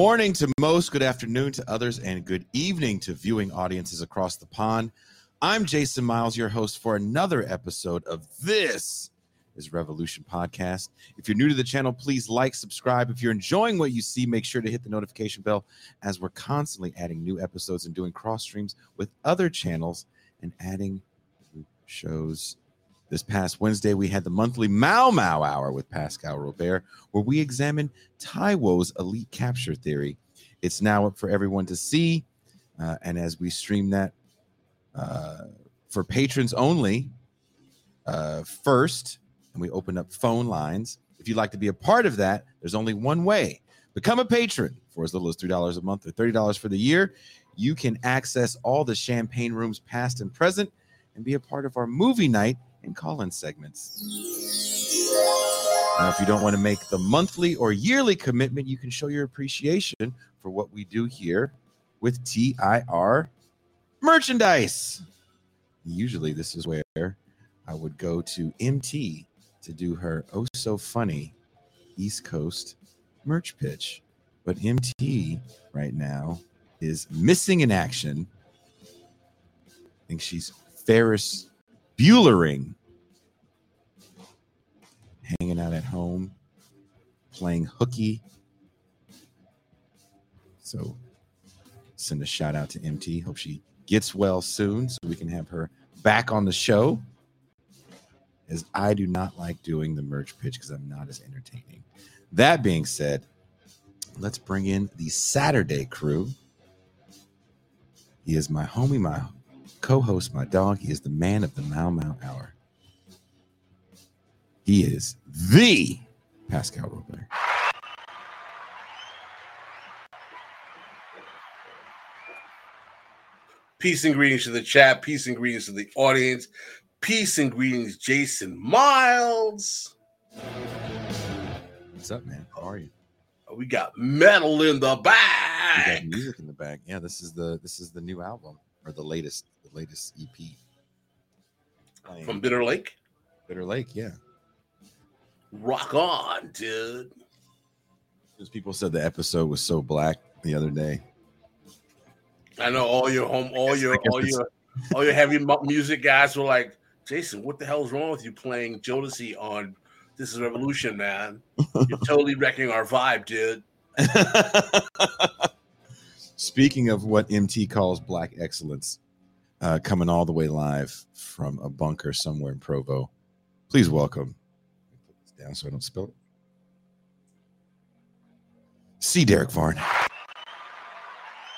Morning to most, good afternoon to others, and good evening to viewing audiences across the pond. I'm Jason Miles, your host for another episode of This is Revolution Podcast. If you're new to the channel, please like, subscribe. If you're enjoying what you see, make sure to hit the notification bell as we're constantly adding new episodes and doing cross streams with other channels and adding shows. This past Wednesday, we had the monthly Mau Mau Hour with Pascal Robert, where we examine Taiwo's elite capture theory. It's now up for everyone to see. Uh, and as we stream that uh, for patrons only, uh, first, and we open up phone lines. If you'd like to be a part of that, there's only one way become a patron for as little as $3 a month or $30 for the year. You can access all the champagne rooms, past and present, and be a part of our movie night and call in segments. Now, if you don't want to make the monthly or yearly commitment, you can show your appreciation for what we do here with TIR merchandise. Usually, this is where I would go to MT to do her oh so funny East Coast merch pitch. But MT right now is missing in action. I think she's Ferris Buellering, hanging out at home, playing hooky. So send a shout out to MT. Hope she gets well soon so we can have her back on the show. As I do not like doing the merch pitch because I'm not as entertaining. That being said, let's bring in the Saturday crew. He is my homie, my co-host, my dog. He is the man of the Mau Mau Hour. He is the Pascal Robert. Peace and greetings to the chat. Peace and greetings to the audience. Peace and greetings, Jason Miles. What's up, man? How are you? We got metal in the We bag. got music in the bag. Yeah, this is the this is the new album or the latest the latest EP. Playing From Bitter Lake. Bitter Lake, yeah. Rock on, dude. Because people said the episode was so black the other day. I know all your home, all guess- your, all your, all your heavy music guys were like, Jason, what the hell's wrong with you playing Jodeci on This Is Revolution, man? You're totally wrecking our vibe, dude. Speaking of what MT calls black excellence, uh, coming all the way live from a bunker somewhere in Provo, please welcome. Put this down so I don't spill it. See Derek Varn.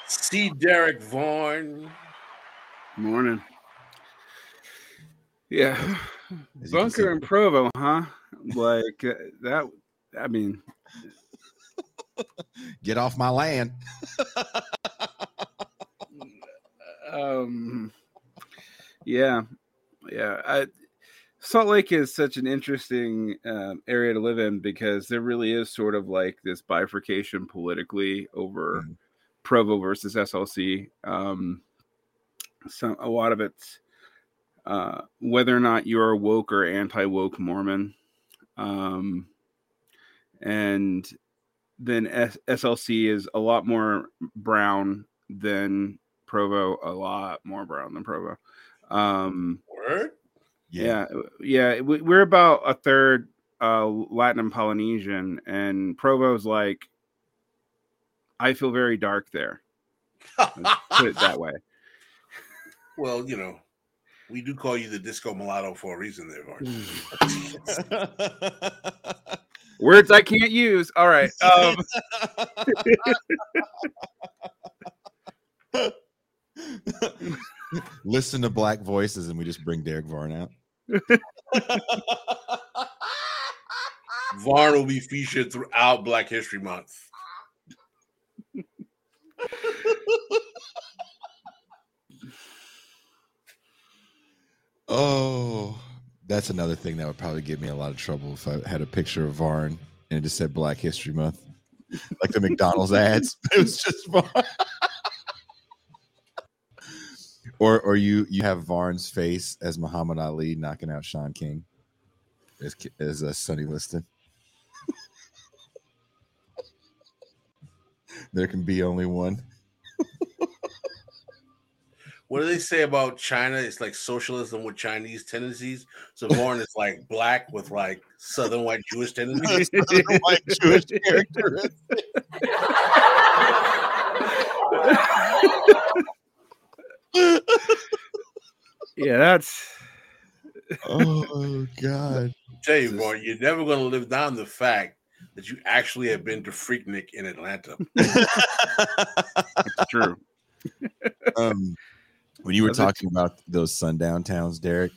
See Derek Varn. Morning. Yeah, As you can see- bunker in Provo, huh? Like uh, that. I mean, Get off my land. um, yeah, yeah. I, Salt Lake is such an interesting um, area to live in because there really is sort of like this bifurcation politically over Mhm. Provo versus SLC. Um, some a lot of it's uh, whether or not you're a woke or anti woke Mormon, um, and then S- SLC is a lot more brown than Provo, a lot more brown than Provo. Um, Word? yeah, yeah, we, we're about a third uh, Latin and Polynesian, and Provo's like, I feel very dark there. Put it that way. well, you know, we do call you the disco mulatto for a reason there, Varn. Words I can't use. All right. Um, Listen to black voices, and we just bring Derek Varn out. Varn will be featured throughout Black History Month. Oh, that's another thing that would probably give me a lot of trouble if I had a picture of Varn and it just said Black History Month, like the McDonald's ads. It was just Varn. Or or you you have Varn's face as Muhammad Ali knocking out Shaun King as as uh, Sonny Liston. there can be only one. What do they say about China? It's like socialism with Chinese tendencies. So Varn is like black with like Southern white Jewish tendencies. White Jewish characteristics. Yeah, that's oh God. tell you, Varn, you're never going to live down the fact that you actually have been to Freaknik in Atlanta. it's true. um, when you were That's it. talking about those sundown towns, Derek,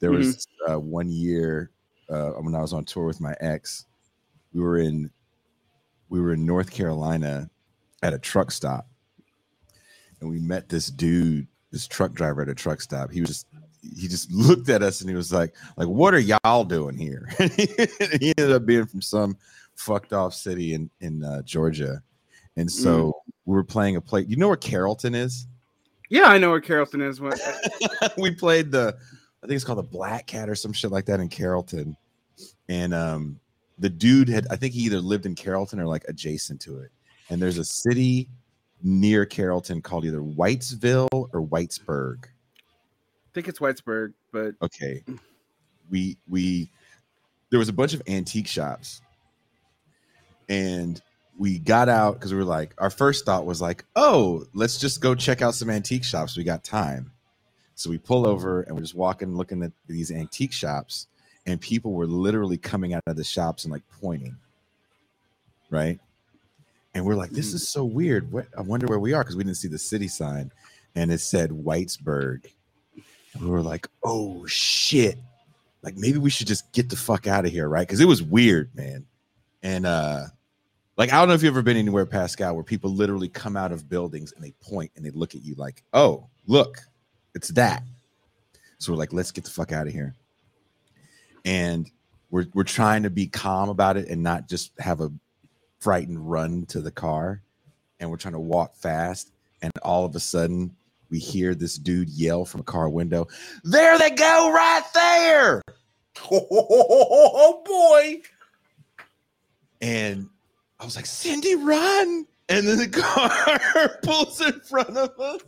there was uh, one year uh, when I was on tour with my ex. We were in we were in North Carolina at a truck stop, and we met this dude, this truck driver at a truck stop. He was just he just looked at us and he was like, like, what are y'all doing here? he ended up being from some fucked off city in in uh, Georgia, and so we were playing a play. You know where Carrollton is? Yeah, I know where Carrollton is. We played the I think it's called the Black Cat or some shit like that in Carrollton. And um the dude had I think he either lived in Carrollton or like adjacent to it. And there's a city near Carrollton called either Whitesville or Whitesburg. I think it's Whitesburg, but Okay. We we there was a bunch of antique shops. And we got out because we were like, our first thought was like, oh, let's just go check out some antique shops. We got time. So we pull over and we're just walking, looking at these antique shops, and people were literally coming out of the shops and like pointing. Right. And we're like, this is so weird. What I wonder where we are because we didn't see the city sign and it said Whitesburg. And we were like, oh shit. Like maybe we should just get the fuck out of here, right? Because it was weird, man. And uh like I don't know if you've ever been anywhere, Pascal, where people literally come out of buildings and they point and they look at you like, oh, look, it's that. So we're like, let's get the fuck out of here. And we're we're trying to be calm about it and not just have a frightened run to the car. And we're trying to walk fast. And all of a sudden, we hear this dude yell from a car window, There they go, right there. oh boy. And I was like, Cindy, run. And then the car pulls in front of us.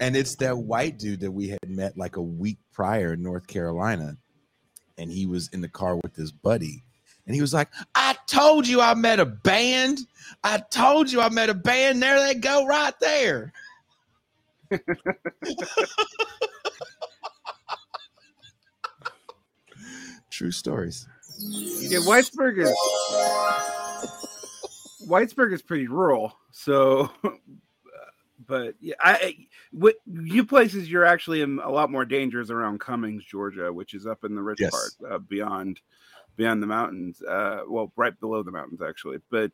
And it's that white dude that we had met like a week prior in North Carolina. And he was in the car with his buddy. And he was like, I told you I met a band. I told you I met a band. There they go, right there. True stories. yeah, Whitesburg is Whitesburg is pretty rural. So, but yeah, I, what you places you're actually in a lot more dangers around Cummings, Georgia, which is up in the rich Yes. part uh, beyond beyond the mountains. Uh, well, right below the mountains actually. But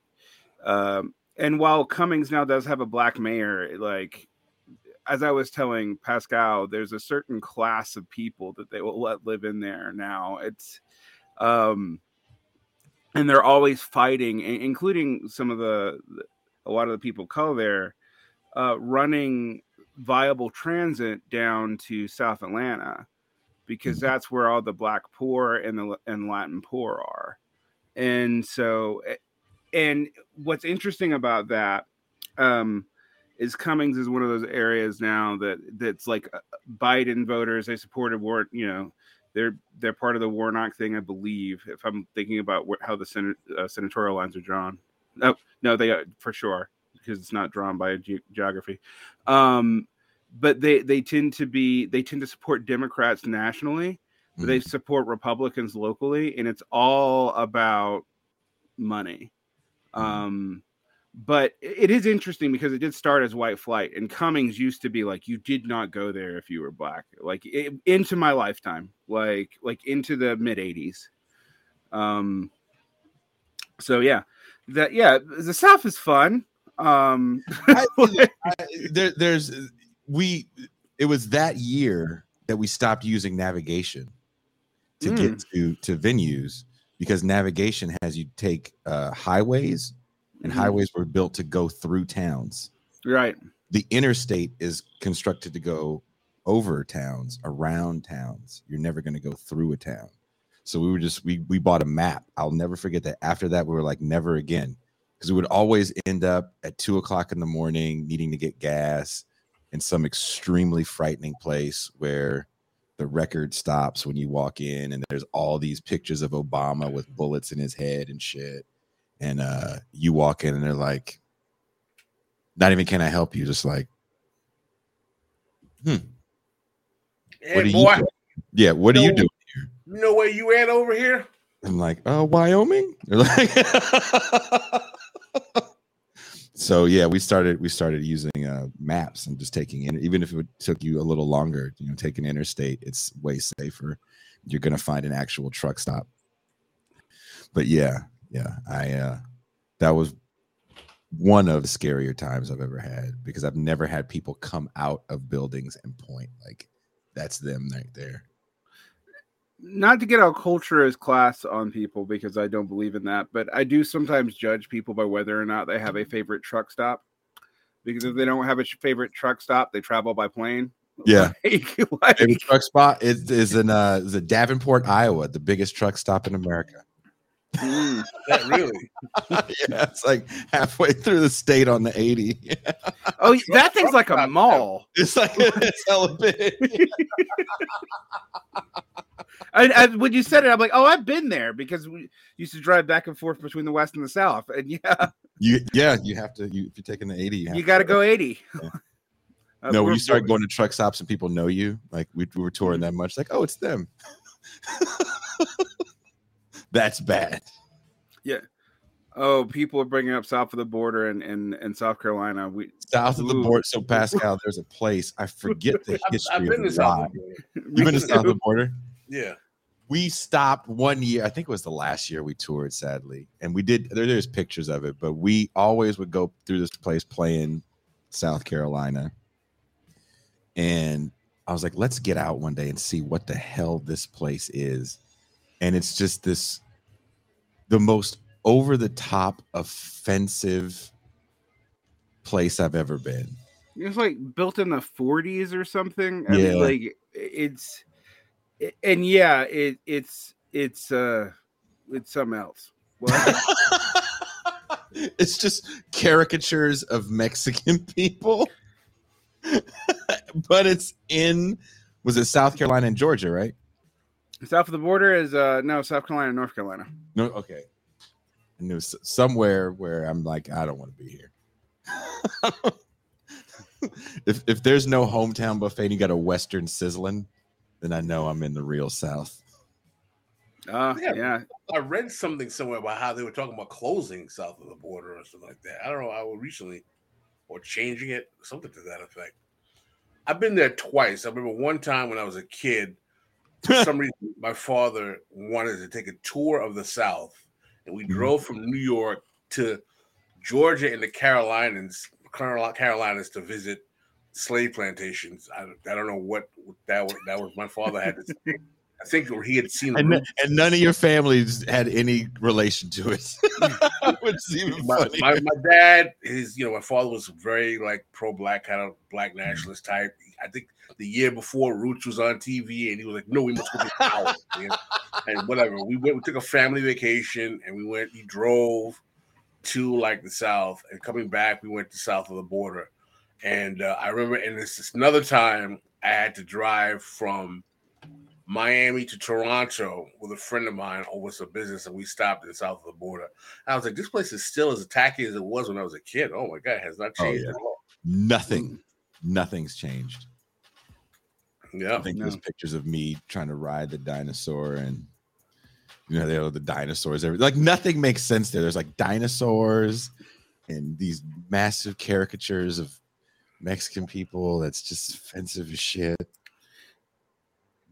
um, and while Cummings now does have a black mayor, like as I was telling Pascal, there's a certain class of people that they will let live in there now. It's um and they're always fighting, including some of the a lot of the people color there, uh, running viable transit down to South Atlanta because Mhm. that's where all the black poor and the and Latin poor are, and so eh, and what's interesting about that um, is Cummings is one of those areas now that that's like uh, Biden voters they supported war you know they're they're part of the Warnock thing I believe if I'm thinking about wh- how the uh, senatorial lines are drawn. No no they are for sure because it's not drawn by ge- geography. Um but they they tend to be they tend to support Democrats nationally but they support Republicans locally, and it's all about money. Um, but it is interesting because it did start as white flight, and Cummings used to be like you did not go there if you were black, like it, into my lifetime, like like into the mid '80s. Um, so yeah, that yeah, the South is fun. Um, I- I- there, there's we it was that year that we stopped using navigation to Mm. get to to venues because navigation has you take uh, highways and Mhm. highways were built to go through towns. Right, the interstate is constructed to go over towns around towns. You're never going to go through a town. So we were just we we bought a map. I'll never forget that. After that we were like never again. Because we would always end up at two o'clock in the morning needing to get gas in some extremely frightening place where the record stops when you walk in and there's all these pictures of Obama with bullets in his head and shit. And uh you walk in and they're like, not even can I help you, just like, hmm. Hey, what are boy, you doing? Yeah, what are you No. doing? you know where you at over here? I'm like, oh, Wyoming. They're like, so yeah, we started we started using uh, maps and just taking in, even if it took you a little longer, you know, taking interstate, it's way safer. You're gonna find an actual truck stop. But yeah, yeah, I uh, that was one of the scarier times I've ever had because I've never had people come out of buildings and point like that's them right there. Not to get our culture as class on people because I don't believe in that, but I do sometimes judge people by whether or not they have a favorite truck stop. Because if they don't have a favorite truck stop, they travel by plane. Yeah. Like, like- favorite truck spot is, is in uh is in Davenport, Iowa, the biggest truck stop in America. Mm. That really? yeah, it's like halfway through the state on the 80. Oh, that thing's like a mall. It's like it's hella big. I, I, when you said it, I'm like, oh, I've been there because we used to drive back and forth between the west and the south, and yeah, You yeah, you have to you if you're taking the 80, you, you got to to- go 80. Yeah. Uh, No, when you start going to truck stops and people know you, like we, we were touring that much, like, oh, it's them. That's bad. Yeah. Oh, people are bringing up south of the border and in, in, South Carolina. We South of the Ooh. border. So Pascal, there's a place. I forget the I've, history I've been to of South. You've been to south of the border? Yeah. we stopped one year. I think it was the last year we toured, sadly, and we did. There, there's pictures of it, but we always would go through this place playing South Carolina, and I was like, let's get out one day and see what the hell this place is, and it's just this, the most over the top offensive place I've ever been. It's like built in the 40s or something. I Yeah. mean, like it's and yeah, it it's it's uh it's something else. Well, it's just caricatures of Mexican people. but it's in was it South Carolina and Georgia, right? South of the border is uh no South Carolina, North Carolina. No, okay. I knew somewhere where I'm like, I don't want to be here. if if there's no hometown buffet and you got a Western sizzling, then I know I'm in the real South. Uh Yeah. yeah. I read something somewhere about how they were talking about closing south of the border or something like that. I don't know. I was recently or changing it, something to that effect. I've been there twice. I remember one time when I was a kid, for some reason, my father wanted to take a tour of the South, and we Mhm. drove from New York to Georgia and the Carolinas, Carolinas to visit slave plantations. I, I don't know what that was. That was my father had. To, I think he had seen. And, and none of your families had any relation to it. Which is even my, my, my dad, his you know, my father was very like pro black kind of black nationalist type. I think the year before Roots was on TV, and he was like, "No, we must go to power," and whatever. We went, we took a family vacation, and we went. He drove to like the south, and coming back, we went to south of the border. And uh, I remember, and this is another time I had to drive from Miami to Toronto with a friend of mine over some business, and we stopped in south of the border. I was like, this place is still as tacky as it was when I was a kid. Oh my god, it has not Oh, changed yeah. at all. Nothing. Nothing's changed. I Yeah, think there's pictures of me trying to ride the dinosaur and you know, they have the dinosaurs every like nothing makes sense there. There's like dinosaurs and these massive caricatures of Mexican people that's just offensive as shit.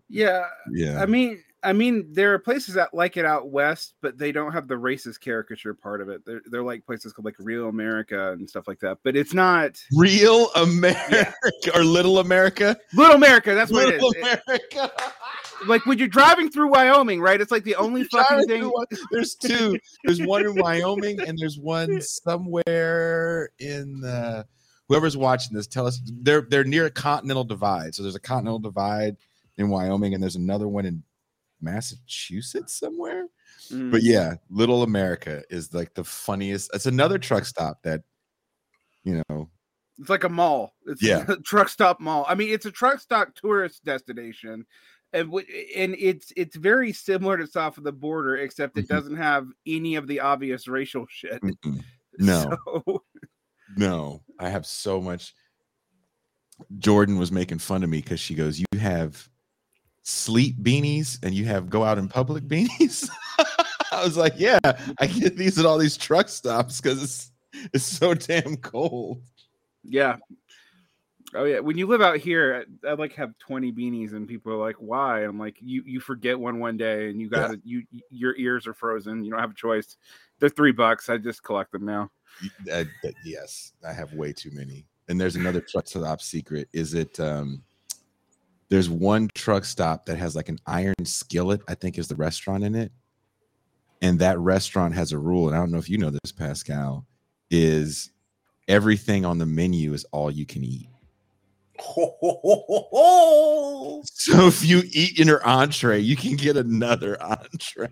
Yeah. Yeah. I mean I mean there are places that like it out west, but they don't have the racist caricature part of it. They're they're like places called like Real America and stuff like that. But it's not Real America or Little America. Little America, that's what it is. It- like when you're driving through Wyoming, right? It's like the only fucking thing. one- There's two. There's one in Wyoming and there's one somewhere in uh, whoever's watching this. Tell us they're they're near a continental divide. So there's a continental divide in Wyoming and there's another one in Massachusetts somewhere. Mm. But yeah, Little America is like the funniest. It's another truck stop that, you know, It's like a mall. It's Yeah. a truck stop mall. I mean, it's a truck stop tourist destination, and w- and it's it's very similar to south of the border, except it Mhm. doesn't have any of the obvious racial shit. mm-mm. no, So, no. I have so much. Jordan was making fun of me because she goes, "You have sleep beanies and you have go out in public beanies." I was like, "Yeah, I get these at all these truck stops because it's it's so damn cold." yeah. Oh yeah. When you live out here, I, I like have twenty beanies, and people are like, "Why?" I'm like, "You you forget one one day, and you Yeah. got to you your ears are frozen. You don't have a choice. They're three bucks. I just collect them now." Uh, yes, I have way too many. And there's another truck stop secret. Is it um there's one truck stop that has like an iron skillet, I think is the restaurant in it. And that restaurant has a rule, and I don't know if you know this, Pascal, is everything on the menu is all you can eat. So if you eat in your entree, you can get another entree.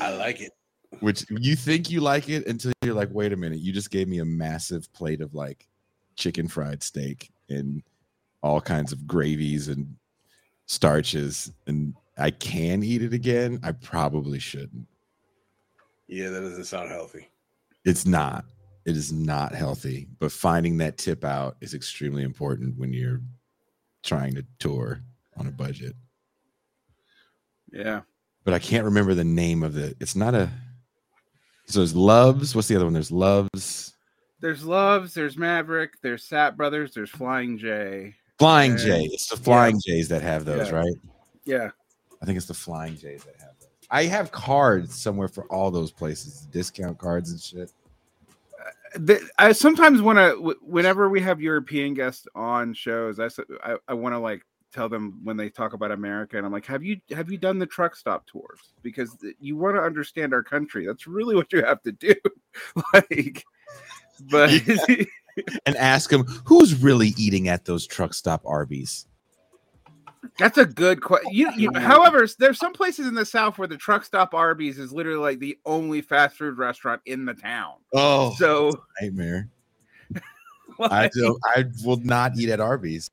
I like it. which you think you like it until you're like, wait a minute, you just gave me a massive plate of like chicken fried steak and all kinds of gravies and starches, and I can eat it again. I probably shouldn't. Yeah, that doesn't sound healthy. It's not. It is not healthy, but finding that tip out is extremely important when you're trying to tour on a budget. Yeah. But I can't remember the name of the. It's not a. So there's Loves. What's the other one? There's Loves. There's Loves, there's Maverick, there's Sapp Brothers, there's Flying J. Flying J. It's the Flying J's that have those, Yeah. right? Yeah. I think it's the Flying J's that have those. I have cards somewhere for all those places, discount cards and shit. Uh, the, I sometimes want to, whenever we have European guests on shows, I I, I want to like tell them when they talk about America, and I'm like, have you have you done the truck stop tours? Because you want to understand our country. That's really what you have to do. like, but And ask them who's really eating at those truck stop Arby's. That's a good question. You, you, however, there's some places in the South where the truck stop Arby's is literally like the only fast food restaurant in the town. Oh, So, nightmare! I don't. I will not eat at Arby's.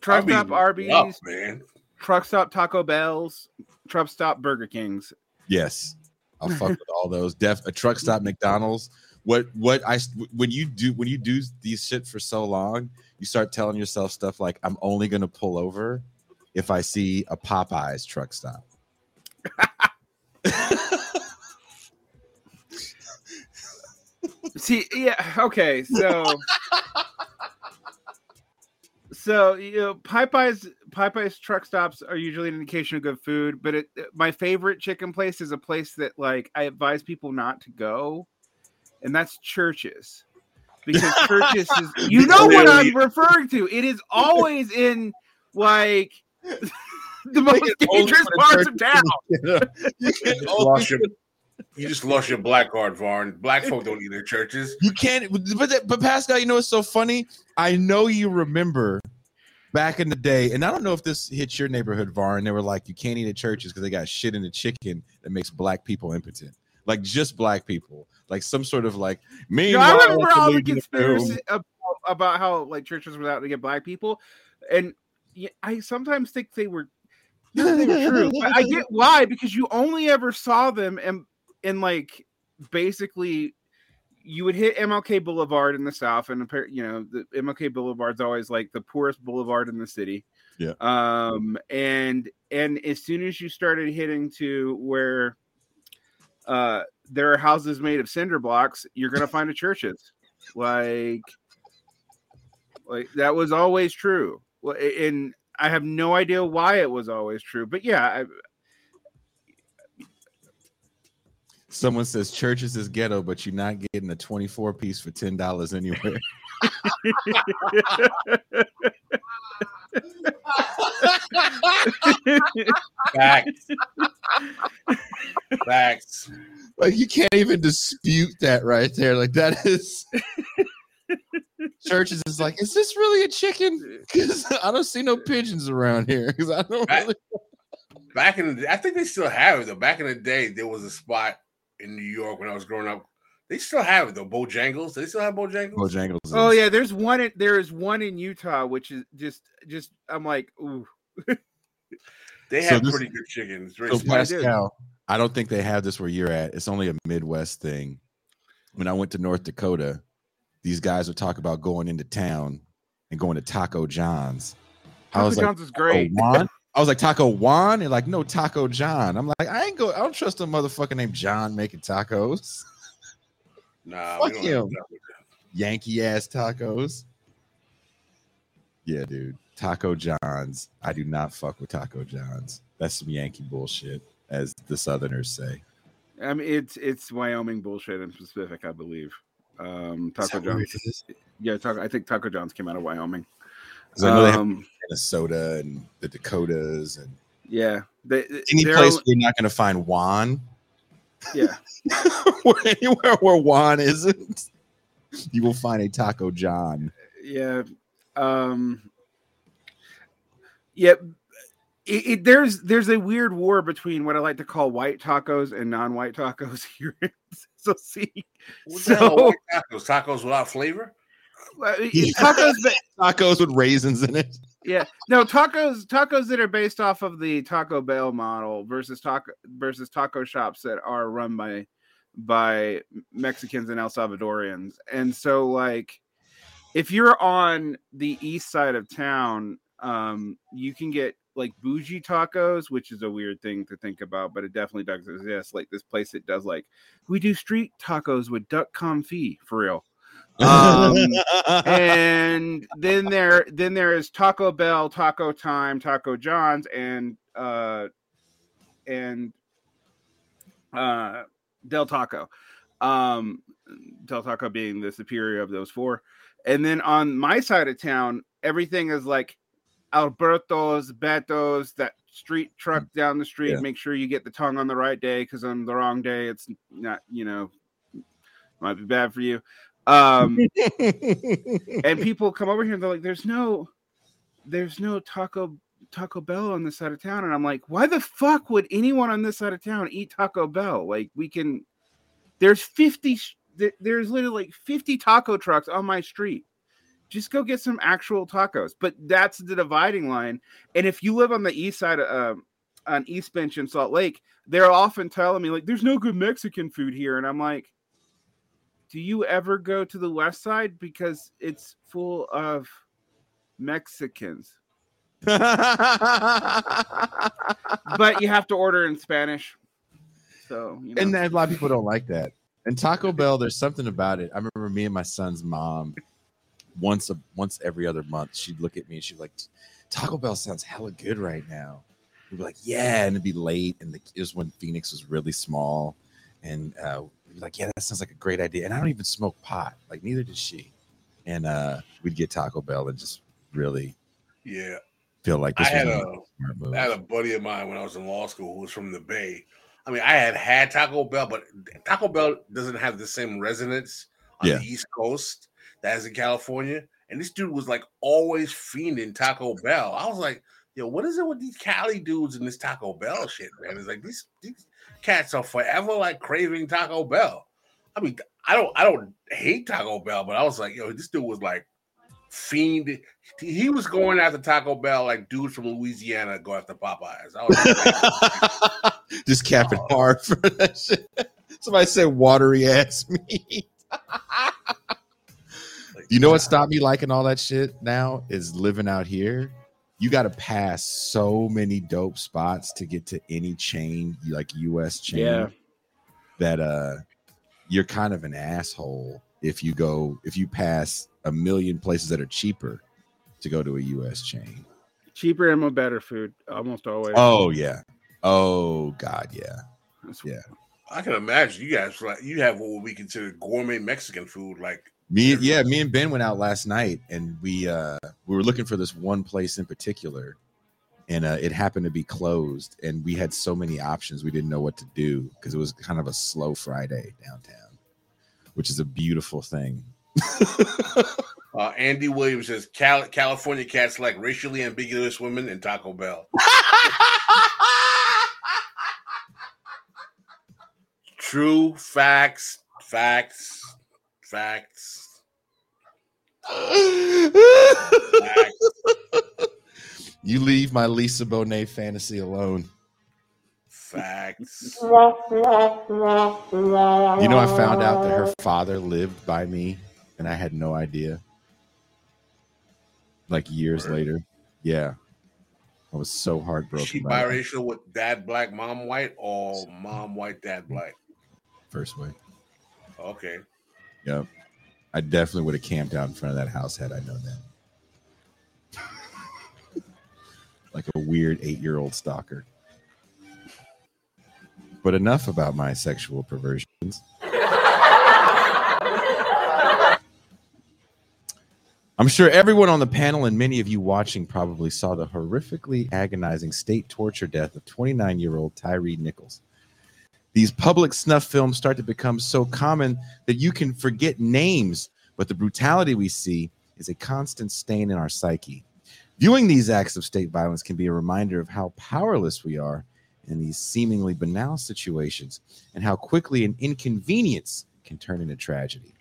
truck Arby's stop is Arby's, up, man. truck stop Taco Bell's, truck stop Burger King's. Yes, I'll fuck with all those. Def a truck stop McDonald's. What what I when you do when you do these shit for so long, you start telling yourself stuff like I'm only gonna pull over if I see a Popeyes truck stop. See, yeah, okay, so. So you know, Popeyes Popeyes truck stops are usually an indication of good food, but it, my favorite chicken place is a place that like I advise people not to go, and that's Church's, because Church's is you know what I'm referring to. It is always in like the most dangerous parts of town. you, can You just, lost your, you just lost your black card, Varn. Black folk don't eat in Church's. You can't, but that- but Pascal, you know what's so funny? I know you remember back in the day, and I don't know if this hits your neighborhood, Var, and they were like, you can't eat at Church's because they got shit in the chicken that makes black people impotent. Like just black people, like some sort of like me. No, I remember all the conspiracy about, about how like Church's were out to get black people, and I sometimes think they were. they were true. I get why because you only ever saw them and in like basically you would hit MLK Boulevard in the south, and you know the MLK Boulevard's always like the poorest boulevard in the city. Yeah. Um. And and as soon as you started hitting to where, uh, there are houses made of cinder blocks, you're gonna find a Church's. Like, like that was always true. And I have no idea why it was always true, but yeah, I, Someone says Church's is ghetto, but you're not getting a 24 piece for ten dollars anywhere. Facts. Facts. like you can't even dispute that right there. Like that is Church's is like, is this really a chicken? Because I don't see no pigeons around here. Because I don't Right. really back in the I think they still have it though. Back in the day, there was a spot in New York when I was growing up. They still have it though. Bojangles. They still have Bojangles. Bojangles. Oh yeah, there's one. In, there is one in Utah, which is just just. I'm like, ooh. They So have this- pretty good chicken. It's very So Pascal, I don't think they have this where you're at. It's only a Midwest thing. When I went to North Dakota, these guys would talk about going into town and going to Taco John's. I Taco was like, John's is great. Juan? I was like Taco Juan, and like no Taco John. I'm like, I ain't go. I don't trust a motherfucker named John making tacos. Nah, Fuck we don't him. Yankee ass tacos. Yeah, dude. Taco John's. I do not fuck with Taco John's. That's some Yankee bullshit, as the Southerners say. I mean, it's it's Wyoming bullshit in specific, I believe. Um, Taco John's. Yeah, Taco, I think Taco John's came out of Wyoming. I know they have Um, Minnesota and the Dakotas and yeah, they, any place only- you're not going to find Juan. Yeah, Anywhere where Juan isn't, you will find a Taco John. yeah, um, yeah. It, it, there's there's a weird war between what I like to call white tacos and non-white tacos here. so see, What the hell are So- tacos? Tacos without flavor? it- tacos, but Tacos with raisins in it. Yeah, no tacos tacos that are based off of the Taco Bell model versus taco versus taco shops that are run by by Mexicans and El Salvadorians. And so like if you're on the east side of town, um you can get like bougie tacos, which is a weird thing to think about, but it definitely does exist. Like this place that does like we do street tacos with duck confit for real. Um, and then there then there is Taco Bell, Taco Time, Taco John's, and uh and uh Del Taco. Um Del Taco being the superior of those four. And then on my side of town, everything is like Alberto's, Beto's, that street truck down the street. Yeah. Make sure you get the tongue on the right day because on the wrong day, it's not, you know, might be bad for you. Um, and people come over here and they're like, "There's no, there's no Taco Taco Bell on this side of town," and I'm like, "Why the fuck would anyone on this side of town eat Taco Bell? Like, we can. There's 50. There's literally like 50 taco trucks on my street. Just go get some actual tacos. But that's the dividing line. And if you live on the east side of um, on East Bench in Salt Lake, they're often telling me like, "There's no good Mexican food here," and I'm like do you ever go to the west side because it's full of Mexicans? But you have to order in Spanish. So, you know. and a lot of people don't like that. And Taco Bell, there's something about it. I remember me and my son's mom once a once every other month, she'd look at me and she'd be like, Taco Bell sounds hella good right now. We'd be like, yeah, and it'd be late, and the, it was when Phoenix was really small, and uh, be like, yeah, that sounds like a great idea. And I don't even smoke pot, like neither does she. And uh, we'd get Taco Bell and just really Yeah. feel like I this was had a a smart move. I had a buddy of mine when I was in law school who was from the Bay. I mean, I had had Taco Bell, but Taco Bell doesn't have the same resonance on Yeah. the East Coast that is in California. And this dude was like always fiending Taco Bell. I was like, yo, what is it with these Cali dudes and this Taco Bell shit, man? It's like these these cats are forever like craving Taco Bell. I mean, I don't I don't hate Taco Bell, but I was like, yo, this dude was like fiend. He was going after Taco Bell like dudes from Louisiana go after Popeyes. I was like, just capping oh. hard for that shit. Somebody said watery ass meat. you know what stopped me liking all that shit now is living out here. You got to pass so many dope spots to get to any chain, like US chain, Yeah. that uh you're kind of an asshole if you go if you pass a million places that are cheaper to go to a US chain. cheaper and more better food almost always. Oh yeah. Oh god, yeah. That's- yeah. I can imagine you guys like you have what we consider gourmet Mexican food, like me, yeah, me and Ben went out last night, and we uh, we were looking for this one place in particular, and uh, it happened to be closed. And we had so many options, we didn't know what to do because it was kind of a slow Friday downtown, which is a beautiful thing. uh, Andy Williams says Cal- California cats like racially ambiguous women and Taco Bell. True facts, facts facts. facts. you leave my Lisa Bonet fantasy alone. Facts. You know, I found out that her father lived by me, and I had no idea. Like years Really? later, yeah, I was so heartbroken. She biracial with dad black, mom white, or mom white, dad black? first way. Okay. Yep, I definitely would have camped out in front of that house had I known that. like a weird eight-year-old stalker. But enough about my sexual perversions. I'm sure everyone on the panel and many of you watching probably saw the horrifically agonizing state torture death of 29 year old Tyre Nichols. These public snuff films start to become so common that you can forget names, but the brutality we see is a constant stain in our psyche. Viewing these acts of state violence can be a reminder of how powerless we are in these seemingly banal situations and how quickly an inconvenience can turn into tragedy.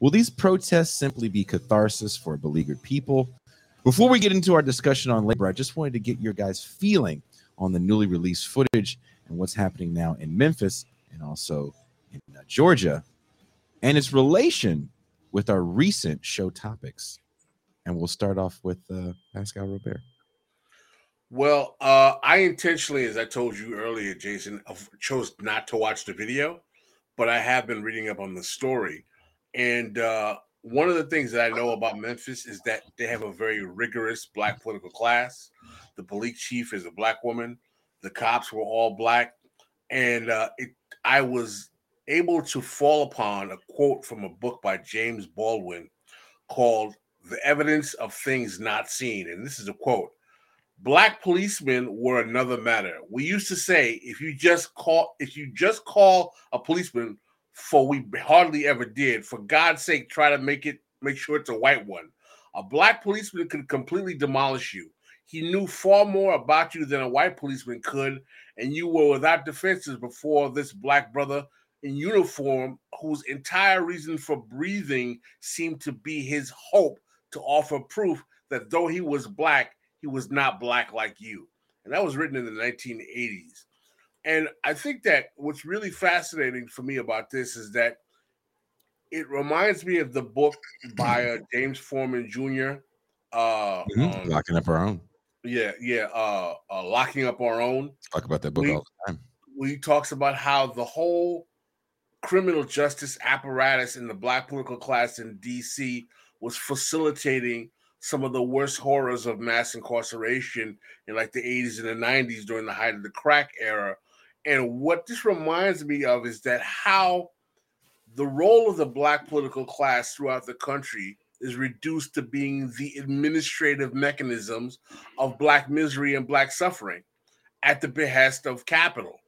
Will these protests simply be catharsis for beleaguered people? Before we get into our discussion on labor, I just wanted to get your guys' feeling on the newly released footage and what's happening now in Memphis and also in uh, Georgia and its relation with our recent show topics. And we'll start off with uh, Pascal Robert. Well, uh, I intentionally, as I told you earlier, Jason, chose not to watch the video, but I have been reading up on the story. And uh, one of the things that I know about Memphis is that they have a very rigorous black political class. The police chief is a black woman. The cops were all black, and uh, it, I was able to fall upon a quote from a book by James Baldwin called "The Evidence of Things Not Seen," and this is a quote. Black policemen were another matter. We used to say if you just call if you just call a policeman for we hardly ever did, for God's sake, try to make it make sure it's a white one. A black policeman could completely demolish you. He knew far more about you than a white policeman could, and you were without defenses before this black brother in uniform, whose entire reason for breathing seemed to be his hope to offer proof that though he was black, he was not black like you. And that was written in the 1980s. And I think that what's really fascinating for me about this is that it reminds me of the book by uh, James Forman Jr. Uh, um, Locking up our own. Yeah, yeah, uh, uh, locking up our own. Talk about that book We- all the time. he talks about how the whole criminal justice apparatus in the black political class in DC was facilitating some of the worst horrors of mass incarceration in like the 80s and the 90s during the height of the crack era. And what this reminds me of is that how the role of the black political class throughout the country is reduced to being the administrative mechanisms of black misery and black suffering at the behest of capital.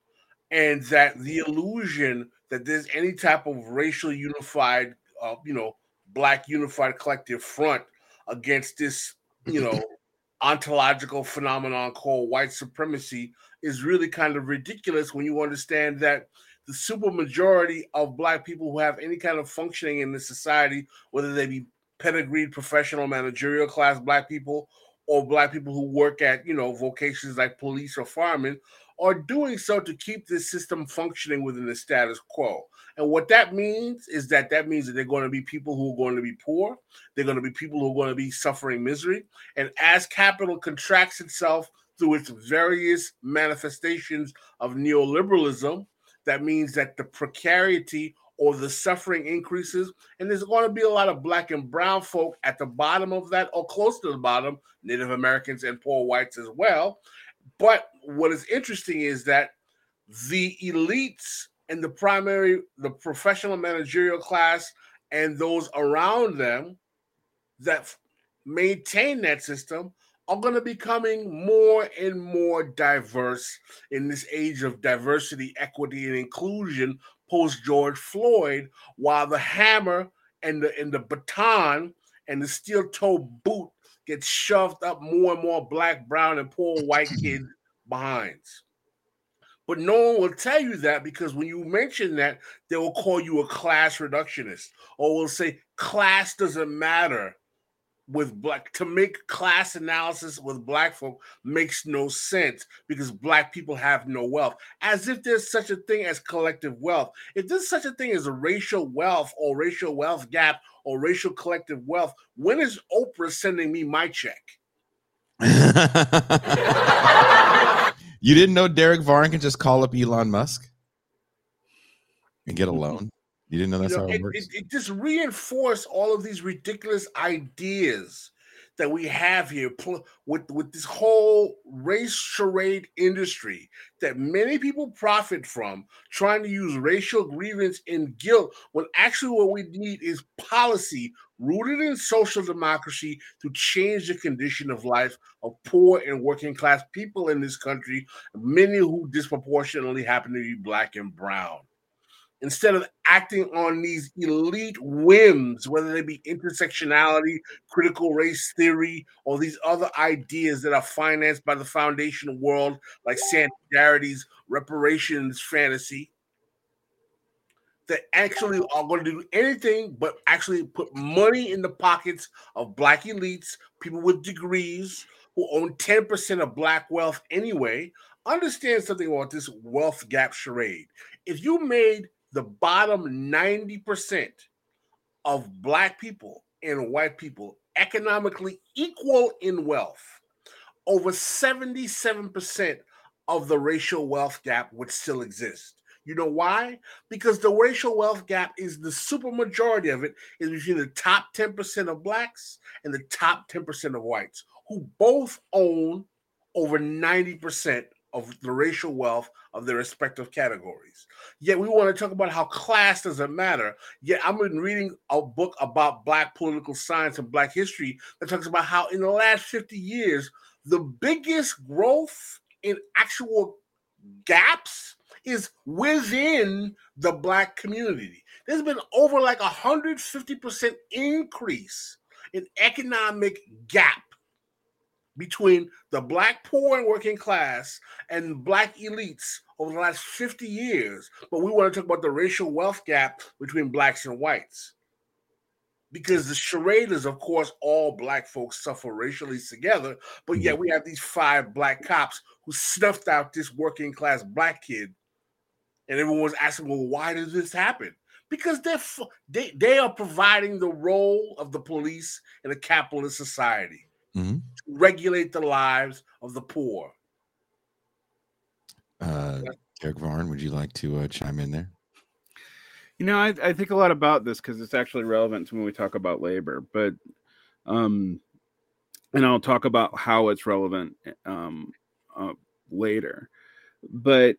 And that the illusion that there's any type of racial unified, uh, you know, black unified collective front against this, you know, ontological phenomenon called white supremacy is really kind of ridiculous when you understand that the supermajority of black people who have any kind of functioning in the society, whether they be pedigreed professional managerial class black people or black people who work at you know vocations like police or firemen are doing so to keep this system functioning within the status quo. And what that means is that that means that they're going to be people who are going to be poor. They're going to be people who are going to be suffering misery. And as capital contracts itself through its various manifestations of neoliberalism, that means that the precarity or the suffering increases. And there's going to be a lot of black and brown folk at the bottom of that or close to the bottom, Native Americans and poor whites as well. But what is interesting is that the elites and the primary, the professional managerial class, and those around them that maintain that system are going to be becoming more and more diverse in this age of diversity, equity, and inclusion post George Floyd, while the hammer and the and the baton and the steel toe boot gets shoved up more and more black, brown, and poor white kids behinds. But no one will tell you that because when you mention that, they will call you a class reductionist or will say class doesn't matter with black to make class analysis with black folk makes no sense because black people have no wealth. As if there's such a thing as collective wealth. If there's such a thing as a racial wealth or racial wealth gap or racial collective wealth when is oprah sending me my check? You didn't know derek varn can just call up elon musk and get a loan you didn't know that's you know, how it, it works. It, it just reinforced all of these ridiculous ideas that we have here with with this whole race charade industry that many people profit from trying to use racial grievance and guilt when actually what we need is policy rooted in social democracy to change the condition of life of poor and working class people in this country many who disproportionately happen to be black and brown instead of acting on these elite whims, whether they be intersectionality, critical race theory, or these other ideas that are financed by the foundation world, like Sandy Darity's reparations fantasy, that actually are going to do anything but actually put money in the pockets of black elites, people with degrees who own 10% of black wealth anyway. Understand something about this wealth gap charade. If you made the bottom 90% of black people and white people economically equal in wealth, over 77% of the racial wealth gap would still exist. You know why? Because the racial wealth gap is the super majority of it is between the top 10% of blacks and the top 10% of whites, who both own over 90% of the racial wealth of their respective categories. Yet we want to talk about how class doesn't matter. Yet I've been reading a book about Black political science and Black history that talks about how in the last 50 years, the biggest growth in actual gaps is within the Black community. There's been over like a 150% increase in economic gap between the black poor and working class and black elites over the last 50 years, but we want to talk about the racial wealth gap between blacks and whites. Because the charade is, of course, all black folks suffer racially together, but yet mm-hmm. we have these five black cops who snuffed out this working class black kid, and everyone's asking, "Well, why did this happen?" Because they're they they are providing the role of the police in a capitalist society mm-hmm. to regulate the lives of the poor. Uh, Derek Varn, would you like to uh, chime in there? You know, I, I think a lot about this because it's actually relevant to when we talk about labor, but um, and I'll talk about how it's relevant um, uh, later. But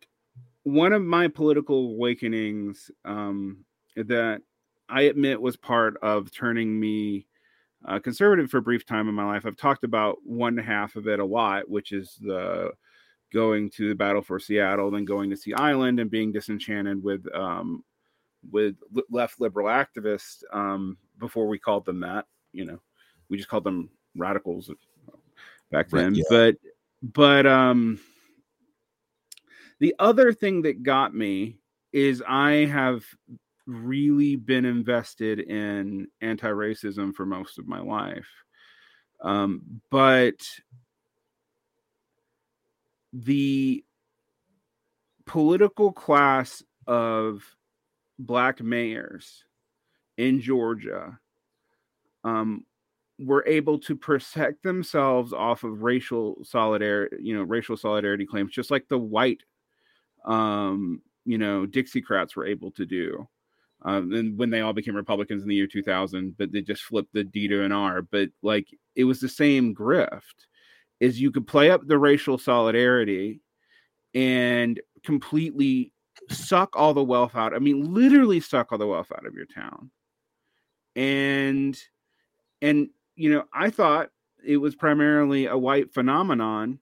one of my political awakenings um, that I admit was part of turning me uh, conservative for a brief time in my life. I've talked about one half of it a lot, which is the going to the battle for Seattle, then going to Sea Island and being disenchanted with um, with left liberal activists um, before we called them that. You know, we just called them radicals back then. Yeah. But but um, the other thing that got me is I have really been invested in anti-racism for most of my life. Um, but the political class of black mayors in georgia um, were able to protect themselves off of racial solidarity you know racial solidarity claims just like the white um, you know dixiecrats were able to do um, and when they all became Republicans in the year 2000, but they just flipped the D to an R. But like it was the same grift. Is you could play up the racial solidarity and completely suck all the wealth out. I mean, literally suck all the wealth out of your town. And and you know, I thought it was primarily a white phenomenon.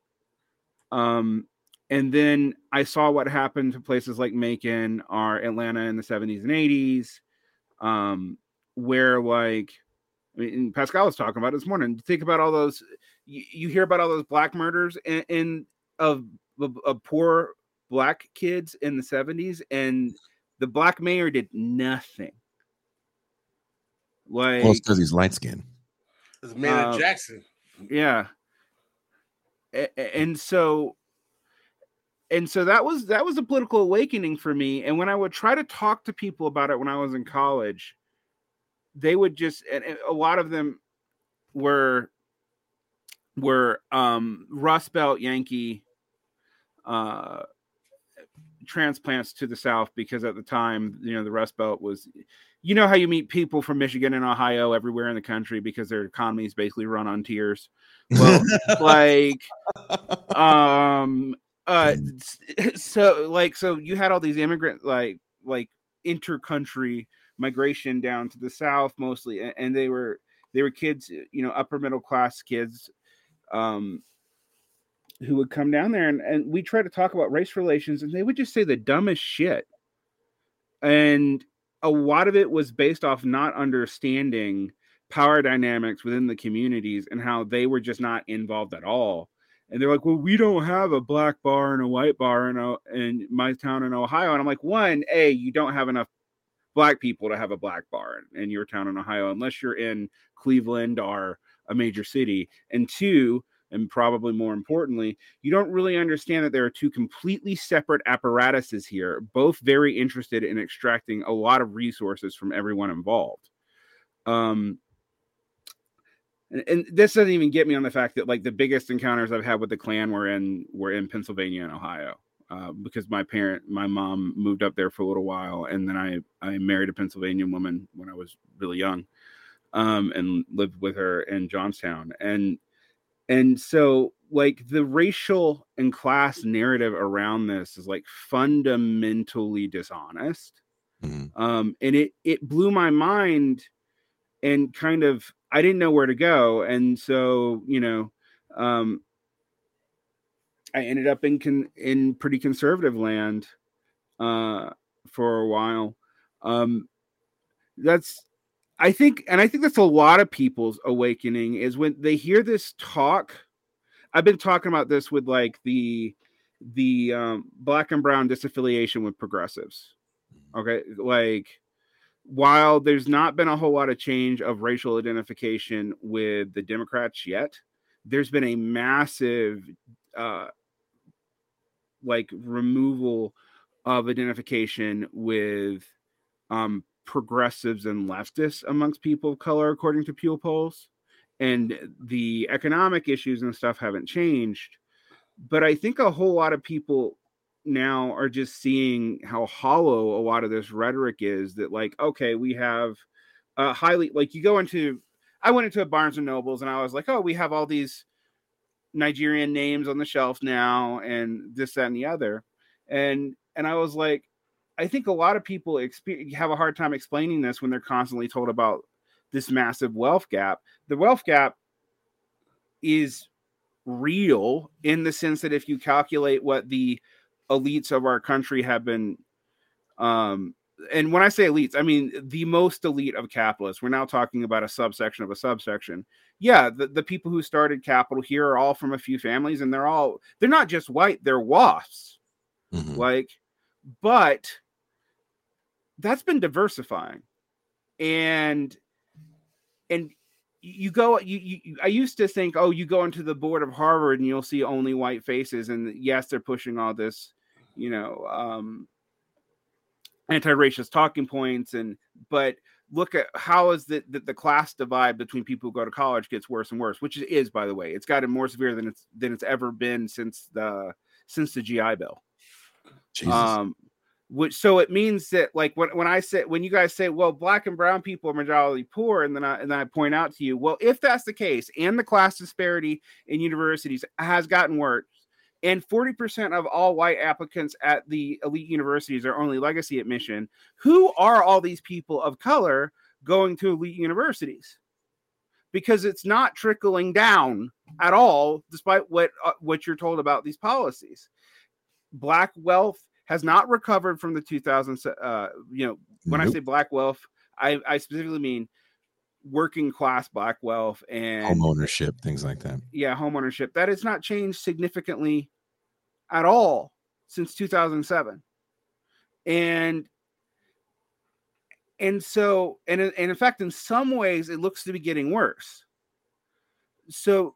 Um, and then I saw what happened to places like Macon or Atlanta in the 70s and 80s, um, where like I mean, Pascal was talking about it this morning. Think about all those you, you hear about all those black murders in, in of, of, of poor black kids in the 70s, and the black mayor did nothing. Like, well, it's because he's light skinned. It's Maynard Uh, Jackson. yeah. A- a- And so, and so that was that was a political awakening for me. And when I would try to talk to people about it when I was in college, they would just and a lot of them were were um Rust Belt Yankee uh transplants to the south because at the time you know the rust belt was you know how you meet people from michigan and ohio everywhere in the country because their economies basically run on tears well like um uh so like so you had all these immigrant like like intercountry migration down to the south mostly a- and they were they were kids you know upper middle class kids um who would come down there and, and we try to talk about race relations and they would just say the dumbest shit. And a lot of it was based off not understanding power dynamics within the communities and how they were just not involved at all and they're like well we don't have a black bar and a white bar in, O- in my town in ohio and i'm like one a you don't have enough black people to have a black bar in, your town in ohio unless you're in cleveland or a major city and two and probably more importantly, you don't really understand that there are two completely separate apparatuses here, both very interested in extracting a lot of resources from everyone involved. Um, and, and this doesn't even get me on the fact that like the biggest encounters I've had with the Klan were in were in Pennsylvania and Ohio. Uh, because my parent, my mom moved up there for a little while, and then I I married a Pennsylvania woman when I was really young, um, and lived with her in Johnstown. And and so like the racial and class narrative around this is like fundamentally dishonest Mhm. um and it it blew my mind and kind of i didn't know where to go and so you know um i ended up in con- in pretty conservative land uh for a while um that's I think, and I think that's a lot of people's awakening is when they hear this talk. I've been talking about this with like the the um, black and brown disaffiliation with progressives. Okay, like while there's not been a whole lot of change of racial identification with the Democrats yet, there's been a massive uh, like removal of identification with um, progressives and leftists amongst people of color, according to Pew polls. And the economic issues and stuff haven't changed. But I think a whole lot of people now are just seeing how hollow a lot of this rhetoric is that, like, okay, we have a highly, like, you go into, I went into a Barnes and Nobles and I was like, oh, we have all these Nigerian names on the shelf now and this, that, and the other. And, and I was like, I think a lot of people expe- have a hard time explaining this when they're constantly told about this massive wealth gap. The wealth gap is real in the sense that if you calculate what the elites of our country have been um and when I say elites, I mean the most elite of capitalists. We're now talking about a subsection of a subsection. Yeah, the, the people who started capital here are all from a few families, and they're all they're not just white, they're WASPs. Mhm. Like, but that's been diversifying. And and you go you you- I used to think, oh, you go into the board of Harvard and you'll see only white faces. And yes, they're pushing all this, you know, um anti-racist talking points and but look at how is the, the the class divide between people who go to college gets worse and worse which it is by the way it's gotten more severe than it's than it's ever been since the since the gi bill Jesus. um which so it means that like when, when i say when you guys say well black and brown people are majority poor and then i and then i point out to you well if that's the case and the class disparity in universities has gotten worse and 40% of all white applicants at the elite universities are only legacy admission. Who are all these people of color going to elite universities? Because it's not trickling down at all despite what uh, what you're told about these policies. Black wealth has not recovered from the 2000s uh you know when i say black wealth i i specifically mean working class black wealth and home ownership, things like that. yeah home ownership that has not changed significantly at all since 2007. And and so and, and in fact in some ways it looks to be getting worse so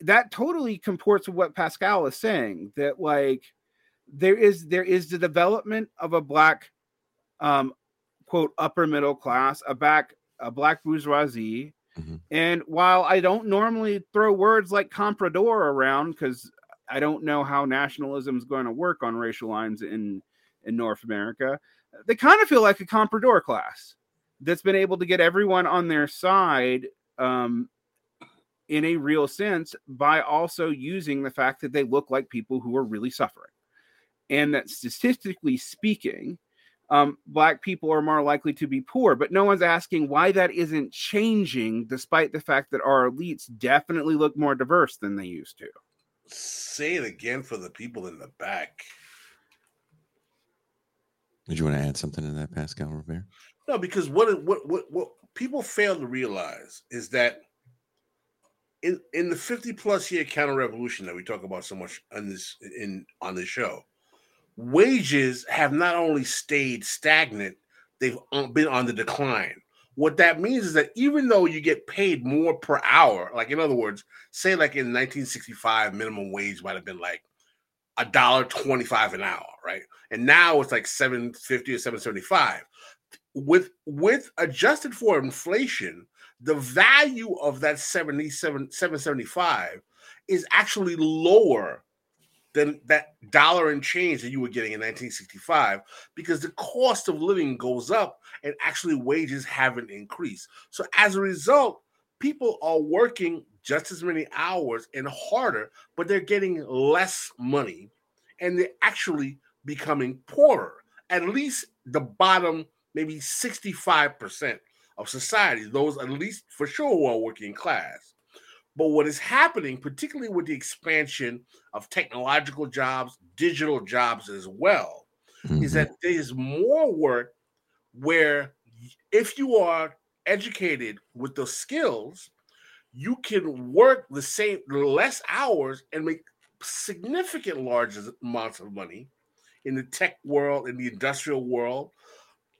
that totally comports with what pascal is saying that like there is there is the development of a black um quote upper middle class a back a black bourgeoisie mm-hmm. and while i don't normally throw words like comprador around because i don't know how nationalism is going to work on racial lines in in north america they kind of feel like a comprador class that's been able to get everyone on their side um, in a real sense by also using the fact that they look like people who are really suffering. And that statistically speaking, um, black people are more likely to be poor, but no one's asking why that isn't changing, despite the fact that our elites definitely look more diverse than they used to. Say it again for the people in the back. Did you want to add something to that, Pascal Robert? No, because what what what what people fail to realize is that in in the 50 plus year counter revolution that we talk about so much on this in on this show, wages have not only stayed stagnant, they've been on the decline. What that means is that even though you get paid more per hour, like in other words, say like in 1965, minimum wage might have been like a dollar twenty-five an hour, right? And now it's like 750 or 775. With with adjusted for inflation, the value of that 77 775 is actually lower than that dollar and change that you were getting in 1965 because the cost of living goes up and actually wages haven't increased. So as a result, people are working just as many hours and harder, but they're getting less money and they're actually becoming poorer. At least the bottom, maybe 65% of society, those at least for sure who are working class. But what is happening, particularly with the expansion of technological jobs, digital jobs as well, mm-hmm. is that there's more work where if you are educated with the skills, you can work the same less hours and make significant large amounts of money in the tech world, in the industrial world.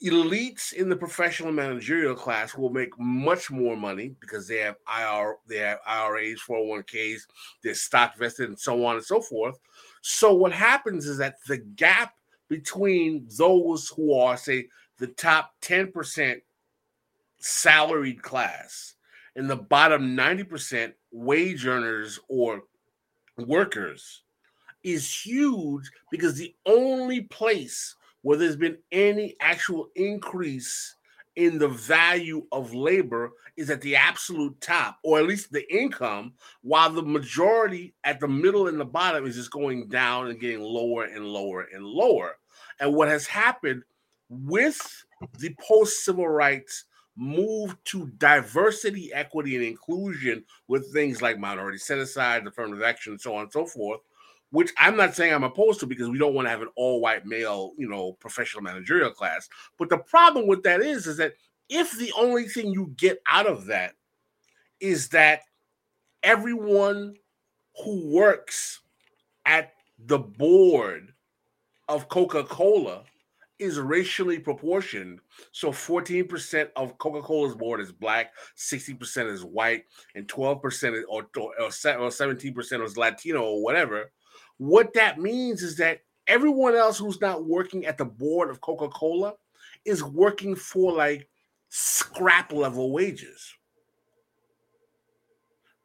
Elites in the professional managerial class will make much more money because they have IR, they have IRAs, 401ks, they're stock vested, and so on and so forth. So what happens is that the gap between those who are, say, the top 10% salaried class and the bottom 90% wage earners or workers is huge because the only place where there's been any actual increase in the value of labor is at the absolute top, or at least the income, while the majority at the middle and the bottom is just going down and getting lower and lower and lower. And what has happened with the post civil rights move to diversity, equity, and inclusion with things like minority set aside, affirmative action, and so on and so forth, which I'm not saying I'm opposed to because we don't want to have an all white male, you know, professional managerial class. But the problem with that is, is that if the only thing you get out of that is that everyone who works at the board of Coca Cola is racially proportioned. So 14% of Coca-Cola's board is black, 60% is white, and 12% or, or, or 17% is Latino or whatever. What that means is that everyone else who's not working at the board of Coca-Cola is working for like scrap level wages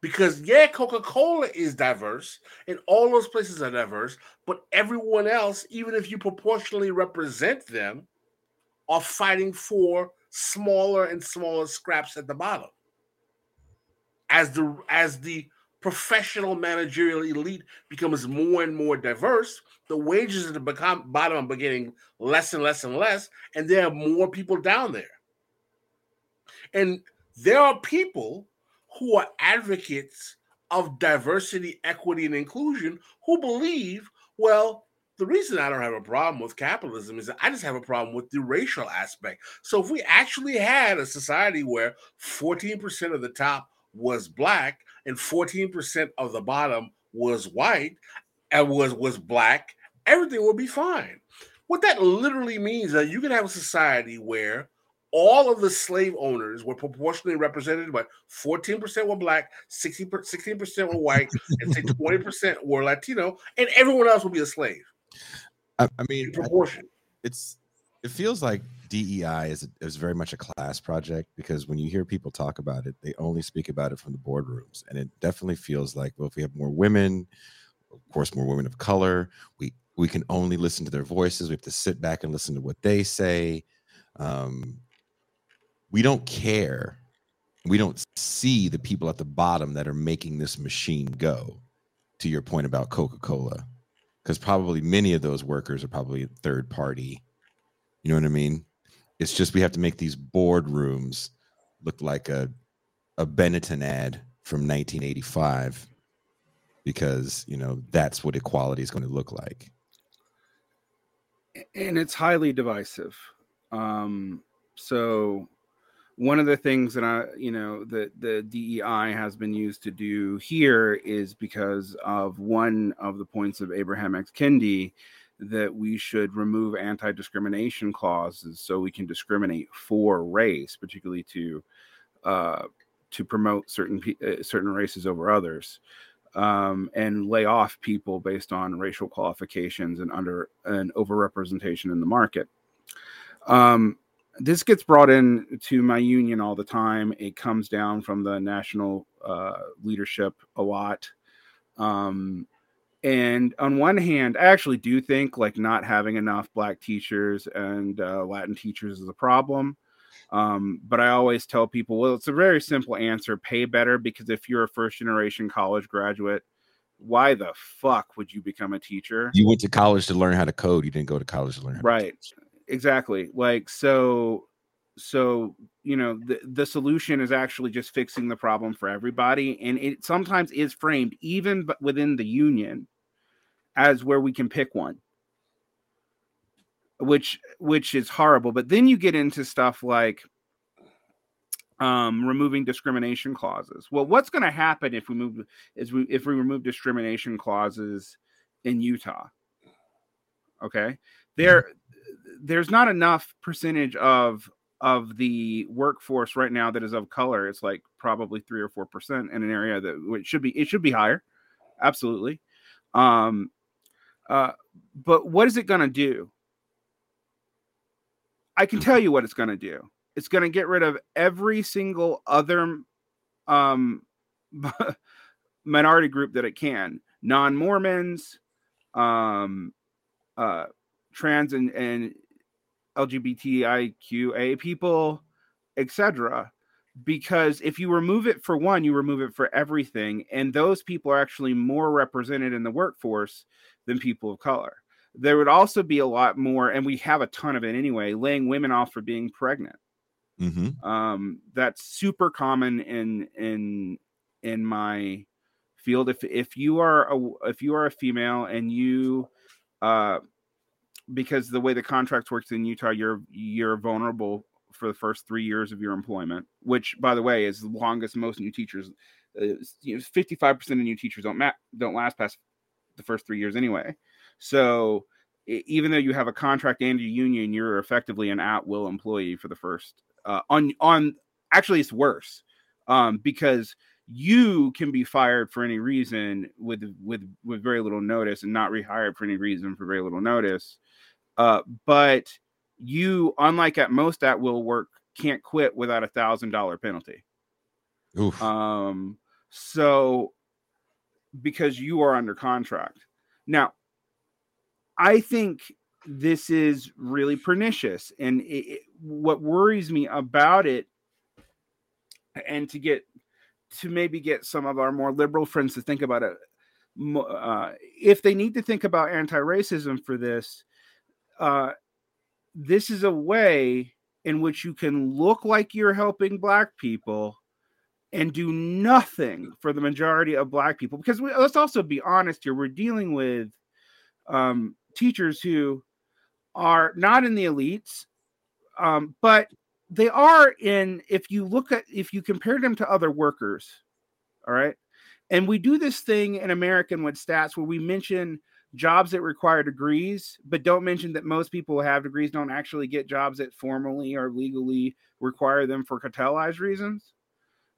because yeah, Coca Cola is diverse, and all those places are diverse, but everyone else, even if you proportionally represent them, are fighting for smaller and smaller scraps at the bottom. As the as the professional managerial elite becomes more and more diverse, the wages at the bottom are getting less and less and less, and there are more people down there. And there are people who are advocates of diversity, equity, and inclusion who believe, well, the reason I don't have a problem with capitalism is I just have a problem with the racial aspect. So if we actually had a society where 14% of the top was black and 14% of the bottom was white and was was black everything would be fine. What that literally means is that you can have a society where all of the slave owners were proportionally represented, but 14% were black, 60, 16% were white, and say 20% were Latino, and everyone else would be a slave. I, I mean, In proportion. it's it feels like DEI is is very much a class project because when you hear people talk about it, they only speak about it from the boardrooms, and it definitely feels like well, if we have more women, of course, more women of color, we we can only listen to their voices. We have to sit back and listen to what they say. Um, we don't care. We don't see the people at the bottom that are making this machine go. To your point about Coca Cola, because probably many of those workers are probably third party. You know what I mean? It's just we have to make these boardrooms look like a a Benetton ad from 1985 because you know that's what equality is going to look like. and it's highly divisive. Um, so one of the things that I, you know, that the DEI has been used to do here is because of one of the points of Ibram X. Kendi that we should remove anti-discrimination clauses so we can discriminate for race, particularly to uh, to promote certain uh, certain races over others um, and lay off people based on racial qualifications and under an overrepresentation in the market. Um, this gets brought in to my union all the time. It comes down from the national uh, leadership a lot. Um, and on one hand, I actually do think like not having enough black teachers and uh, Latin teachers is a problem. Um, but I always tell people, well, it's a very simple answer pay better because if you're a first generation college graduate, why the fuck would you become a teacher? You went to college to learn how to code. You didn't go to college to learn. How Right. Exactly. Like, so, so, you know, the, the solution is actually just fixing the problem for everybody. And it sometimes is framed even within the union as where we can pick one. Which which is horrible but then you get into stuff like um removing discrimination clauses. Well what's going to happen if we move is we if we remove discrimination clauses in utah? Okay? There there's not enough percentage of of the workforce right now that is of color it's like probably three or four percent in an area that which should be it should be higher absolutely um uh but what is it going to do I can tell you what it's going to do. It's going to get rid of every single other um, minority group that it can non Mormons, um, uh, trans and, and LGBTIQA people, etc. Because if you remove it for one, you remove it for everything. And those people are actually more represented in the workforce than people of color there would also be a lot more, and we have a ton of it anyway, laying women off for being pregnant. Mm-hmm. Um, that's super common in in in my field. If if you are a if you are a female and you uh because the way the contract works in Utah, you're you're vulnerable for the first three years of your employment, which by the way is the longest most new teachers. Uh, you know, 55% of new teachers don't ma- don't last past the first three years anyway. So even though you have a contract and a union, you're effectively an at-will employee for the first uh, on on. Actually, it's worse um, because you can be fired for any reason with with with very little notice and not rehired for any reason for very little notice. Uh, but you, unlike at most at-will work, can't quit without a thousand dollar penalty. Oof. Um, so because you are under contract. Now, I think this is really pernicious. And it, it- what worries me about it, and to get to maybe get some of our more liberal friends to think about it, uh, if they need to think about anti racism for this, uh, this is a way in which you can look like you're helping Black people and do nothing for the majority of black people. Because we, let's also be honest here we're dealing with um, teachers who are not in the elites um, but they are in if you look at if you compare them to other workers all right? And we do this thing in american with stats where we mention jobs that require degrees, but don't mention that most people who have degrees don't actually get jobs that formally or legally require them for cartelized reasons.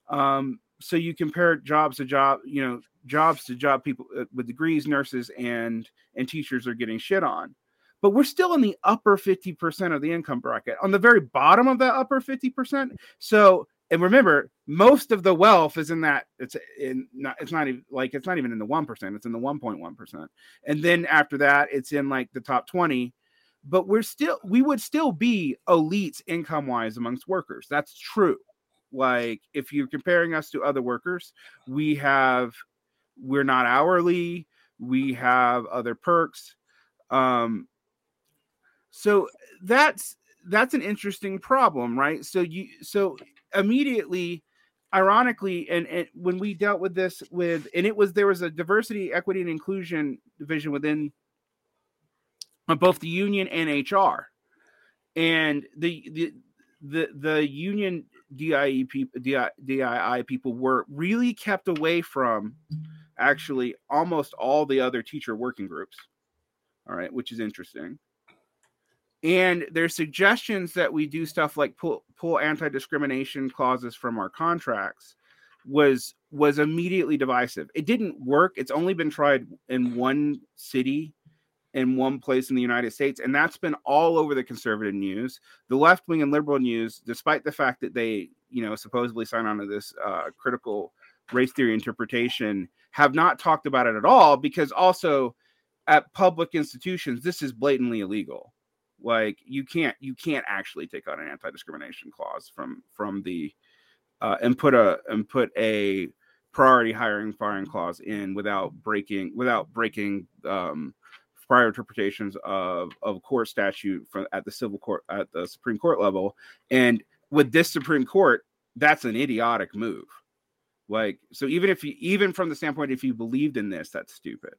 Um, so you compare jobs to job, you know, jobs to job people uh, with degrees, nurses, and and teachers are getting shit on. But we're still in the upper 50% of the income bracket, on the very bottom of that upper 50%. So and remember most of the wealth is in that it's in not it's not even like it's not even in the 1% it's in the 1.1% and then after that it's in like the top 20 but we're still we would still be elites income wise amongst workers. That's true. Like if you're comparing us to other workers we have we're not hourly we have other perks. Um so that's that's an interesting problem right? So you so immediately ironically and, and when we dealt with this with and it was there was a diversity equity and inclusion division within both the union and hr and the the the, the union DIE people, DI, DII people were really kept away from actually almost all the other teacher working groups. All right, which is interesting and there's suggestions that we do stuff like pull pull anti-discrimination clauses from our contracts was was immediately divisive. It didn't work. It's only been tried in one city in one place in the united states and that's been all over the conservative news. The left wing and liberal news despite the fact that they you know supposedly sign on to this uh, critical race theory interpretation have not talked about it at all because also at public institutions this is blatantly illegal like you can't you can't actually take out an anti-discrimination clause from from the uh, and put a and put a priority hiring firing clause in without breaking without breaking um, prior interpretations of of court statute from at the civil court at the Supreme Court level. And with this Supreme Court, that's an idiotic move. Like so, even if you even from the standpoint if you believed in this, that's stupid.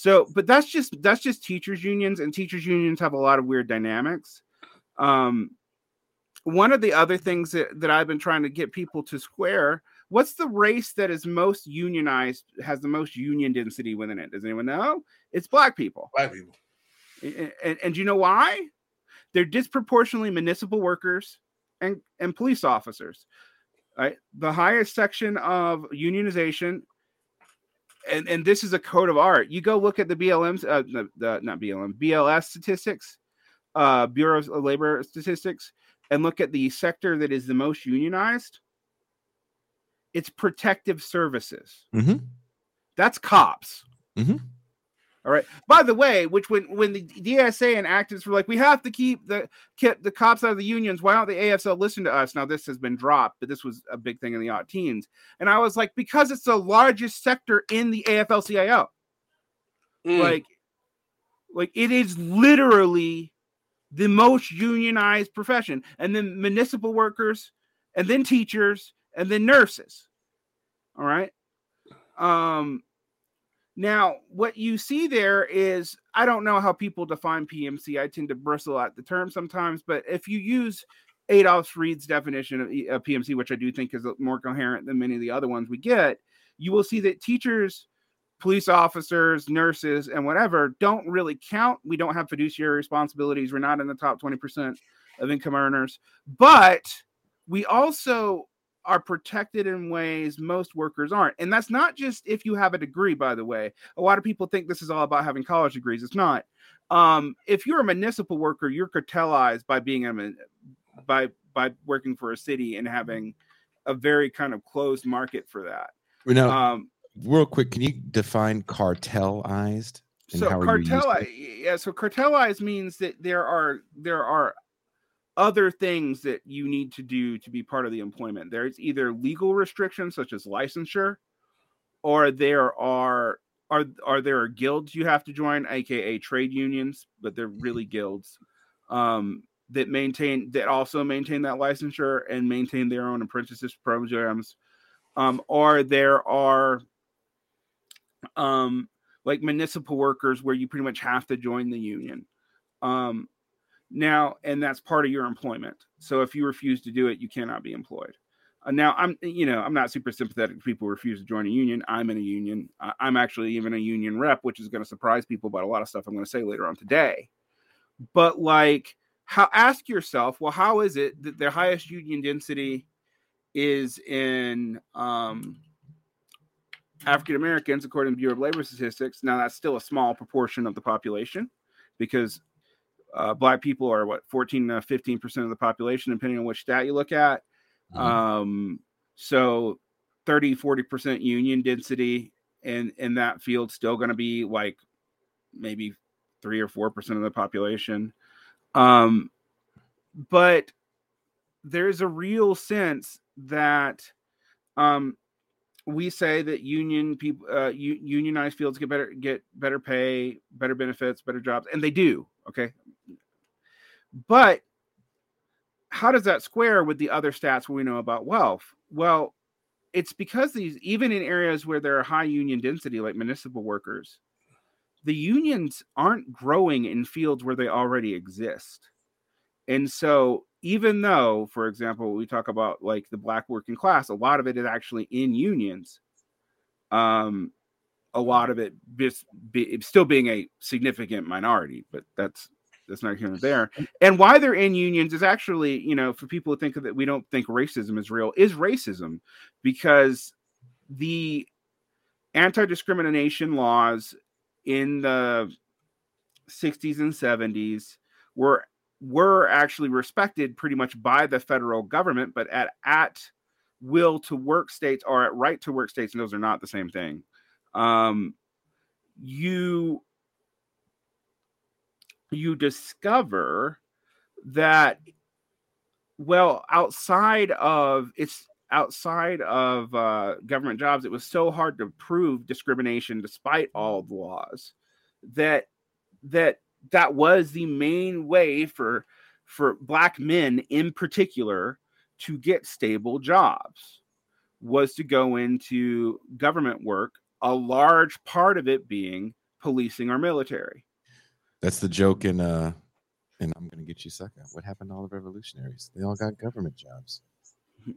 So, but that's just that's just teachers unions, and teachers unions have a lot of weird dynamics. Um, one of the other things that, that I've been trying to get people to square what's the race that is most unionized, has the most union density within it? Does anyone know? It's black people. Black people. And, and, and do you know why? They're disproportionately municipal workers and, and police officers. Right? The highest section of unionization and and this is a code of art. You go look at the BLM's uh, the, the not BLM BLS statistics, uh, Bureau of Labor statistics, and look at the sector that is the most unionized. It's protective services. Mm-hmm. That's cops. Mm-hmm. All right. By the way, which when when the DSA and activists were like, we have to keep the keep the cops out of the unions. Why don't the AFL listen to us? Now this has been dropped, but this was a big thing in the odd teens. And I was like, because it's the largest sector in the AFL-CIO. Mm. Like, like it is literally the most unionized profession, and then municipal workers, and then teachers, and then nurses. All right. Um now, what you see there is I don't know how people define PMC. I tend to bristle at the term sometimes, but if you use Adolph Reed's definition of PMC, which I do think is more coherent than many of the other ones we get, you will see that teachers, police officers, nurses, and whatever don't really count. We don't have fiduciary responsibilities. We're not in the top 20% of income earners, but we also are protected in ways most workers aren't. And that's not just if you have a degree, by the way. A lot of people think this is all about having college degrees. It's not. Um, if you're a municipal worker, you're cartelized by being a by by working for a city and having a very kind of closed market for that. Now, um, real quick, can you define cartelized? So cartel, yeah. So cartelized means that there are there are other things that you need to do to be part of the employment. There's either legal restrictions such as licensure, or there are are are there are guilds you have to join, aka trade unions, but they're really guilds um, that maintain that also maintain that licensure and maintain their own apprenticeship programs. Um, or there are um, like municipal workers where you pretty much have to join the union. Um, now, and that's part of your employment. So if you refuse to do it, you cannot be employed. Uh, now I'm you know I'm not super sympathetic to people who refuse to join a union. I'm in a union. I'm actually even a union rep, which is going to surprise people about a lot of stuff I'm going to say later on today. But like, how ask yourself, well, how is it that the highest union density is in um, African Americans, according to Bureau of Labor Statistics? Now that's still a small proportion of the population, because uh, black people are what 14 to 15 percent of the population, depending on which stat you look at. Mm-hmm. Um, so 30, 40 percent union density in in that field still going to be like maybe three or four percent of the population. Um, but there's a real sense that um, we say that union people, uh, unionized fields get better, get better pay, better benefits, better jobs, and they do. Okay, but how does that square with the other stats we know about wealth? Well, it's because these, even in areas where there are high union density, like municipal workers, the unions aren't growing in fields where they already exist. And so, even though, for example, we talk about like the black working class, a lot of it is actually in unions. Um, a lot of it just be, still being a significant minority, but that's that's not here nor there. And why they're in unions is actually, you know, for people who think that we don't think racism is real, is racism because the anti-discrimination laws in the 60s and 70s were were actually respected pretty much by the federal government, but at at will to work states or at right to work states, and those are not the same thing. Um, you you discover that well outside of it's outside of uh, government jobs it was so hard to prove discrimination despite all the laws that that that was the main way for for black men in particular to get stable jobs was to go into government work a large part of it being policing our military that's the joke in uh and I'm gonna get you sucker. What happened to all the revolutionaries? They all got government jobs.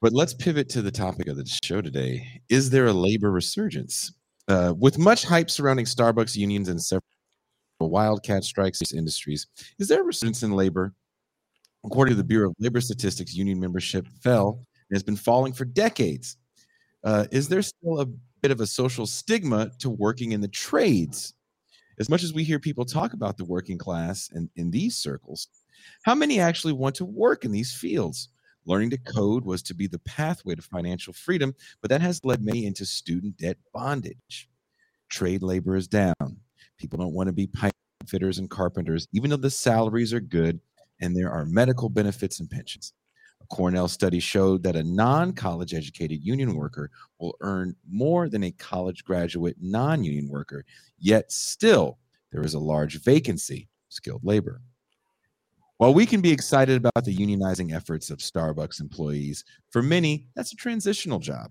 but let's pivot to the topic of the show today. Is there a labor resurgence? Uh, with much hype surrounding Starbucks unions and several wildcat strikes in industries, is there a resurgence in labor? According to the Bureau of Labor Statistics, union membership fell and has been falling for decades. Uh, is there still a bit of a social stigma to working in the trades? as much as we hear people talk about the working class in, in these circles, how many actually want to work in these fields? Learning to code was to be the pathway to financial freedom, but that has led many into student debt bondage. Trade labor is down. People don't want to be pipe fitters and carpenters, even though the salaries are good and there are medical benefits and pensions. Cornell study showed that a non college educated union worker will earn more than a college graduate non union worker, yet still there is a large vacancy skilled labor. While we can be excited about the unionizing efforts of Starbucks employees, for many, that's a transitional job.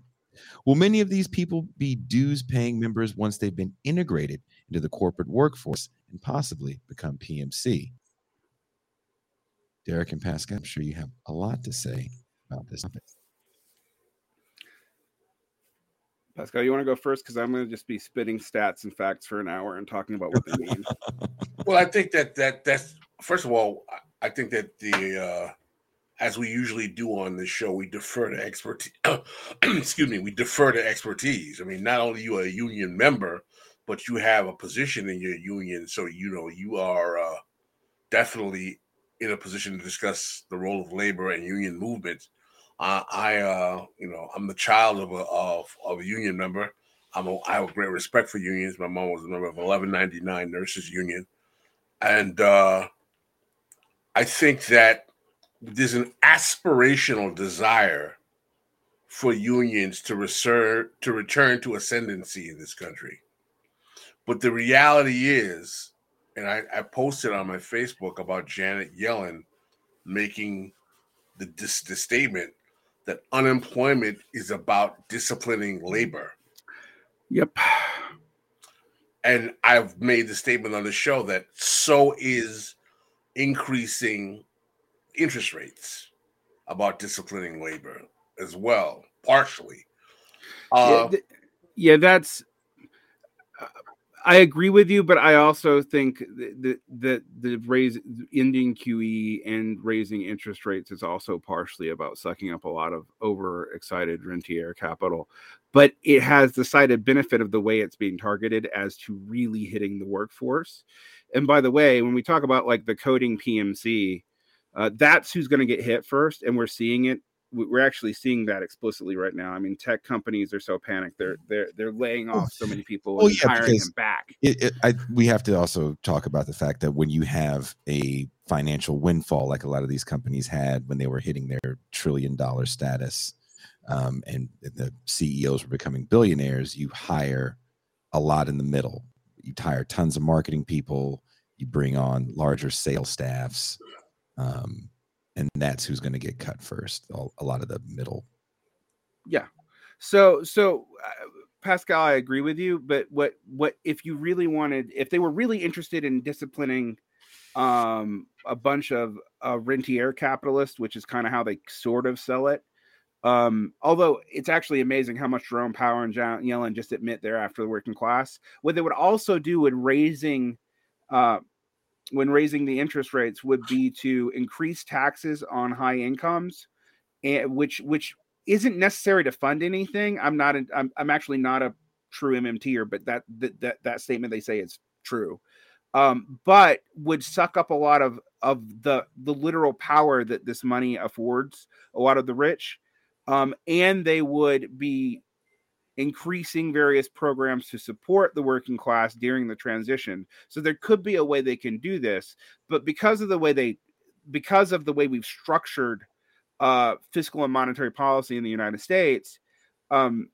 Will many of these people be dues paying members once they've been integrated into the corporate workforce and possibly become PMC? Derek and Pascal, I'm sure you have a lot to say about this topic. Pascal, you want to go first? Because I'm going to just be spitting stats and facts for an hour and talking about what they mean. well, I think that that that's first of all, I think that the uh, as we usually do on this show, we defer to expertise. excuse me, we defer to expertise. I mean, not only you a union member, but you have a position in your union, so you know you are uh, definitely in a position to discuss the role of labor and union movement. Uh, I, uh, you know, I'm the child of a of, of a union member. I'm a, I have great respect for unions. My mom was a member of 1199 Nurses Union, and uh, I think that there's an aspirational desire for unions to return to return to ascendancy in this country. But the reality is and I, I posted on my Facebook about Janet Yellen making the, this, the statement that unemployment is about disciplining labor. Yep. And I've made the statement on the show that so is increasing interest rates. about disciplining labor as well, partially. Uh, yeah, th- yeah, that's I agree with you, but I also think that the, the raise ending QE and raising interest rates is also partially about sucking up a lot of overexcited rentier capital. But it has the sided benefit of the way it's being targeted as to really hitting the workforce. And by the way, when we talk about like the coding PMC, uh, that's who's going to get hit first, and we're seeing it we're actually seeing that explicitly right now. I mean, tech companies are so panicked; they're they're they're laying off so many people well, and yeah, hiring them back. It, it, I, we have to also talk about the fact that when you have a financial windfall, like a lot of these companies had when they were hitting their trillion dollar status, um, and the CEOs were becoming billionaires, you hire a lot in the middle. You hire tons of marketing people. You bring on larger sales staffs. Um, and that's who's going to get cut first. A lot of the middle. Yeah. So so uh, Pascal, I agree with you, but what what if you really wanted if they were really interested in disciplining um a bunch of uh, rentier capitalists, which is kind of how they sort of sell it. Um, although it's actually amazing how much Jerome Powell and John Yellen just admit they're after the working class. What they would also do with raising uh, when raising the interest rates would be to increase taxes on high incomes, and which which isn't necessary to fund anything. I'm not. i I'm I'm actually not a true MMTer, but that that that, that statement they say is true. Um, but would suck up a lot of of the the literal power that this money affords a lot of the rich, um, and they would be increasing various programs to support the working class during the transition. So there could be a way they can do this, but because of the way they because of the way we've structured uh, fiscal and monetary policy in the United States, um,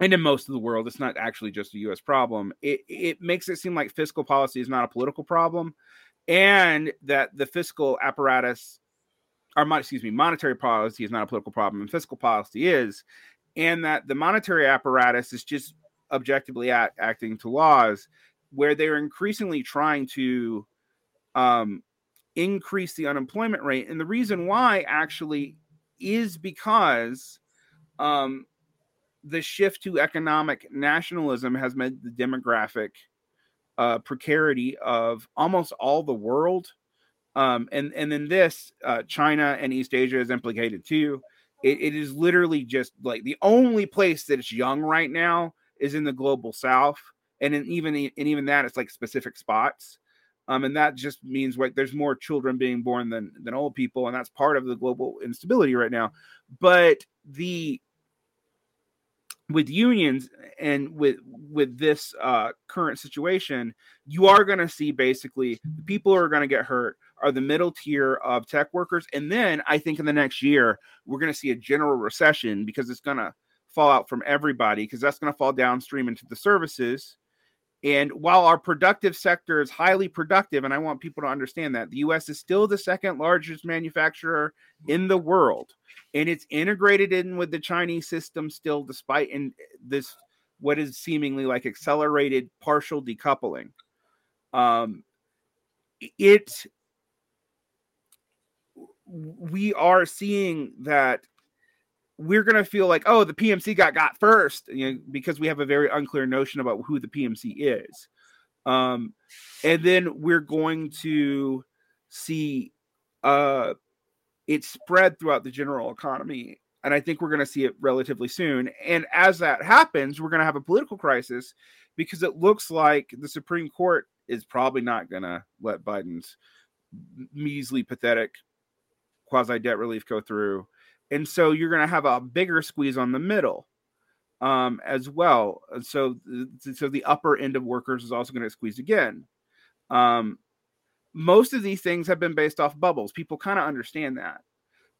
and in most of the world, it's not actually just a U.S. problem. It it makes it seem like fiscal policy is not a political problem, and that the fiscal apparatus, or excuse me, monetary policy is not a political problem, and fiscal policy is and that the monetary apparatus is just objectively act, acting to laws where they're increasingly trying to um, increase the unemployment rate. And the reason why actually is because um, the shift to economic nationalism has made the demographic uh, precarity of almost all the world. Um, and and in this, uh, China and East Asia is implicated too. It, it is literally just like the only place that it's young right now is in the global south, and in even and even that it's like specific spots. Um, and that just means like there's more children being born than than old people, and that's part of the global instability right now. But the with unions and with with this uh, current situation, you are going to see basically people are going to get hurt are the middle tier of tech workers, and then I think in the next year we're going to see a general recession because it's going to fall out from everybody because that's going to fall downstream into the services. And while our productive sector is highly productive, and I want people to understand that the US is still the second largest manufacturer in the world, and it's integrated in with the Chinese system still, despite in this what is seemingly like accelerated partial decoupling. Um, it we are seeing that we're going to feel like, oh, the PMC got got first, you know, because we have a very unclear notion about who the PMC is. Um, and then we're going to see uh, it spread throughout the general economy. And I think we're going to see it relatively soon. And as that happens, we're going to have a political crisis because it looks like the Supreme Court is probably not going to let Biden's measly, pathetic quasi debt relief go through and so you're going to have a bigger squeeze on the middle um, as well. So, so the upper end of workers is also going to squeeze again. Um, most of these things have been based off bubbles. People kind of understand that.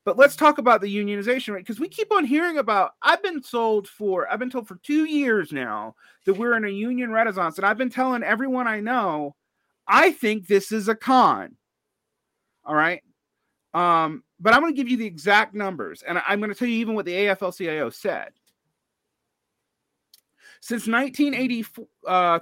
But let's talk about the unionization rate because we keep on hearing about. I've been sold for, I've been told for two years now that we're in a union renaissance. And I've been telling everyone I know, I think this is a con. All right. Um, but I'm going to give you the exact numbers, and I'm going to tell you even what the AFL-CIO said. Since 1984, uh,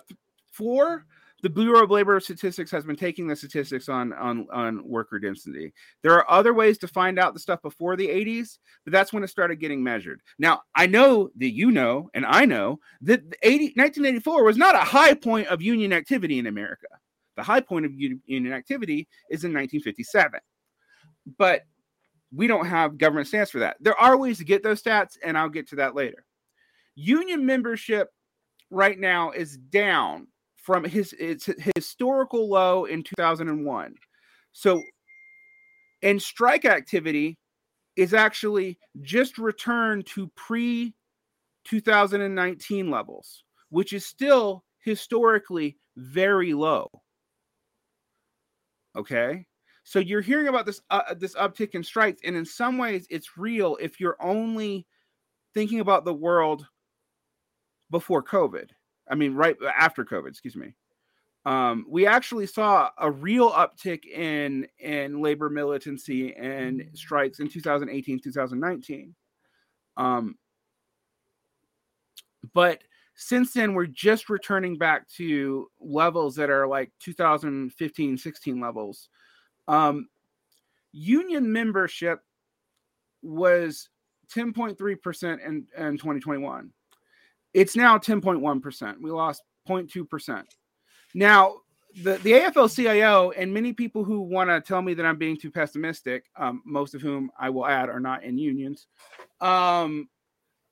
the Bureau of Labor Statistics has been taking the statistics on on on worker density. There are other ways to find out the stuff before the 80s, but that's when it started getting measured. Now, I know that you know, and I know that 80, 1984 was not a high point of union activity in America. The high point of union activity is in 1957. But we don't have government stats for that. There are ways to get those stats, and I'll get to that later. Union membership right now is down from his its historical low in 2001. So, and strike activity is actually just returned to pre 2019 levels, which is still historically very low. Okay. So you're hearing about this uh, this uptick in strikes, and in some ways, it's real if you're only thinking about the world before COVID. I mean, right after COVID, excuse me. Um, we actually saw a real uptick in in labor militancy and strikes in 2018, 2019. Um, but since then, we're just returning back to levels that are like 2015, 16 levels. Um, union membership was 10.3% in, in 2021. It's now 10.1%. We lost 0.2%. Now, the, the AFL CIO and many people who want to tell me that I'm being too pessimistic, um, most of whom I will add are not in unions, um,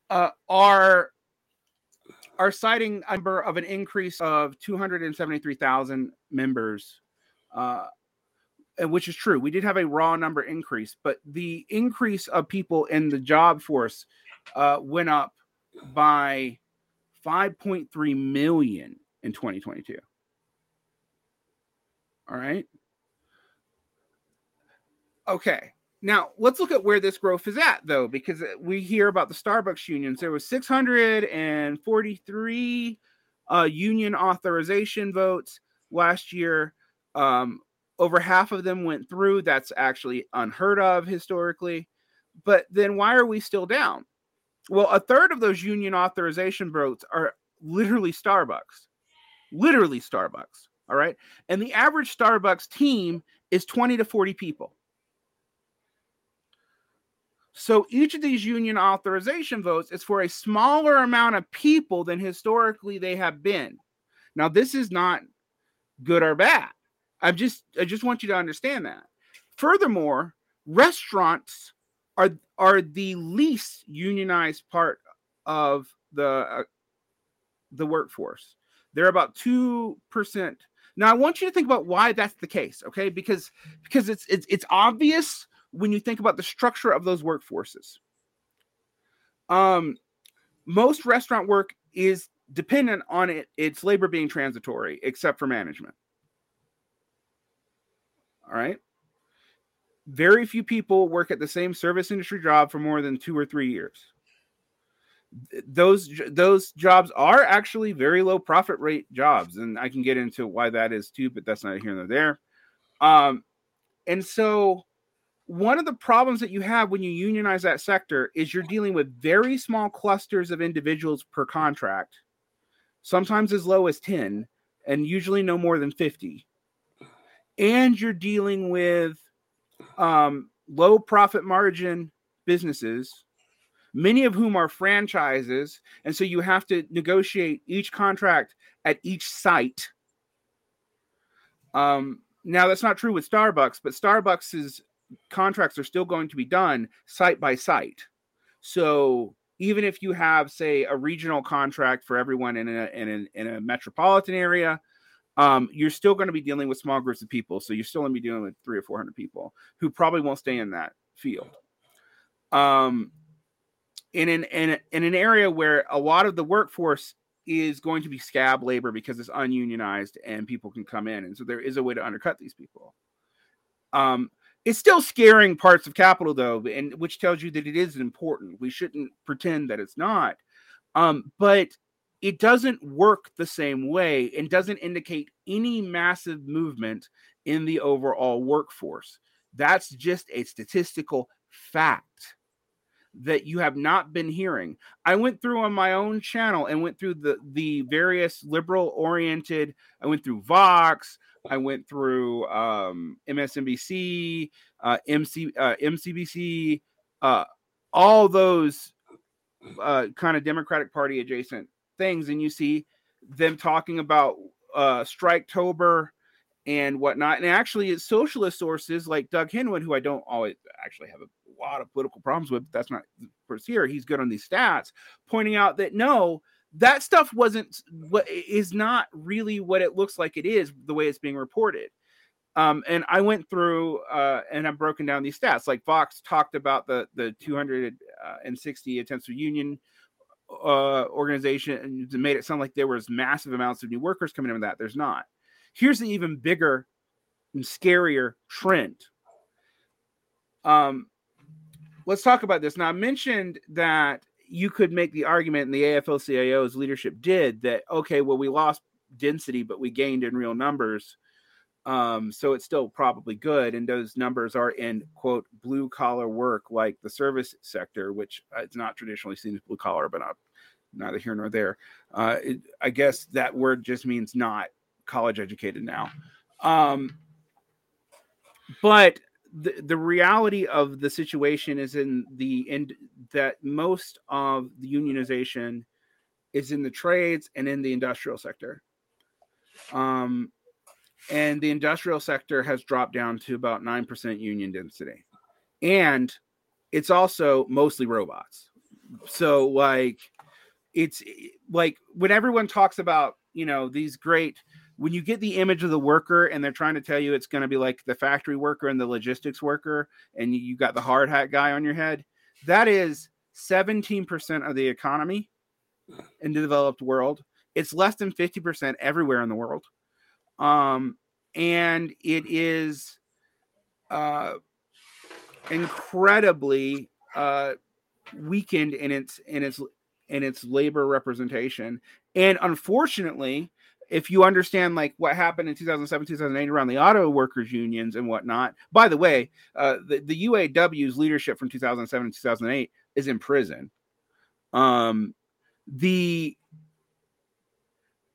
uh, are are citing a number of an increase of 273,000 members, uh, which is true. We did have a raw number increase, but the increase of people in the job force uh, went up by 5.3 million in 2022. All right. Okay. Now let's look at where this growth is at, though, because we hear about the Starbucks unions. There was 643 uh, union authorization votes last year. Um, over half of them went through. That's actually unheard of historically. But then why are we still down? Well, a third of those union authorization votes are literally Starbucks. Literally Starbucks. All right. And the average Starbucks team is 20 to 40 people. So each of these union authorization votes is for a smaller amount of people than historically they have been. Now, this is not good or bad. I just I just want you to understand that. Furthermore, restaurants are are the least unionized part of the uh, the workforce. They're about two percent. Now, I want you to think about why that's the case, okay? Because because it's it's it's obvious when you think about the structure of those workforces. Um, most restaurant work is dependent on it its labor being transitory, except for management. All right. Very few people work at the same service industry job for more than two or three years. Those those jobs are actually very low profit rate jobs and i can get into why that is too but that's not here nor there. Um and so one of the problems that you have when you unionize that sector is you're dealing with very small clusters of individuals per contract sometimes as low as 10 and usually no more than 50 and you're dealing with um, low profit margin businesses many of whom are franchises. And so you have to negotiate each contract at each site. Um, now, that's not true with Starbucks, but Starbucks's contracts are still going to be done site by site. So even if you have, say, a regional contract for everyone in a, in a, in a metropolitan area, um, you're still going to be dealing with small groups of people. So you're still going to be dealing with three or 400 people who probably won't stay in that field. Um, in an in, in an area where a lot of the workforce is going to be scab labor because it's ununionized and people can come in, and so there is a way to undercut these people. Um, it's still scaring parts of capital though, and which tells you that it is important. We shouldn't pretend that it's not. Um, but it doesn't work the same way and doesn't indicate any massive movement in the overall workforce. That's just a statistical fact that you have not been hearing. I went through on my own channel and went through the the various liberal oriented. I went through Vox. I went through um, MSNBC, uh, MC, uh, MCBC, uh, all those uh, kind of Democratic Party adjacent things, and you see them talking about uh, Striketober and whatnot. And actually, it's socialist sources like Doug Henwood, who I don't always actually have a lot of political problems with. That's not first here. He's good on these stats, pointing out that no, that stuff wasn't what is not really what it looks like it is the way it's being reported. Um, and I went through uh, and I've broken down these stats. Like Vox talked about the the 260 attempts for union uh, organization and made it sound like there was massive amounts of new workers coming in with that. There's not. Here's the even bigger and scarier trend. Um, let's talk about this. Now, I mentioned that you could make the argument, and the AFL-CIO's leadership did that. Okay, well, we lost density, but we gained in real numbers. Um, so it's still probably good, and those numbers are in quote blue collar work like the service sector, which uh, it's not traditionally seen as blue collar, but not neither here nor there. Uh, it, I guess that word just means not college educated now. Um, but the, the reality of the situation is in the end that most of the unionization is in the trades and in the industrial sector. Um, and the industrial sector has dropped down to about 9% union density. And it's also mostly robots. So, like, it's like when everyone talks about, you know, these great when you get the image of the worker and they're trying to tell you it's going to be like the factory worker and the logistics worker and you got the hard hat guy on your head that is 17% of the economy in the developed world it's less than 50% everywhere in the world um, and it is uh, incredibly uh, weakened in its in its in its labor representation. And unfortunately if you understand like what happened in 2007 2008 around the auto workers unions and whatnot by the way uh, the, the uaw's leadership from 2007 to 2008 is in prison. Um, the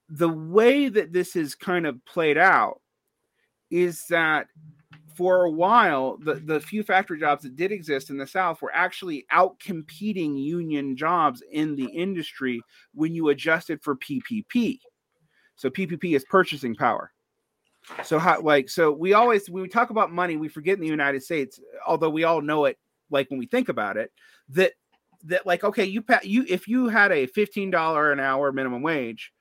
the way that this is kind of played out is that for a while the, the few factory jobs that did exist in the south were actually out competing union jobs in the industry when you adjusted for ppp so PPP is purchasing power. So how like so we always when we talk about money, we forget in the United States, although we all know it like when we think about it, that that like okay, you you if you had a $15 an hour minimum wage,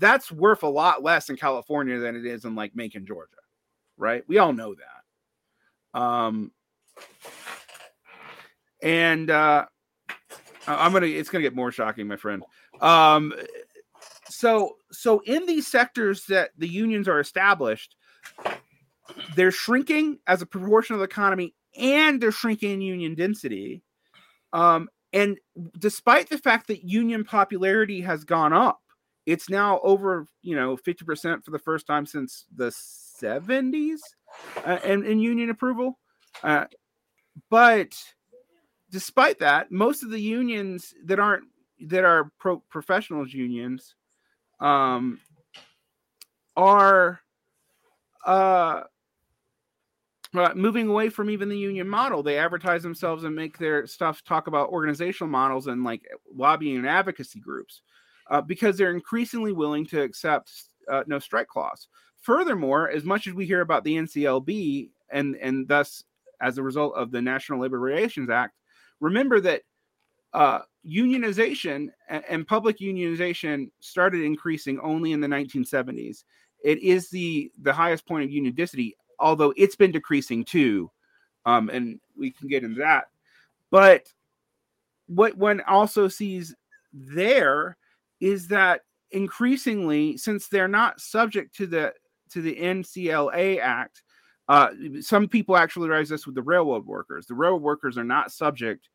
that's worth a lot less in California than it is in like Macon, Georgia. Right? We all know that. Um and uh I'm gonna it's gonna get more shocking, my friend. Um so so in these sectors that the unions are established they're shrinking as a proportion of the economy and they're shrinking in union density um, and despite the fact that union popularity has gone up it's now over you know 50% for the first time since the 70s uh, in, in union approval uh, but despite that most of the unions that aren't that are pro professionals unions um, are uh, uh, moving away from even the union model. They advertise themselves and make their stuff talk about organizational models and like lobbying and advocacy groups uh, because they're increasingly willing to accept uh, no strike clause. Furthermore, as much as we hear about the NCLB and and thus as a result of the National Labor Relations Act, remember that uh, unionization and public unionization started increasing only in the 1970s. It is the the highest point of union density, although it's been decreasing too, um, and we can get into that. But what one also sees there is that increasingly, since they're not subject to the to the NCLA Act, uh, some people actually raise this with the railroad workers. The railroad workers are not subject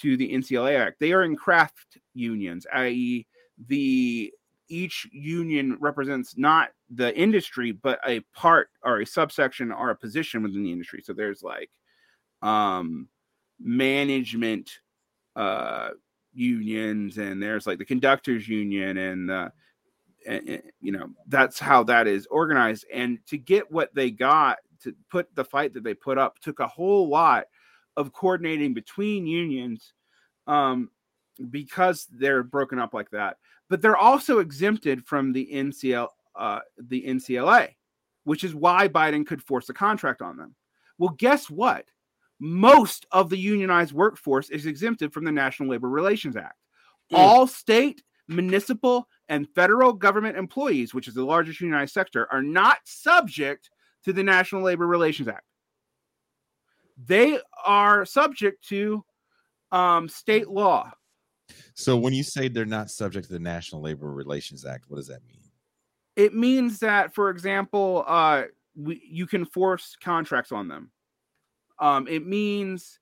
to the NCLA Act. They are in craft unions, i.e., the each union represents not the industry, but a part or a subsection or a position within the industry. So there's like um, management uh, unions, and there's like the conductors union, and, uh, and, and you know that's how that is organized. And to get what they got to put the fight that they put up took a whole lot of coordinating between unions um, because they're broken up like that. But they're also exempted from the NCL, uh, the NCLA, which is why Biden could force a contract on them. Well, guess what? Most of the unionized workforce is exempted from the National Labor Relations Act. Mm. All state, municipal, and federal government employees, which is the largest unionized sector, are not subject to the National Labor Relations Act. They are subject to um, state law. So when you say they're not subject to the National Labor Relations Act, what does that mean? It means that, for example, uh, we, you can force contracts on them. Um, it means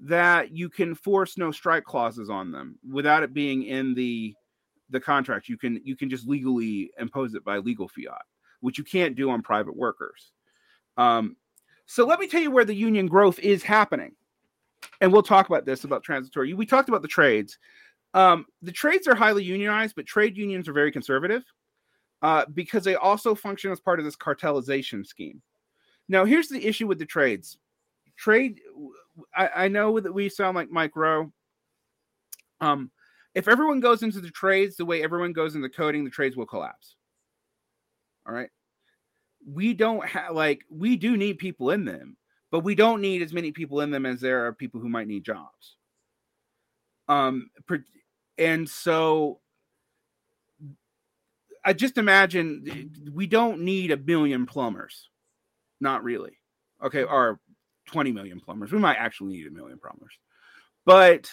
that you can force no strike clauses on them without it being in the the contract. You can you can just legally impose it by legal fiat, which you can't do on private workers. Um, so let me tell you where the union growth is happening. And we'll talk about this about transitory. We talked about the trades. Um, the trades are highly unionized, but trade unions are very conservative uh, because they also function as part of this cartelization scheme. Now, here's the issue with the trades. Trade, I, I know that we sound like Mike Rowe. Um, if everyone goes into the trades the way everyone goes into coding, the trades will collapse. All right we don't have like we do need people in them, but we don't need as many people in them as there are people who might need jobs. Um, and so I just imagine we don't need a million plumbers, not really. Okay, or 20 million plumbers. We might actually need a million plumbers, but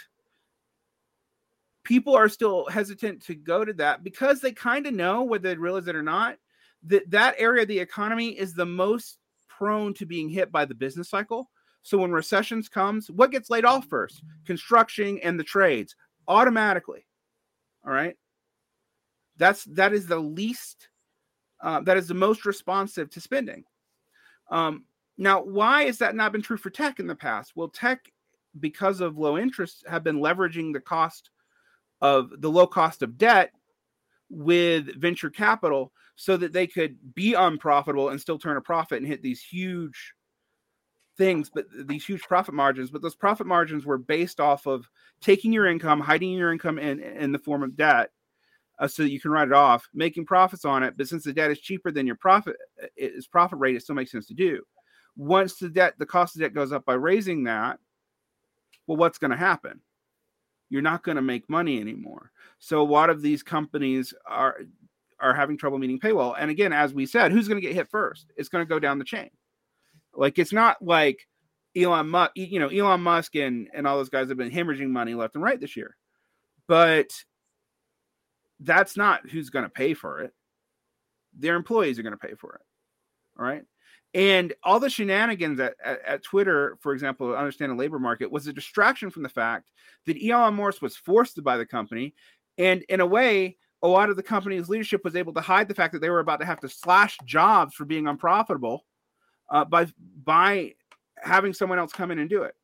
people are still hesitant to go to that because they kind of know whether they realize it or not that that area of the economy is the most prone to being hit by the business cycle. So when recessions comes, what gets laid off first? Construction and the trades automatically. All right. That's that is the least uh, that is the most responsive to spending. Um, now, why has that not been true for tech in the past? Well, tech, because of low interest, have been leveraging the cost of the low cost of debt with venture capital so that they could be unprofitable and still turn a profit and hit these huge things but these huge profit margins. But those profit margins were based off of taking your income hiding your income in in the form of debt uh, so that you can write it off making profits on it. But since the debt is cheaper than your profit its profit rate it still makes sense to do once the debt the cost of debt goes up by raising that well what's going to happen you're not going to make money anymore. So a lot of these companies are are having trouble meeting paywall. And again, as we said, who's going to get hit first? It's going to go down the chain. Like it's not like Elon Musk, you know, Elon Musk and and all those guys have been hemorrhaging money left and right this year. But that's not who's going to pay for it. Their employees are going to pay for it. All right. And all the shenanigans at, at, at, Twitter, for example, understand the labor market, was a distraction from the fact that Elon Musk was forced to buy the company. And in a way, a lot of the company's leadership was able to hide the fact that they were about to have to slash jobs for being unprofitable uh, by by having someone else come in and do it.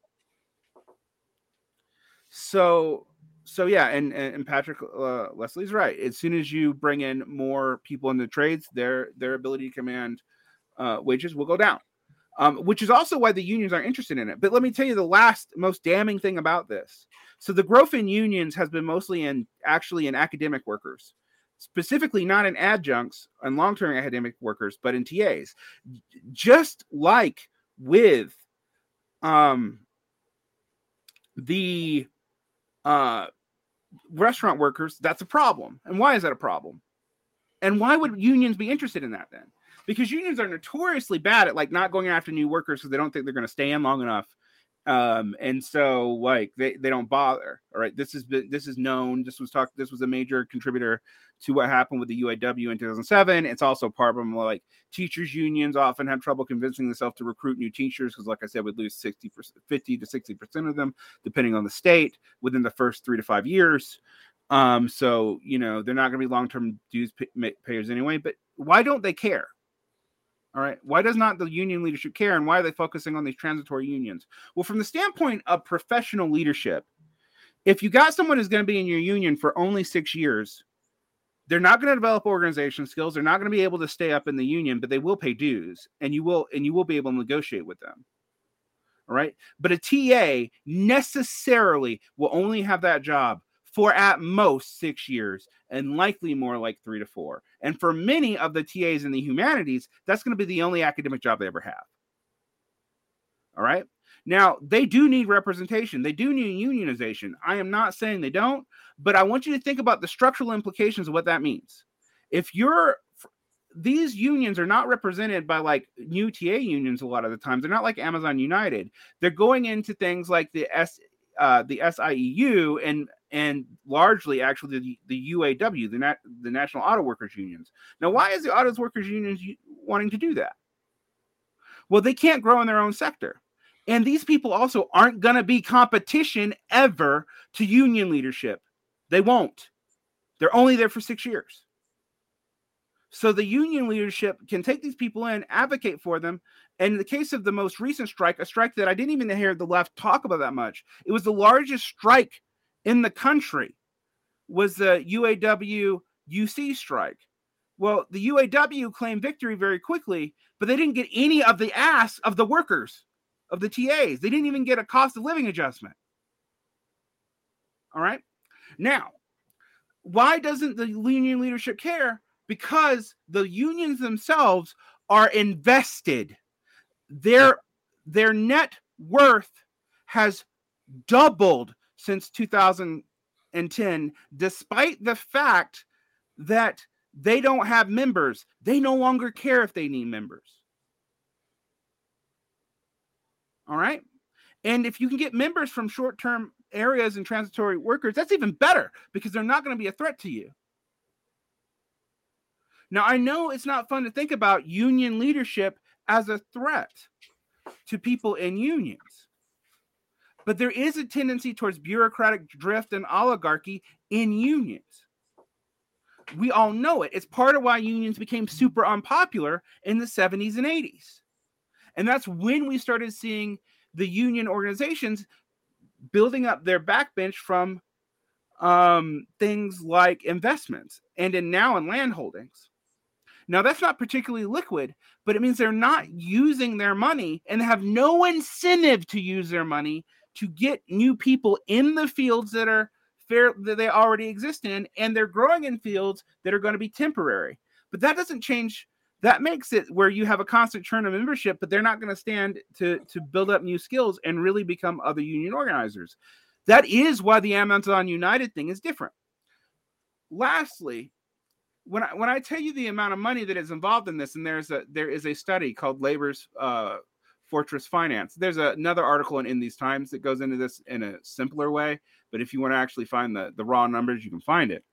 So so yeah, and and Patrick uh, Leslie's right. As soon as you bring in more people in the trades, their their ability to command uh, wages will go down, um, which is also why the unions are interested in it. But let me tell you the last most damning thing about this. So the growth in unions has been mostly in actually in academic workers, specifically not in adjuncts and long-term academic workers, but in TAs. Just like with um, the uh, restaurant workers, that's a problem. And why is that a problem? And why would unions be interested in that then? Because unions are notoriously bad at like not going after new workers because they don't think they're going to stay in long enough. Um and so like they, they don't bother all right? This is this is known. This was talked this was a major contributor to what happened with the uaw in 2007 it's also part of like teachers unions often have trouble convincing themselves to recruit new teachers because like i said we lose 60 50 to 60 percent of them depending on the state within the first three to five years. Um so you know they're not going to be long-term dues pay- payers anyway but why don't they care all right. Why does not the union leadership care and why are they focusing on these transitory unions? Well, from the standpoint of professional leadership, if you got someone who's going to be in your union for only six years, they're not going to develop organization skills. They're not going to be able to stay up in the union, but they will pay dues, and you will and you will be able to negotiate with them. All right, but a TA necessarily will only have that job for at most six years, and likely more like three to four. And for many of the TAs in the humanities, that's going to be the only academic job they ever have. All right. Now, they do need representation. They do need unionization. I am not saying they don't, but I want you to think about the structural implications of what that means. If you're these unions are not represented by like new TA unions a lot of the times. They're not like Amazon United. They're going into things like the S uh, the SEIU and and largely actually the, the UAW, the, the National Auto Workers Unions. Now, why is the Auto Workers Unions wanting to do that? Well, they can't grow in their own sector. And these people also aren't going to be competition ever to union leadership. They won't. They're only there for six years. So the union leadership can take these people in, advocate for them. And in the case of the most recent strike, a strike that I didn't even hear the left talk about that much, it was the largest strike in the country, was the UAW UC strike. Well, the UAW claimed victory very quickly, but they didn't get any of the ass of the workers of the TAs. They didn't even get a cost of living adjustment. All right. Now, why doesn't the union leadership care? Because the unions themselves are invested. Their their net worth has doubled since 2010, despite the fact that they don't have members. They no longer care if they need members. All right. And if you can get members from short term areas and transitory workers, that's even better because they're not going to be a threat to you. Now, I know it's not fun to think about union leadership as a threat to people in unions, but there is a tendency towards bureaucratic drift and oligarchy in unions. We all know it. It's part of why unions became super unpopular in the 70s and 80s. And that's when we started seeing the union organizations building up their backbench from um, things like investments and in now in land holdings. Now, that's not particularly liquid, but it means they're not using their money and have no incentive to use their money to get new people in the fields that are fair that they already exist in, and they're growing in fields that are going to be temporary. But that doesn't change that makes it where you have a constant churn of membership, but they're not going to stand to to build up new skills and really become other union organizers. That is why the Amazon United thing is different. Lastly, when I when I tell you the amount of money that is involved in this, and there's a there is a study called Labor's uh, Fortress Finance. There's a, another article in, in these times that goes into this in a simpler way. But if you want to actually find the the raw numbers, you can find it.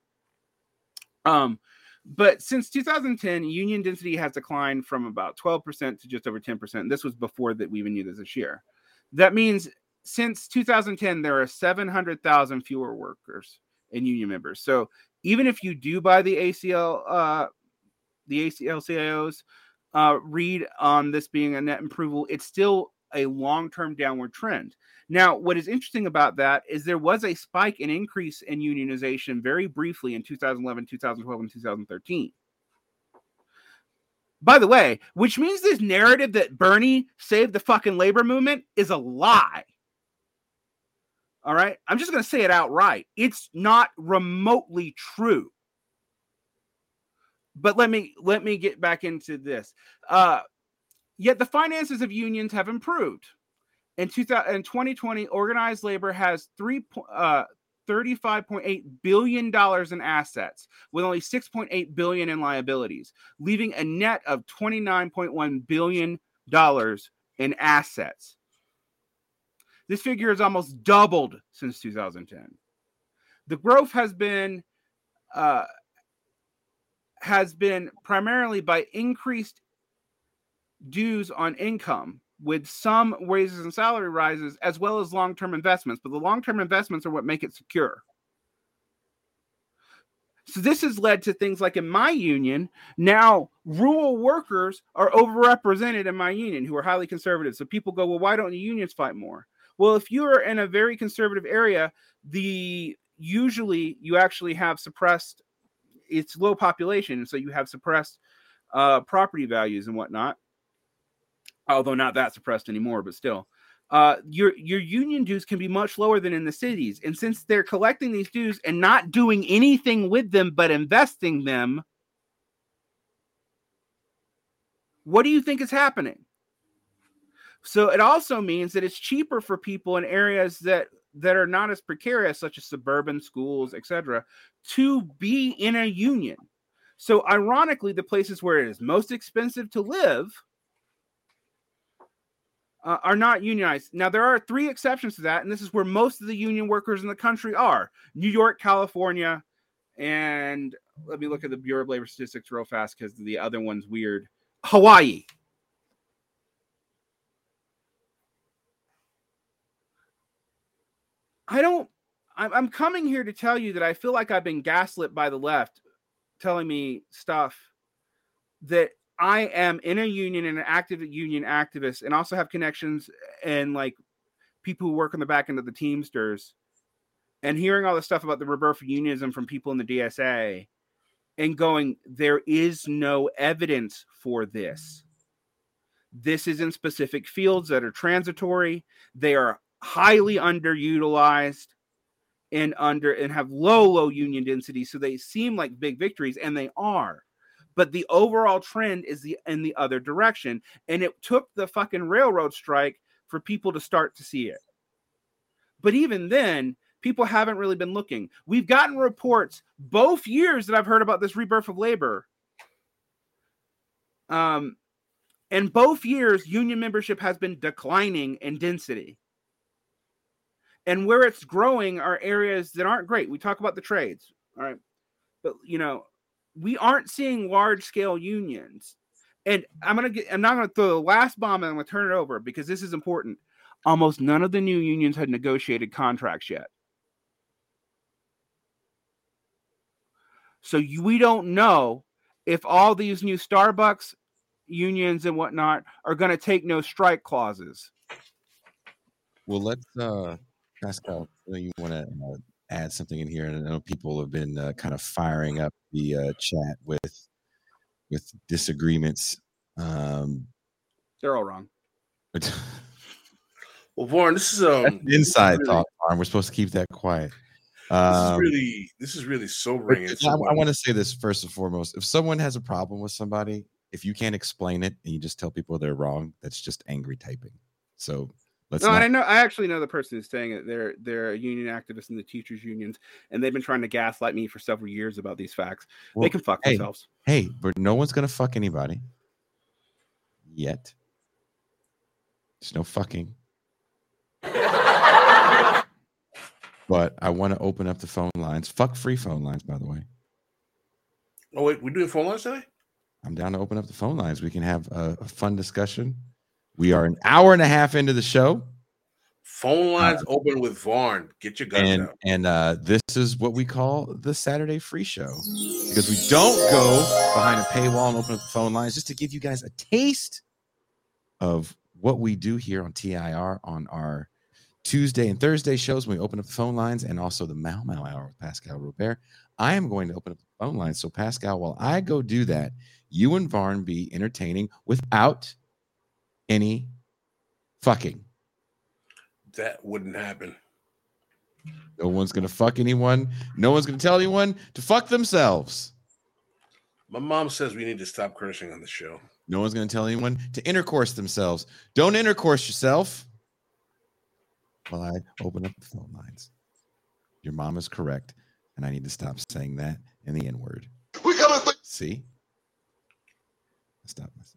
Um, but since 2010, union density has declined from about 12% to just over 10%. This was before that we even knew this this year. That means since 2010, there are 700,000 fewer workers and union members. So even if you do buy the AFL, uh, the AFL CIOs uh, read on this being a net approval, it's still a long term downward trend. Now, what is interesting about that is there was a spike in increase in unionization very briefly in 2011, 2012, and 2013. By the way, which means this narrative that Bernie saved the fucking labor movement is a lie. All right. I'm just going to say it outright. It's not remotely true. But let me let me get back into this. Uh, yet the finances of unions have improved. In, 2000, in 2020, organized labor has three, uh, $35.8 billion in assets with only 6.8 billion in liabilities, leaving a net of 29.1 billion dollars in assets. This figure has almost doubled since 2010. The growth has been uh, has been primarily by increased dues on income with some raises and salary rises as well as long-term investments but the long-term investments are what make it secure. So this has led to things like in my union now rural workers are overrepresented in my union who are highly conservative. So people go well why don't the unions fight more? Well, if you're in a very conservative area, the usually you actually have suppressed it's low population, so you have suppressed uh, property values and whatnot. Although not that suppressed anymore, but still uh, your your union dues can be much lower than in the cities. And since they're collecting these dues and not doing anything with them but investing them, what do you think is happening? So it also means that it's cheaper for people in areas that that are not as precarious, such as suburban schools, etc., to be in a union. So ironically, the places where it is most expensive to live uh, are not unionized. Now, there are three exceptions to that, and this is where most of the union workers in the country are New York, California, and let me look at the Bureau of Labor Statistics real fast because the other one's weird Hawaii. I don't, I'm coming here to tell you that I feel like I've been gaslit by the left telling me stuff that I am in a union and an active union activist, and also have connections and like people who work on the back end of the Teamsters, and hearing all the stuff about the rebirth of unionism from people in the DSA, and going, there is no evidence for this. This is in specific fields that are transitory. They are highly underutilized and under and have low low union density so they seem like big victories and they are. But the overall trend is the in the other direction and it took the fucking railroad strike for people to start to see it. But even then people haven't really been looking. We've gotten reports both years that i've heard about this rebirth of labor. Um and both years union membership has been declining in density and where it's growing are areas that aren't great we talk about the trades all right but you know we aren't seeing large scale unions. And I'm gonna get I'm not gonna throw the last bomb and I'm gonna turn it over because this is important. Almost none of the new unions had negotiated contracts yet. So you, we don't know if all these new Starbucks unions and whatnot are going to take no strike clauses. Well, let's uh, Pascal. You want to uh, add something in here, and I know people have been uh, kind of firing up the uh, chat with with disagreements. Um, They're all wrong. well, Varn, this is um inside really, talk. We're supposed to keep that quiet. Um, this is um, really this is really sobering. I, I want to say this first and foremost. If someone has a problem with somebody, if you can't explain it and you just tell people they're wrong, that's just angry typing. So Let's no, not... I know. I actually know the person who's saying it. They're they're a union activist in the teachers' unions, and they've been trying to gaslight me for several years about these facts. Well, they can fuck hey, themselves. Hey, but no one's gonna fuck anybody yet. There's no fucking. but I want to open up the phone lines. Fuck free phone lines, by the way. Oh wait, we're doing phone lines today. I'm down to open up the phone lines. We can have a, a fun discussion we are an hour and a half into the show. Phone lines uh, open with Varn. Get your guns and, out. And uh, this is what we call the Saturday free show because we don't go behind a paywall and open up the phone lines just to give you guys a taste of what we do here on TIR on our Tuesday and Thursday shows when we open up the phone lines and also the Mau Mau Hour with Pascal Robert. I am going to open up the phone lines. So, Pascal, while I go do that, you and Varn be entertaining without – any fucking. That wouldn't happen. No one's gonna fuck anyone. No one's gonna tell anyone to fuck themselves. My mom says we need to stop cursing on the show. No one's gonna tell anyone to intercourse themselves. Don't intercourse yourself. While I open up the phone lines. Your mom is correct, and I need to stop saying that in the N word. We coming. Th- See, stop myself.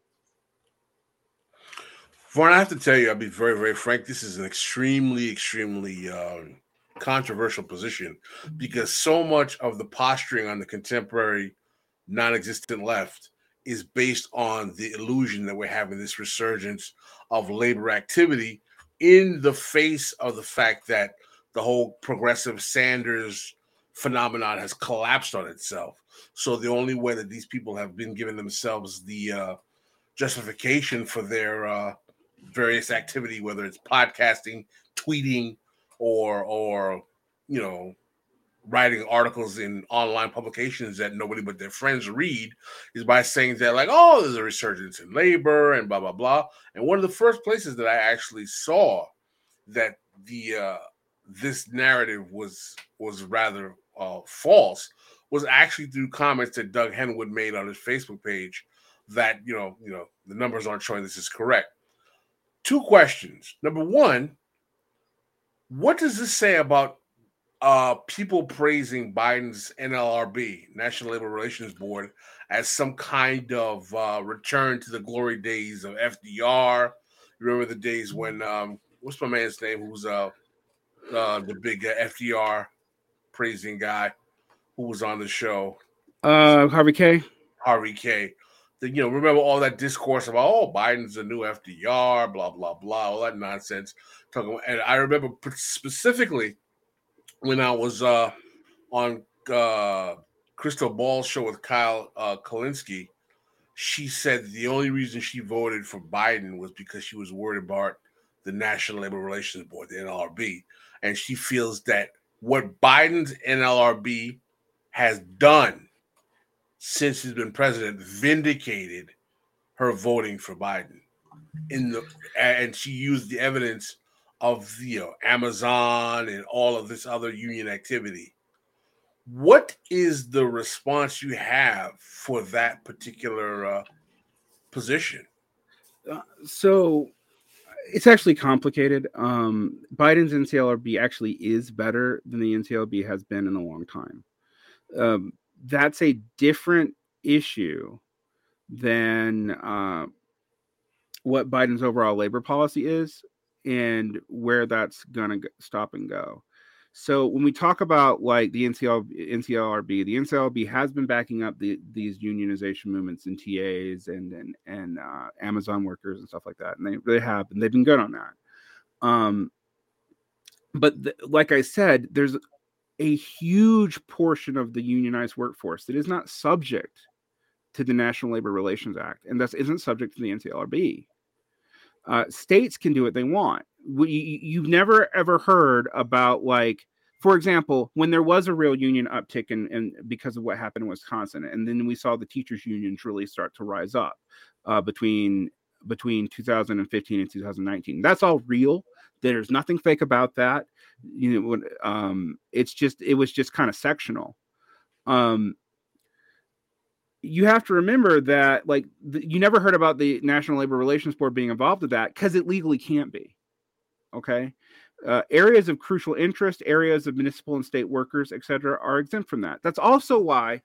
Varn, I have to tell you, I'll be very, very frank. This is an extremely, extremely um, controversial position because so much of the posturing on the contemporary non existent left is based on the illusion that we're having this resurgence of labor activity in the face of the fact that the whole progressive Sanders phenomenon has collapsed on itself. So the only way that these people have been giving themselves the uh, justification for their uh, various activity, whether it's podcasting, tweeting, or or you know writing articles in online publications that nobody but their friends read is by saying that like oh there's a resurgence in labor and blah blah blah. And one of the first places that i actually saw that the uh this narrative was was rather uh false was actually through comments that doug henwood made on his facebook page that you know you know the numbers aren't showing this is correct two questions number one what does this say about uh, people praising Biden's NLRB, National Labor Relations Board, as some kind of uh, return to the glory days of FDR. Remember the days when um, what's my man's name? Who's uh, uh the big uh, FDR praising guy who was on the show? Uh, Harvey Kaye. Harvey Kaye. The, you know, remember all that discourse about oh Biden's a new FDR, blah blah blah, all that nonsense. Talking, and I remember specifically when I was uh, on uh, Krystal Ball's show with Kyle uh, she said the only reason she voted for Biden was because she was worried about the National Labor Relations Board, the NLRB, and she feels that what Biden's NLRB has done since he's been president vindicated her voting for Biden. In the and she used the evidence of you know Amazon and all of this other union activity. What is the response you have for that particular uh, position? Uh, so it's actually complicated. Um, Biden's NCLRB actually is better than the NCLB has been in a long time. Um, that's a different issue than uh, what Biden's overall labor policy is and where that's going to stop and go. So when we talk about like the NCL, NCLRB, the NCLRB has been backing up the, these unionization movements and TAs and and and uh, Amazon workers and stuff like that, and they they have, and they've been good on that. Um, but the, like I said, there's a huge portion of the unionized workforce that is not subject to the National Labor Relations Act, and thus isn't subject to the NCLRB. Uh, states can do what they want. We, you've never ever heard about like, for example, when there was a real union uptick and in, in, because of what happened in Wisconsin, and then we saw the teachers' unions really start to rise up uh, between between 2015 and 2019. That's all real. There's nothing fake about that. You know, um, it's just it was just kind of sectional. Um, you have to remember that like the, you never heard about the National Labor Relations Board being involved with that because it legally can't be. Okay. Uh, areas of crucial interest, areas of municipal and state workers, etc., are exempt from that. That's also why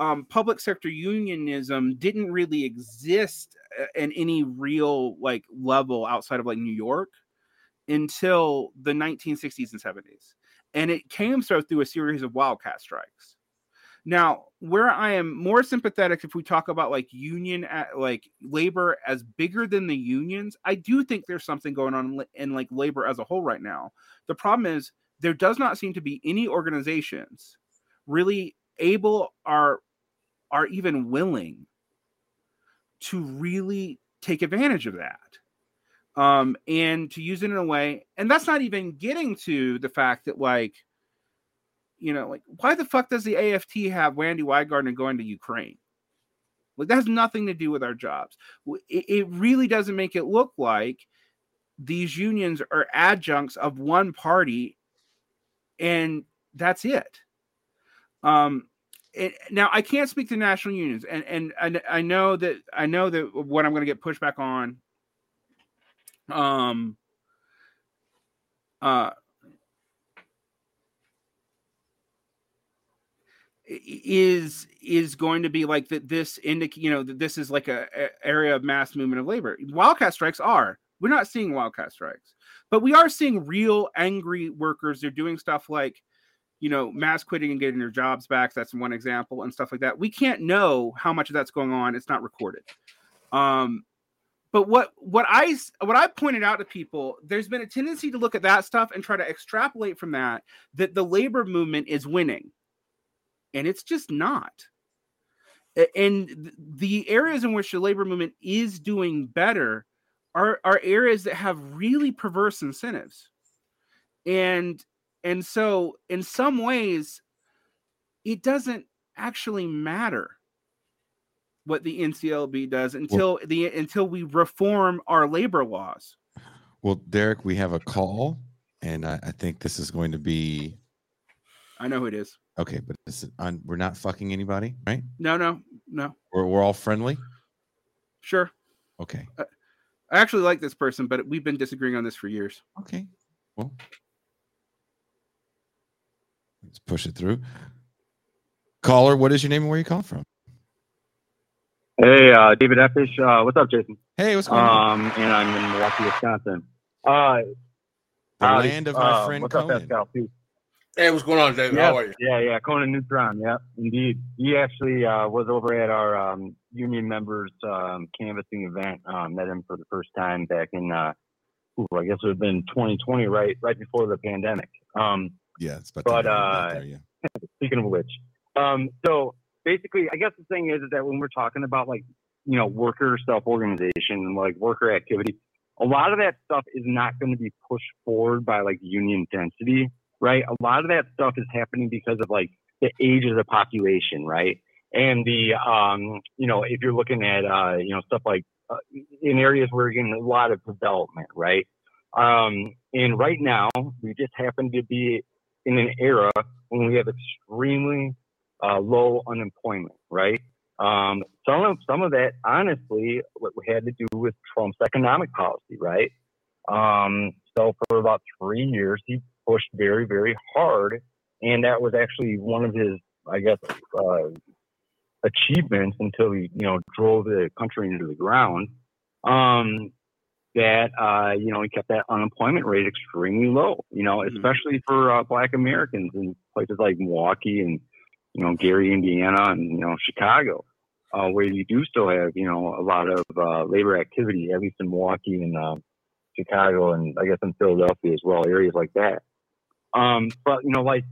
um, public sector unionism didn't really exist uh, in any real like level outside of like New York until the 1960s and 70s, and it came so through a series of wildcat strikes. Now, where I am more sympathetic if we talk about like union at, like labor as bigger than the unions, I do think there's something going on in like labor as a whole right now. The problem is there does not seem to be any organizations really able are are even willing to really take advantage of that um and to use it in a way and that's not even getting to the fact that like you know, like why the fuck does the AFT have Randi Weingarten going to Ukraine? Like that has nothing to do with our jobs. It, it really doesn't make it look like these unions are adjuncts of one party, and that's it. Um, it, now I can't speak to national unions, and and I, I know that I know that what I'm going to get pushback on. Um, uh, is is going to be like that this indic you know that this is like a, a, area of mass movement of labor. Wildcat strikes are. We're not seeing wildcat strikes. But we are seeing real angry workers. They're doing stuff like you know mass quitting and getting their jobs back that's one example and stuff like that. We can't know how much of that's going on it's not recorded. Um but what what i what i pointed out to people there's been a tendency to look at that stuff and try to extrapolate from that that the labor movement is winning. And it's just not. And the areas in which the labor movement is doing better are are areas that have really perverse incentives. And and so in some ways it doesn't actually matter what the NCLB does until well, the until we reform our labor laws. Well, Derek, we have a call, and I, I think this is going to be. I know who it is. Okay, but this is on, we're not fucking anybody, right? No, no, no. We're we're all friendly. Sure. Okay. I, I actually like this person, but we've been disagreeing on this for years. Okay. Well, let's push it through. Caller, what is your name and where you call from? Hey, uh, David Eppish. Uh, what's up, Jason? Hey, what's going um, on? And I'm in Milwaukee, Wisconsin. Uh, the uh, land of my uh, friend what's Conan. Up, Pascal, Hey, what's going on, David? Yeah, How are you? Yeah, yeah, Conan Neutron. Yeah, indeed. He actually uh, was over at our um, union members um, canvassing event. Um, met him for the first time back in, uh, ooh, I guess it would have been 2020, right, right before the pandemic. Um, yeah, it's about but uh, there, yeah. speaking of which, um, so basically, I guess the thing is, is that when we're talking about like, you know, worker self organization and like worker activity, a lot of that stuff is not going to be pushed forward by like union density, right? A lot of that stuff is happening because of like the age of the population, right? And the, um, you know, if you're looking at, uh, you know, stuff like uh, in areas where you're getting a lot of development, right? Um, and right now, we just happen to be in an era when we have extremely uh, low unemployment, right? Um, some of some of that, honestly, had to do with Trump's economic policy, right? Um, so for about three years, he pushed very, very hard, and that was actually one of his, I guess, uh, achievements until he, you know, drove the country into the ground. Um, that uh, you know he kept that unemployment rate extremely low. You know, mm-hmm. especially for uh, Black Americans in places like Milwaukee and you know, Gary, Indiana, and you know, Chicago, uh, where you do still have you know a lot of uh, labor activity, at least in Milwaukee and uh, Chicago, and I guess in Philadelphia as well, areas like that. Um, but you know, like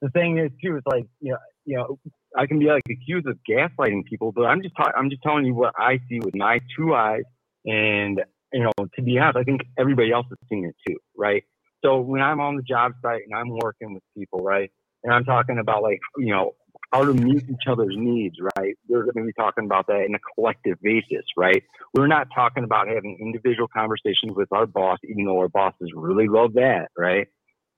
the thing is too, is like you know, you know, I can be like accused of gaslighting people, but I'm just ta- I'm just telling you what I see with my two eyes, and you know, to be honest, I think everybody else is seeing it too, right? So when I'm on the job site and I'm working with people, right? And I'm talking about like, you know, how to meet each other's needs, right? We're going to be talking about that in a collective basis, right? We're not talking about having individual conversations with our boss, even though our bosses really love that, right?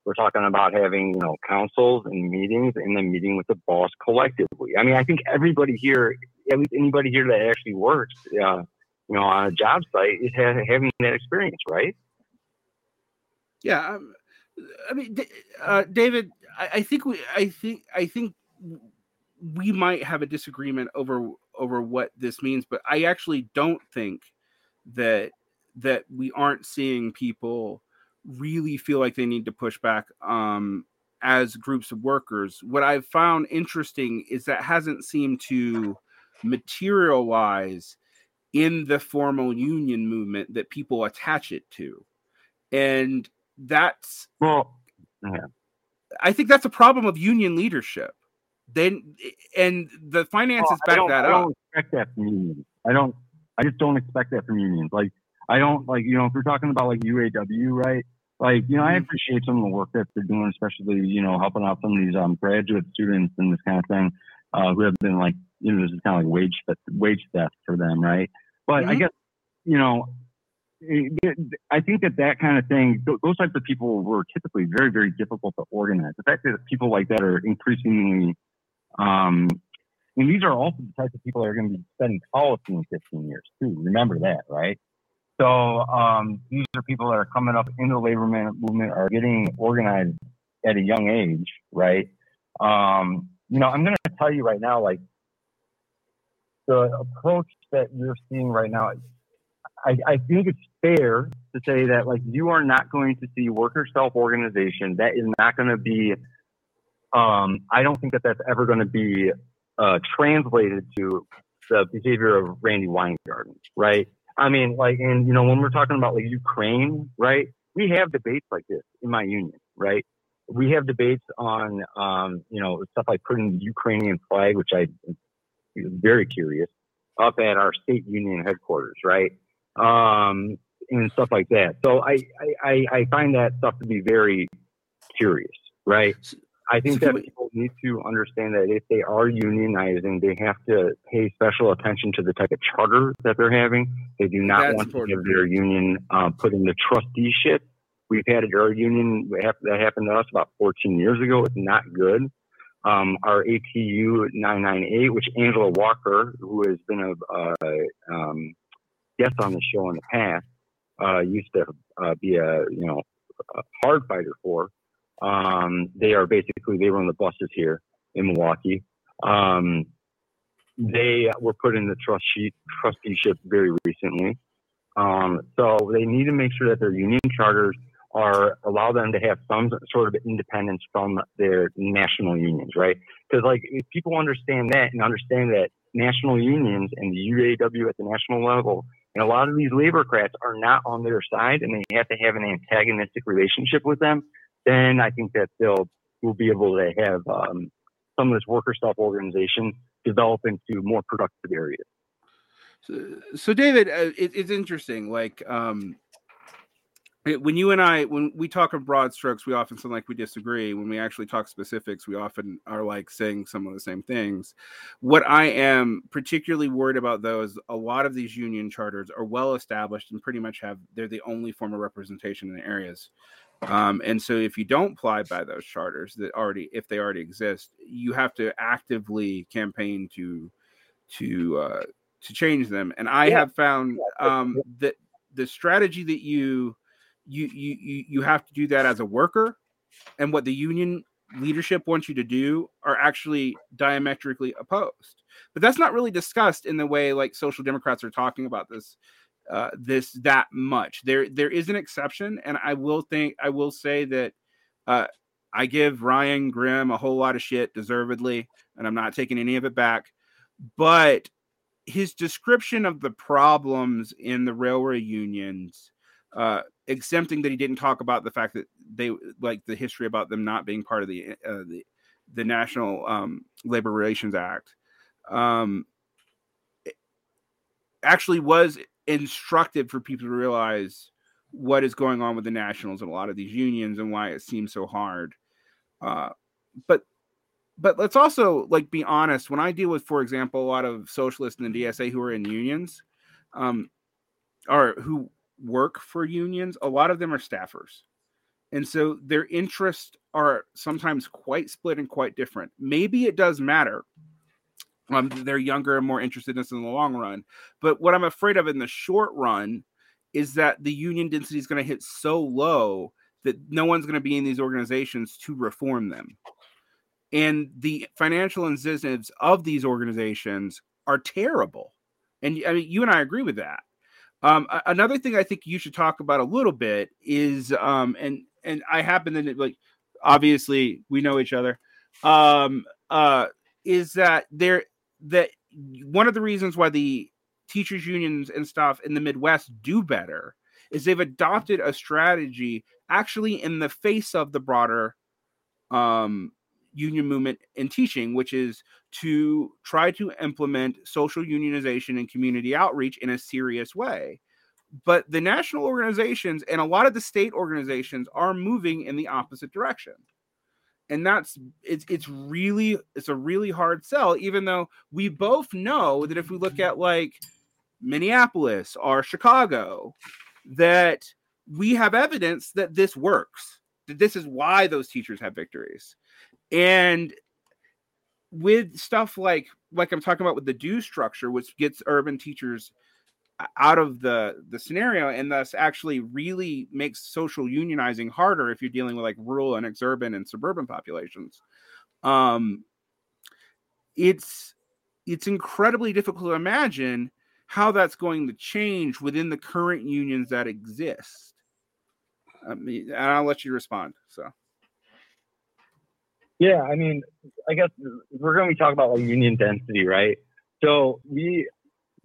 We're talking about having, you know, councils and meetings and then meeting with the boss collectively. I mean, I think everybody here, at least anybody here that actually works, uh, you know, on a job site is having that experience, right? Yeah. Um, I mean, uh, David, I, I think we, I think, I think we might have a disagreement over over what this means, but I actually don't think that that we aren't seeing people really feel like they need to push back um, as groups of workers. What I've found interesting is that hasn't seemed to materialize in the formal union movement that people attach it to. And that's well, yeah. I think that's a problem of union leadership. Then and the finances well, back that I up. I don't expect that from unions. I don't. I just don't expect that from unions. Like I don't like you know if we're talking about like UAW, right? Like you know I mm-hmm. appreciate some of the work that they're doing, especially you know helping out some of these um, graduate students and this kind of thing uh, who have been like you know this is kind of like wage wage theft for them, right? But mm-hmm. I guess you know I think that that kind of thing, those types of people were typically very, very difficult to organize. The fact that people like that are increasingly, um, and these are also the types of people that are going to be studying policy in 15 years too. Remember that, right? So um, these are people that are coming up in the labor movement, are getting organized at a young age, right? Um, you know, I'm going to tell you right now, like the approach that you're seeing right now I, I think it's fair to say that like you are not going to see worker self organization. That is not going to be. Um, I don't think that that's ever going to be uh, translated to the behavior of Randi Weingarten, right? I mean, like, and you know, when we're talking about like Ukraine, right? We have debates like this in my union, right? We have debates on, um, you know, stuff like putting the Ukrainian flag, which I am very curious, up at our state union headquarters, right? um, and stuff like that. So I, I, I find that stuff to be very curious, right? I think So that we- people need to understand that if they are unionizing, they have to pay special attention to the type of charter that they're having. They do not want to important. have their union uh, put in the trusteeship. We've had our union that happened to us about 14 years ago. It's not good. Um, our ATU 998, which Angela Walker, who has been a uh, um, guest on the show in the past, uh, used to uh, be a you know a hard fighter for. Um, they are basically they run the buses here in Milwaukee. Um, they were put in the trust sheet, trusteeship very recently. Um, so they need to make sure that their union charters are allow them to have some sort of independence from their national unions, right? Because like if people understand that and understand that national unions and the UAW at the national level and a lot of these laborcrats are not on their side and they have to have an antagonistic relationship with them, then I think that they'll will be able to have um, some of this worker self organization develop into more productive areas. So, so David, uh, it, it's interesting. Like um, when you and I, when we talk of broad strokes, we often sound like we disagree. When we actually talk specifics, we often are like saying some of the same things. What I am particularly worried about, though, is a lot of these union charters are well established and pretty much have they're the only form of representation in the areas. Um, and so, if you don't apply by those charters that already, if they already exist, you have to actively campaign to to uh, to change them. And I Yeah. have found um, that the strategy that you you you you have to do that as a worker, and what the union leadership wants you to do are actually diametrically opposed. But that's not really discussed in the way like social democrats are talking about this uh, this that much. There there is an exception, and I will think I will say that uh, I give Ryan Grim a whole lot of shit deservedly, and I'm not taking any of it back. But his description of the problems in the railway unions, uh, exempting that he didn't talk about the fact that they like the history about them not being part of the uh, the, the National um, Labor Relations Act, um, actually was instructive for people to realize what is going on with the nationals and a lot of these unions and why it seems so hard. Uh, but but let's also like be honest. When I deal with, for example, a lot of socialists in the DSA who are in unions, um, or who work for unions, a lot of them are staffers, and so their interests are sometimes quite split and quite different. Maybe it does matter. Um, they're younger and more interested in this in the long run. But what I'm afraid of in the short run is that the union density is going to hit so low that no one's going to be in these organizations to reform them. And the financial incentives of these organizations are terrible. And I mean, you and I agree with that. Um, another thing I think you should talk about a little bit is, um, and and I happen to like, obviously we know each other. Um, uh, is that there that one of the reasons why the teachers unions and stuff in the Midwest do better is they've adopted a strategy actually in the face of the broader um, union movement in teaching, which is to try to implement social unionization and community outreach in a serious way. But the national organizations and a lot of the state organizations are moving in the opposite direction. And that's it's it's really it's a really hard sell, even though we both know that if we look at like Minneapolis or Chicago, that we have evidence that this works. That this is why those teachers have victories. And with stuff like like I'm talking about with the due structure, which gets urban teachers out of the the scenario and thus actually really makes social unionizing harder if you're dealing with like rural and exurban and suburban populations. Um it's it's incredibly difficult to imagine how that's going to change within the current unions that exist. I mean, and I'll let you respond. So Yeah, I mean, I guess we're going to be talking about like union density, right? So we,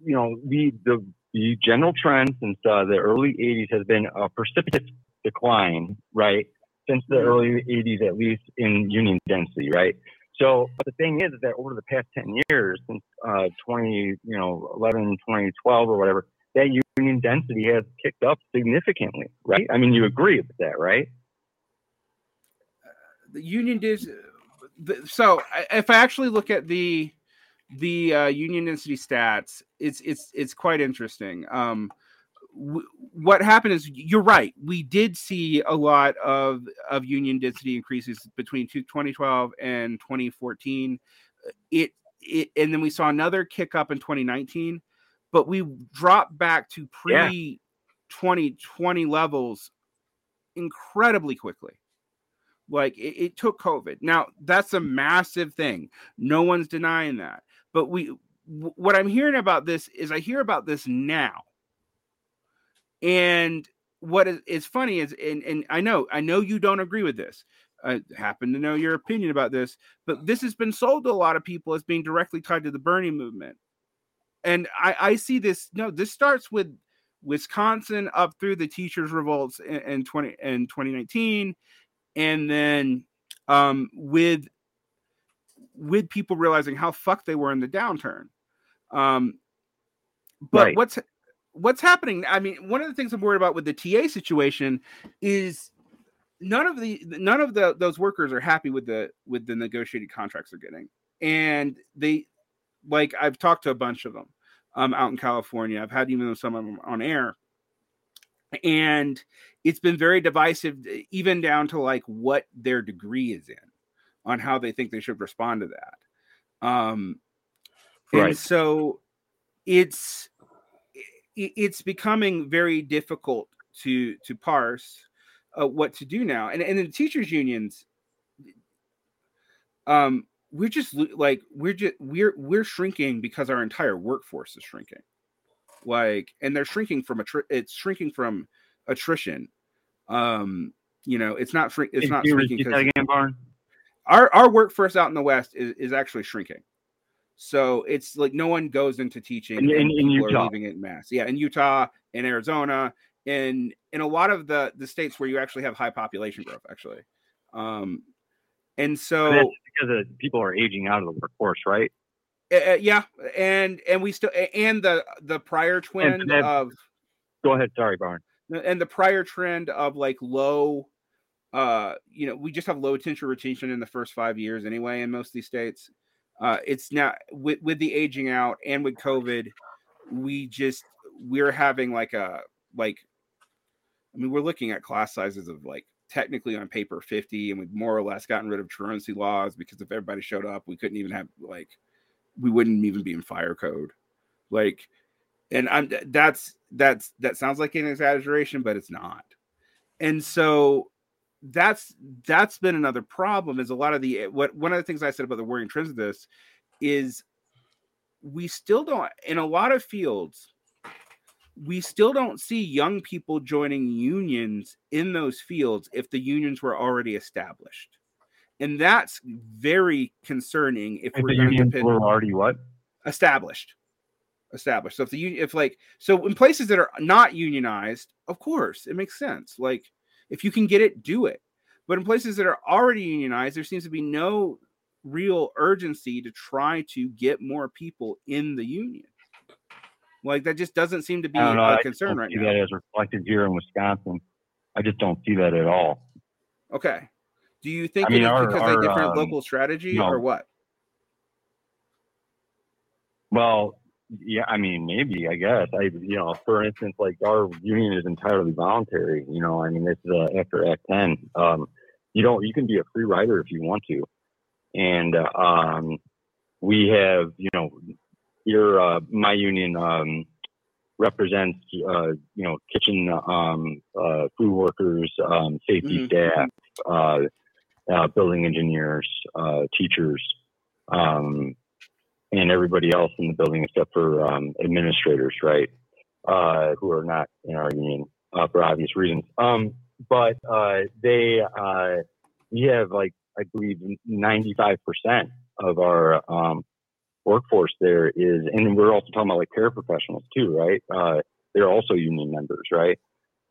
you know, the the, the general trend since uh, the early '80s has been a precipitous decline, right? Since the Mhm. early '80s, at least in union density, right? So but the thing is, is that over the past 10 years, since uh, 20, you know, 11, 2012 or whatever, that union density has kicked up significantly, right? I mean, you agree with that, right? The union did so if i actually look at the the uh, union density stats it's it's it's quite interesting. Um w- what happened is you're right we did see a lot of of union density increases between 2012 and 2014 it it and then we saw another kick up in 2019 but we dropped back to pre yeah. 2020 levels incredibly quickly like it, it took COVID. Now that's a massive thing. No one's denying that. But we, what I'm hearing about this is I hear about this now. And what is, is funny is, and, and I know, I know you don't agree with this. I happen to know your opinion about this, but this has been sold to a lot of people as being directly tied to the Bernie movement. And I, I see this. No, this starts with Wisconsin up through the teachers' revolts in, in 20 in 2019 and then um, with with people realizing how fucked they were in the downturn. Um, but right. what's what's happening? I mean, one of the things I'm worried about with the TA situation is none of the none of the those workers are happy with the with the negotiated contracts they're getting, and they like I've talked to a bunch of them um, out in California. I've had even some of them on air, and it's been very divisive even down to like what their degree is in on how they think they should respond to that. Um right. and so it's it's becoming very difficult to to parse uh, what to do now. And and the teachers unions um we're just like we're just we're we're shrinking because our entire workforce is shrinking like and they're shrinking from a it's shrinking from attrition. Um, you know, it's not shrink. It's not shrinking because again. Our our workforce out in the West is, is actually shrinking. So it's like no one goes into teaching. In, in, in Utah, leaving it in mass. Yeah, in Utah, in Arizona, in in a lot of the the states where you actually have high population growth, actually. Um, and so because people are aging out of the workforce, right? Uh, yeah, and and we still and the the prior trend of. Go ahead, sorry, Varn and the prior trend of like low uh you know we just have low attention retention in the first five years anyway in most of these states uh it's now with with the aging out and with covid we just we're having like a like i mean we're looking at class sizes of like technically on paper 50 and we've more or less gotten rid of truancy laws because if everybody showed up we couldn't even have like we wouldn't even be in fire code. Like and i'm that's that's that sounds like an exaggeration but it's not. And so that's that's been another problem is a lot of the eh, what one of the things i said about the worrying trends of this is we still don't in a lot of fields we still don't see young people joining unions in those fields if the unions were already established and that's very concerning if, if we're the unions depend, were already what established established. So if the if like so in places that are not unionized, of course it makes sense. Like if you can get it, do it. But in places that are already unionized, there seems to be no real urgency to try to get more people in the union. Like that just doesn't seem to be a concern right now. That as reflected here in Wisconsin, I just don't see that at all. Okay. Do you think I mean, it is our, because our, of different um, local strategy no. or what? Well, yeah, I mean, maybe I guess I, you know, for instance, like our union is entirely voluntary. You know, I mean, this is uh, after Act Ten. Um, you don't, you can be a free rider if you want to, and uh, um, we have, you know, your uh, my union um, represents, uh, you know, kitchen, um, uh, food workers, um, safety mm-hmm. staff, uh, building engineers, uh, teachers. Um, and everybody else in the building except for um, administrators, right? Uh, who are not in our union uh, for obvious reasons. Um, but uh, they, uh, we have like, I believe 95% of our um, workforce there is, and we're also talking about like paraprofessionals too, right? They're also union members, right?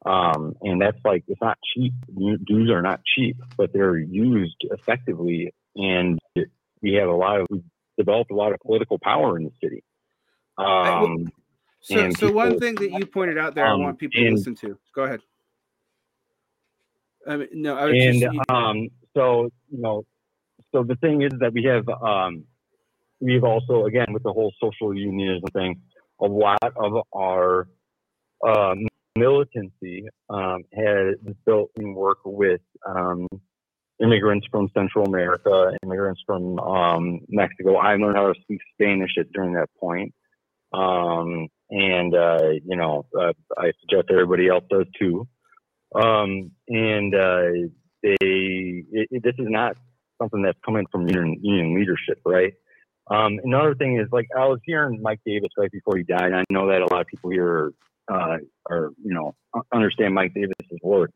Um, and that's like, it's not cheap. Dues are not cheap, but they're used effectively. And we have a lot of, we developed a lot of political power in the city. Um, So, And so one thing that you pointed out there, I Um, want people to listen to. Go ahead. I mean, no, I was and just, um, so you know, so the thing is that we have um, we've also again with the whole social unionism thing, a lot of our um, militancy um, has built and work with um, immigrants from Central America, immigrants from um, Mexico. I learned how to speak Spanish at during that point. Um, and uh, you know, uh, I suggest everybody else does too. Um, and uh, they it, it- this is not something that's coming from union, union leadership, right? Um, another thing is like I was hearing Mike Davis right before he died. I know that a lot of people here uh, are you know understand Mike Davis's work.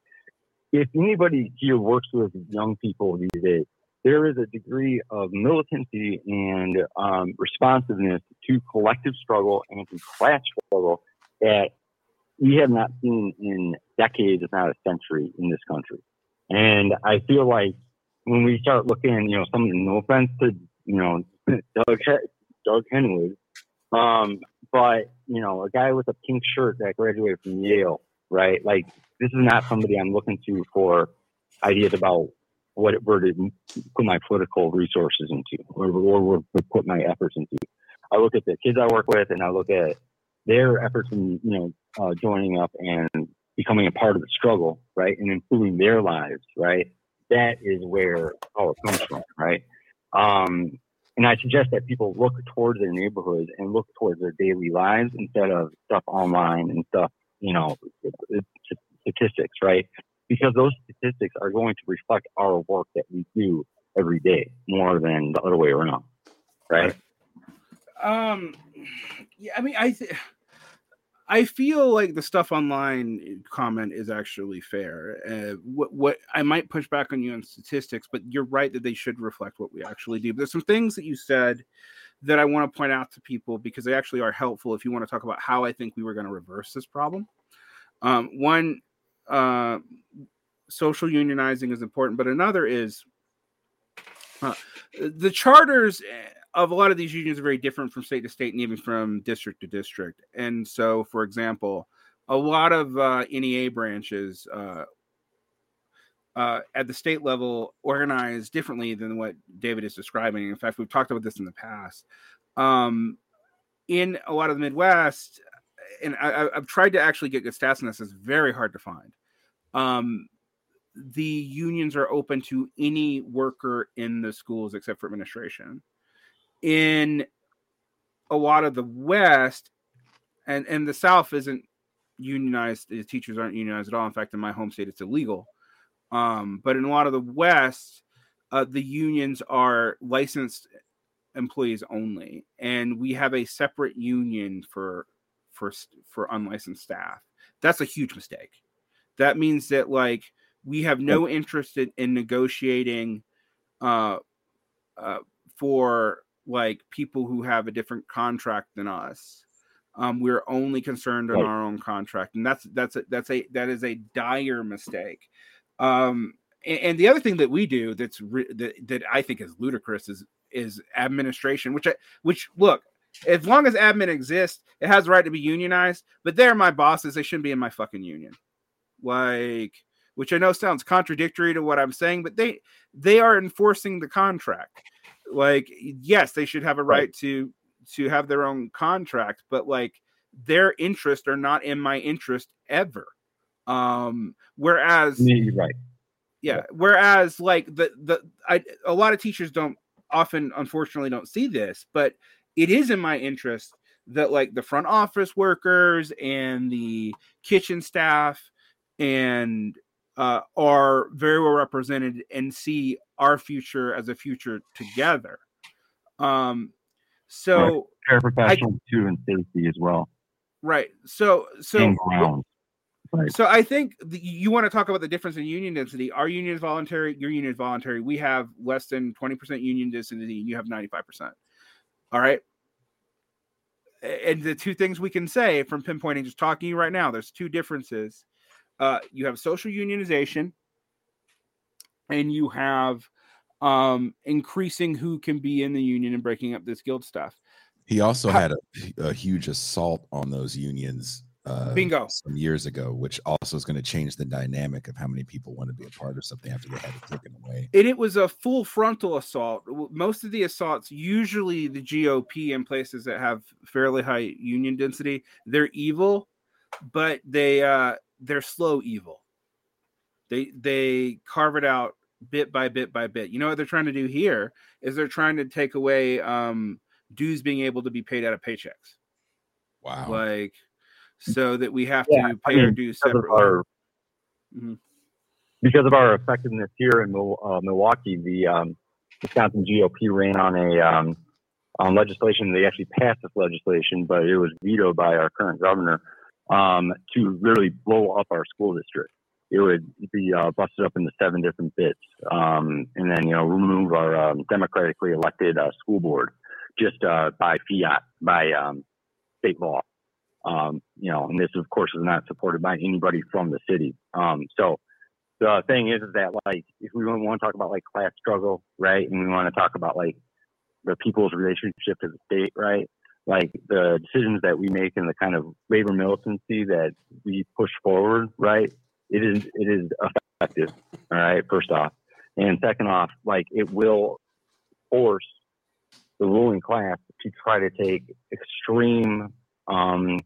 If anybody here works with young people these days, there is a degree of militancy and um, responsiveness to collective struggle and to class struggle that we have not seen in decades, if not a century, in this country. And I feel like when we start looking, you know, some no offense to you know Doug Doug Henwood, um, but you know, a guy with a pink shirt that graduated from Yale, right? Like this is not somebody I'm looking to for ideas about what where to put my political resources into or, or, or put my efforts into. I look at the kids I work with and I look at their efforts in you know uh, joining up and becoming a part of the struggle, right, and improving their lives, right. That is where power comes from, right. Um, and I suggest that people look towards their neighborhoods and look towards their daily lives instead of stuff online and stuff, you know, statistics, right? Because those statistics are going to reflect our work that we do every day more than the other way around, right? Um, yeah, I mean, I th- I feel like the stuff online comment is actually fair. Uh, what what I might push back on you on statistics, but you're right that they should reflect what we actually do. But there's some things that you said that I want to point out to people because they actually are helpful if you want to talk about how I think we were going to reverse this problem. Um, one, uh, social unionizing is important, but another is uh, the charters of a lot of these unions are very different from state to state and even from district to district. And so, for example, a lot of uh, NEA branches uh, uh, at the state level organize differently than what David is describing. In fact, we've talked about this in the past. Um, in a lot of the Midwest, and I, have tried to actually get good stats on this, it's very hard to find. Um, the unions are open to any worker in the schools except for administration in a lot of the west and and the south isn't unionized the teachers aren't unionized at all. In fact in my home state it's illegal. Um, but in a lot of the west uh, the unions are licensed employees only and we have a separate union for for for unlicensed staff. That's a huge mistake. That means that like we have no interest in, in negotiating uh, uh, for like people who have a different contract than us. Um, we're only concerned on Right. our own contract, and that's that's a, that's a that is a dire mistake. Um, and, and the other thing that we do that's re- that, that I think is ludicrous is is administration, which I which look as long as admin exists, it has the right to be unionized. But they're my bosses; they shouldn't be in my fucking union. Like, which I know sounds contradictory to what I'm saying, but they they are enforcing the contract like yes they should have a right, Right. to to have their own contract but like their interests are not in my interest ever um whereas Yeah, You're right. yeah whereas like the the i a lot of teachers don't often unfortunately don't see this but it is in my interest that like the front office workers and the kitchen staff and uh, are very well represented and see our future as a future together um so Paraprofessionals too, and safety as well, right so so. Right. So I think the, you want to talk about the difference in union density. Our union is voluntary. Your union is voluntary. We have less than twenty percent union density, and you have ninety five percent. All right. And the two things we can say from pinpointing, just talking right now, there's two differences. Uh, you have social unionization, and you have um, increasing who can be in the union and breaking up this guild stuff. He also had a, a huge assault on those unions uh, Bingo. some years ago, which also is going to change the dynamic of how many people want to be a part of something after they had it taken away. And it was a full frontal assault. Most of the assaults, usually the GOP in places that have fairly high union density, they're evil, but they uh they're slow evil. They they carve it out bit by bit by bit. You know what they're trying to do here is they're trying to take away um dues being able to be paid out of paychecks. Wow. Like so that we have Yeah, to I pay our mean, dues because of separately. our Mhm. because of our effectiveness here in uh, Milwaukee, the um, Wisconsin GOP ran on a um, on legislation. They actually passed this legislation, but it was vetoed by our current governor um, to really blow up our school district. It would be uh, busted up into seven different bits, um, and then you know remove our um, democratically elected uh, school board just uh, by fiat, by um, state law. Um, you know, and this of course is not supported by anybody from the city. Um, so the thing is, is that like if we want to talk about like class struggle, right, and we want to talk about like the people's relationship to the state, right, like the decisions that we make and the kind of labor militancy that we push forward, right, it is it is effective. All right, first off, and second off, like it will force the ruling class to try to take extreme um,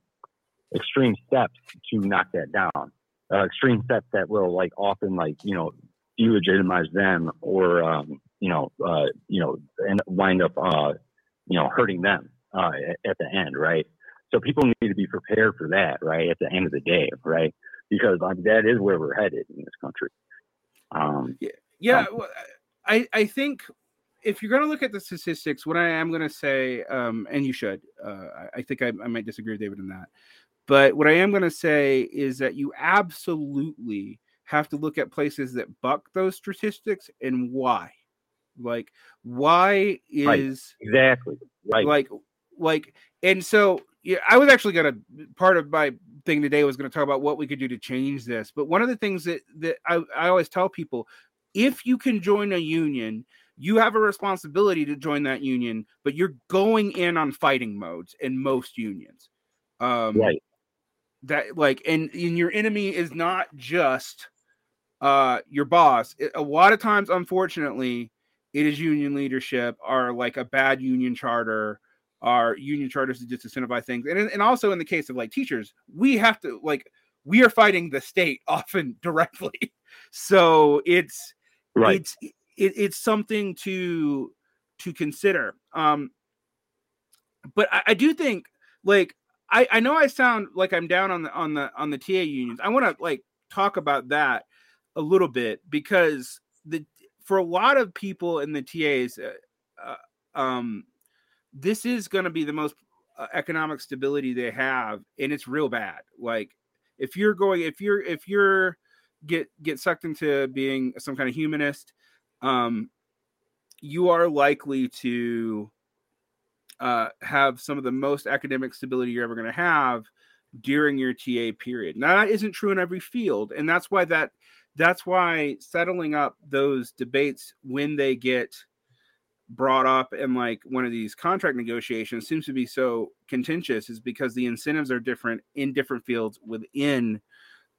extreme steps to knock that down. Uh, extreme steps that will like often like you know delegitimize them or um, you know uh, you know and wind up uh, you know hurting them uh, at, the end, right? So people need to be prepared for that, right? At the end of the day, right? Because like, that is where we're headed in this country. Um, Yeah, well, I I think if you're going to look at the statistics, what I am going to say, um, and you should, uh, I- think I, I might disagree with David on that, but what I am going to say is that you absolutely have to look at places that buck those statistics and why. Like, why Right. is exactly. Right. like like and so yeah i was actually gonna part of my thing today was gonna talk about what we could do to change this but one of the things that that i, I always tell people if you can join a union you have a responsibility to join that union but you're going in on fighting modes in most unions um right. that like and, and your enemy is not just uh your boss It- a lot of times unfortunately it is union leadership or like a bad union charter our union charters to disincentivize things and, and also in the case of like teachers we have to like we are fighting the state often directly so it's Right. it's it, it's something to to consider um but I, I do think like I, I know I sound like I'm down on the on the on the TA unions. I want to like talk about that a little bit because the for a lot of people in the TAs, uh, uh, um, this is going to be the most uh, economic stability they have, and it's real bad. Like if you're going, if you're if you're get get sucked into being some kind of humanist, um, you are likely to uh, have some of the most academic stability you're ever going to have during your TA period. Now that isn't true in every field, and that's why that that's why settling up those debates when they get brought up in like one of these contract negotiations seems to be so contentious is because the incentives are different in different fields within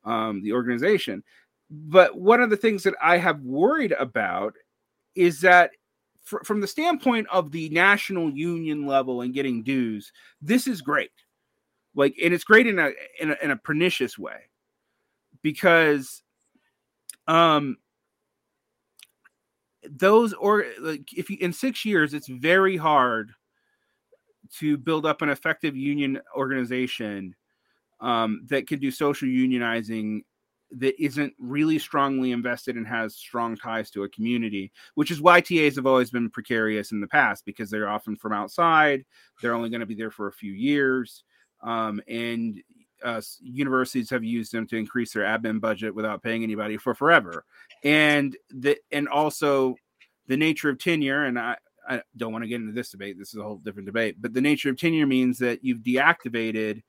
um, the organization. But one of the things that I have worried about is that fr- from the standpoint of the national union level and getting dues, this is great. Like, and it's great in a in a, in a pernicious way because, um, those or like if you in six years, it's very hard to build up an effective union organization um, that can do social unionizing that isn't really strongly invested and has strong ties to a community, which is why TAs have always been precarious in the past because they're often from outside. They're only going to be there for a few years. Um, and uh, universities have used them to increase their admin budget without paying anybody for forever. And the and also the nature of tenure, and I, I don't want to get into this debate. This is a whole different debate. But the nature of tenure means that you've deactivated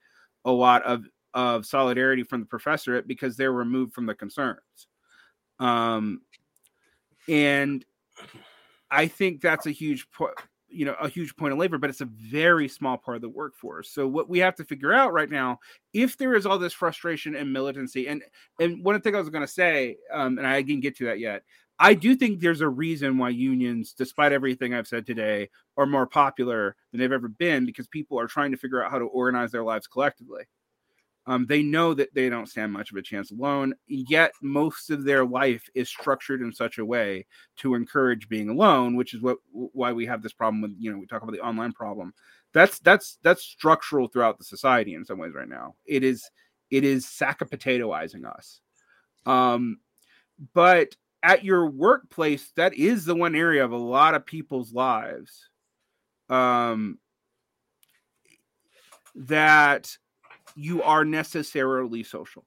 a lot of of solidarity from the professorate because they're removed from the concerns. Um, and I think that's a huge po- you know a huge point of labor but it's a very small part of the workforce. So what we have to figure out right now if there is all this frustration and militancy and and one thing i was going to say um, and i didn't get to that yet i do think there's a reason why unions despite everything i've said today are more popular than they've ever been because people are trying to figure out how to organize their lives collectively um, they know that they don't stand much of a chance alone, yet most of their life is structured in such a way to encourage being alone, which is what why we have this problem with you know we talk about the online problem. That's that's that's structural throughout the society in some ways right now. It is it is sack of potatoizing us. Um, but at your workplace, that is the one area of a lot of people's lives um, that you are necessarily social.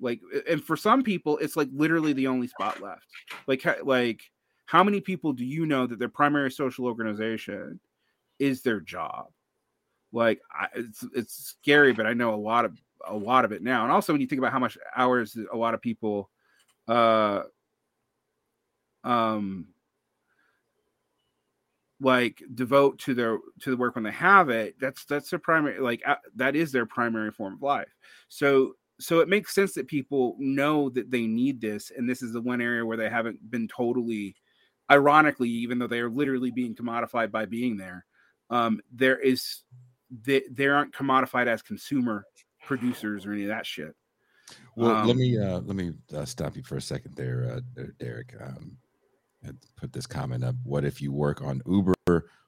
Like and for some people it's like literally the only spot left. Like like how many people do you know that their primary social organization is their job? Like I, it's it's scary but i know a lot of a lot of it now. And also when you think about how much hours a lot of people uh um like devote to their to the work when they have it that's that's their primary like uh, that is their primary form of life. So so it makes sense that people know that they need this and this is the one area where they haven't been totally ironically even though they are literally being commodified by being there um there is they, they aren't commodified as consumer producers or any of that shit. Well um, let me uh let me uh, stop you for a second there uh derek. Um put this comment up. What if you work on Uber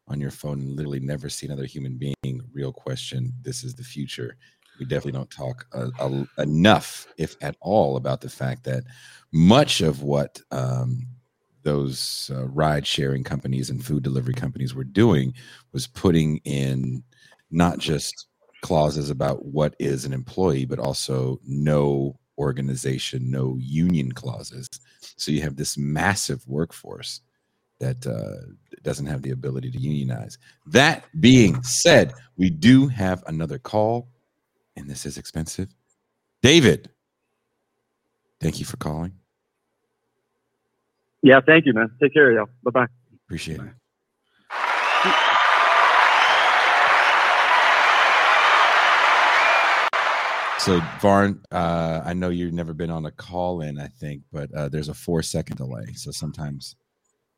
on your phone and literally never see another human being? Real question. This is the future. We definitely don't talk enough, if at all, about the fact that much of what um, those uh, ride sharing companies and food delivery companies were doing was putting in not just clauses about what is an employee, but also no organization, no union clauses. So you have this massive workforce that uh, doesn't have the ability to unionize. That being said, we do have another call, and this is expensive. David, thank you for calling. Yeah, thank you, man. Take care of y'all. Bye bye. Appreciate Bye. it. So Varn, uh, I know you've never been on a call in, I think, but uh, there's a four second delay. So sometimes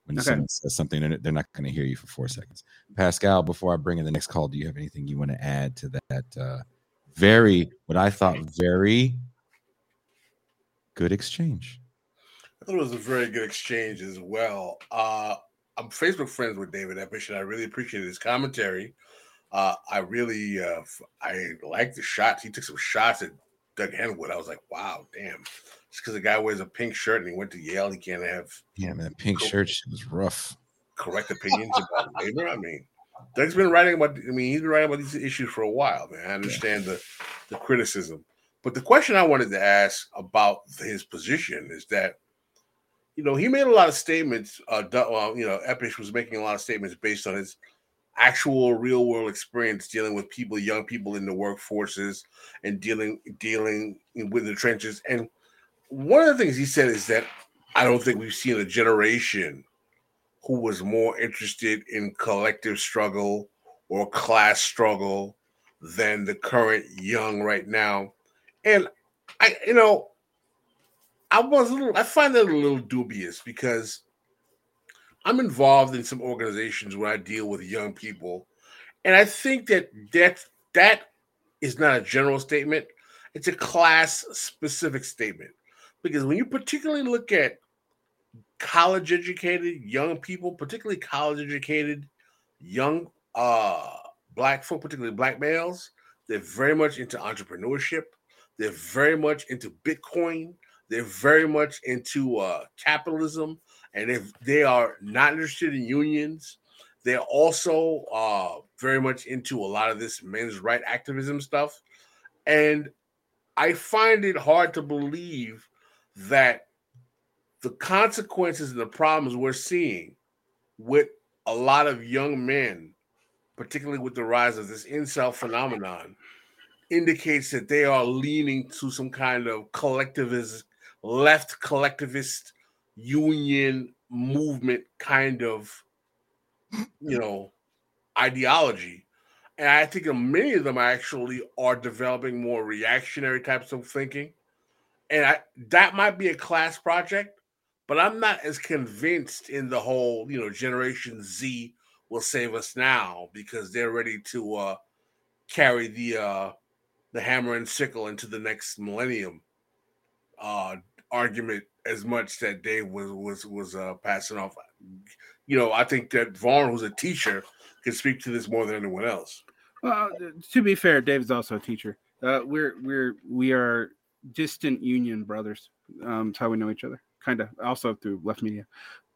when okay. someone says something, they're not going to hear you for four seconds. Pascal, before I bring in the next call, do you have anything you want to add to that? Uh, very, what I thought very good exchange. I thought it was a very good exchange as well. Uh, I'm Facebook friends with David Eppish, and I really appreciated his commentary. Uh, I really, uh, I like the shots. He took some shots at Doug Henwood. I was like, wow, damn. Just because the guy wears a pink shirt and he went to Yale, he can't have. Yeah, man, pink cool, shirt was rough. Correct opinions about labor. I mean, Doug's been writing about. I mean, he's been writing about these issues for a while, man. I understand yeah. the the criticism, but the question I wanted to ask about his position is that, you know, he made a lot of statements. Uh, well, you know, Eppish was making a lot of statements based on his actual real world experience dealing with people, young people in the workforces and dealing dealing with the trenches. And one of the things he said is that I don't think we've seen a generation who was more interested in collective struggle or class struggle than the current young right now. And I, you know, I was a little, I find that a little dubious because I'm involved in some organizations where I deal with young people, and I think that that that is not a general statement; it's a class specific statement. Because when you particularly look at college educated young people, particularly college educated young uh, black folk, particularly black males, they're very much into entrepreneurship. They're very much into Bitcoin. They're very much into uh, capitalism. And if they are not interested in unions, they're also uh, very much into a lot of this men's right activism stuff. And I find it hard to believe that the consequences and the problems we're seeing with a lot of young men, particularly with the rise of this incel phenomenon, indicates that they are leaning to some kind of collectivist, left collectivist union movement kind of you know ideology. And I think many of them actually are developing more reactionary types of thinking. And I, that might be a class project, but I'm not as convinced in the whole, you know, Generation Z will save us now because they're ready to uh, carry the uh, the hammer and sickle into the next millennium uh, argument as much that Dave was was was uh, passing off. You know, I think that Varn, who's a teacher, can speak to this more than anyone else. Well, to be fair, Dave's also a teacher. Uh, we're we're we are distant union brothers. Um, that's how we know each other, kind of. Also through left media,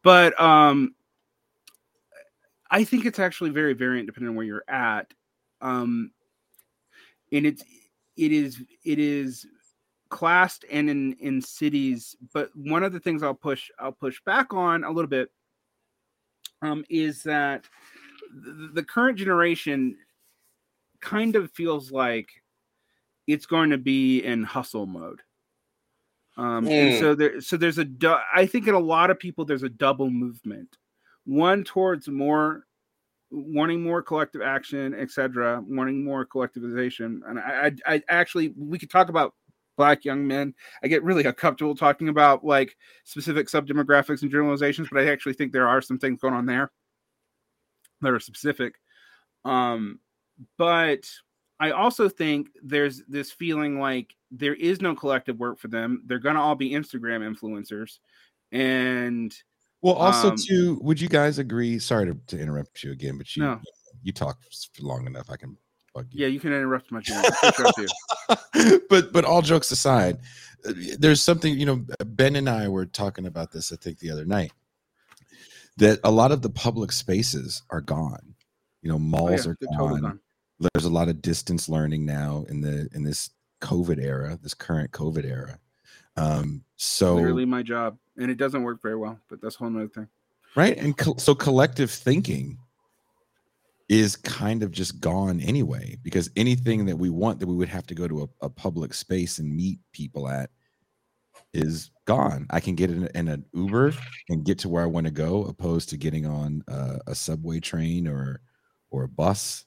but um, I think it's actually very variant depending on where you're at. Um, and it's it is it is classed and in in cities but one of the things i'll push i'll push back on a little bit um, is that the, the current generation kind of feels like it's going to be in hustle mode um, mm. and so there so there's a i think in a lot of people there's a double movement one towards more wanting more collective action, etc., wanting more collectivization. And I, I, I, actually, we could talk about black young men. I get really uncomfortable talking about like specific subdemographics and generalizations, but I actually think there are some things going on there that are specific. Um, but I also think there's this feeling like there is no collective work for them. They're going to all be Instagram influencers. And well, also um, too, would you guys agree? Sorry to, to interrupt you again, but you no. you talk long enough. I can. Yeah, you can interrupt my but but all jokes aside, there's something you know. Ben and I were talking about this. I think the other night that a lot of the public spaces are gone. You know, malls oh, yeah, are gone. Gone. There's a lot of distance learning now in the in this COVID era, this current COVID era. Um, so literally my job, and it doesn't work very well. But that's a whole other thing, right? And co- so collective thinking is kind of just gone anyway because anything that we want that we would have to go to a, a public space and meet people at is gone. I can get in, in, an Uber and get to where I want to go, opposed to getting on a, subway train or or a bus.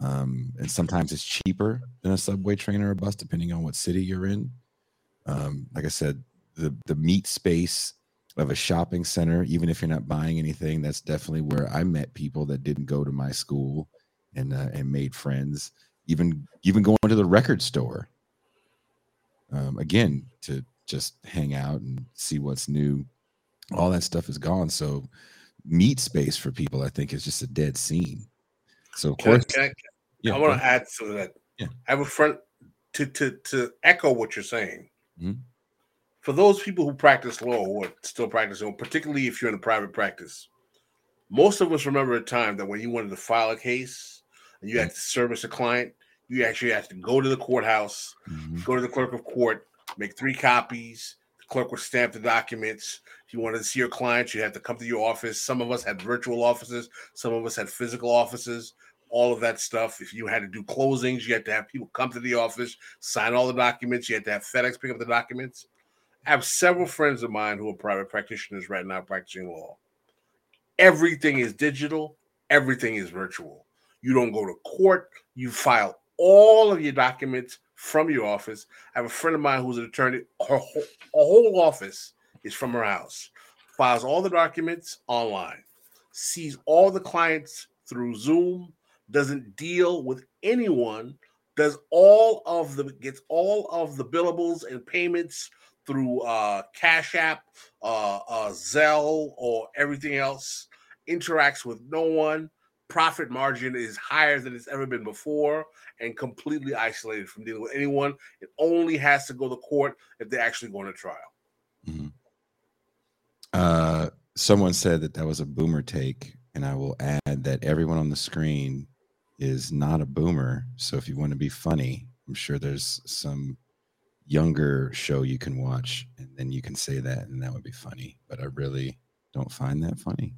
Um, and sometimes it's cheaper than a subway train or a bus, depending on what city you're in um, like I said, the the meat space of a shopping center, even if you're not buying anything, that's definitely where I met people that didn't go to my school and uh, and made friends. Even even going to the record store, um, again to just hang out and see what's new. All that stuff is gone. So meet space for people, I think, is just a dead scene. So of can course, I, can I, yeah, I want to add to that. Yeah. I have a friend to to to echo what you're saying. Mm-hmm. For those people who practice law or still practicing, particularly if you're in a private practice, most of us remember a time that when you wanted to file a case and you had to service a client, you actually had to go to the courthouse, mm-hmm. go to the clerk of court, make three copies. The clerk would stamp the documents. If you wanted to see your clients, you had to come to your office. Some of us had virtual offices, some of us had physical offices all of that stuff. If you had to do closings, you had to have people come to the office, sign all the documents. You had to have FedEx pick up the documents. I have several friends of mine who are private practitioners right now practicing law. Everything is digital, everything is virtual. You don't go to court, you file all of your documents from your office. I have a friend of mine who's an attorney, her whole, whole office is from her house, files all the documents online, sees all the clients through Zoom, doesn't deal with anyone, does all of the gets all of the billables and payments through uh, Cash App, uh, uh, Zelle, or everything else. Interacts with no one. Profit margin is higher than it's ever been before, and completely isolated from dealing with anyone. It only has to go to court if they're actually going to trial. Mm-hmm. Uh, someone said that that was a boomer take, and I will add that everyone on the screen is not a boomer. So if you want to be funny, I'm sure there's some younger show you can watch and then you can say that and that would be funny. But I really don't find that funny.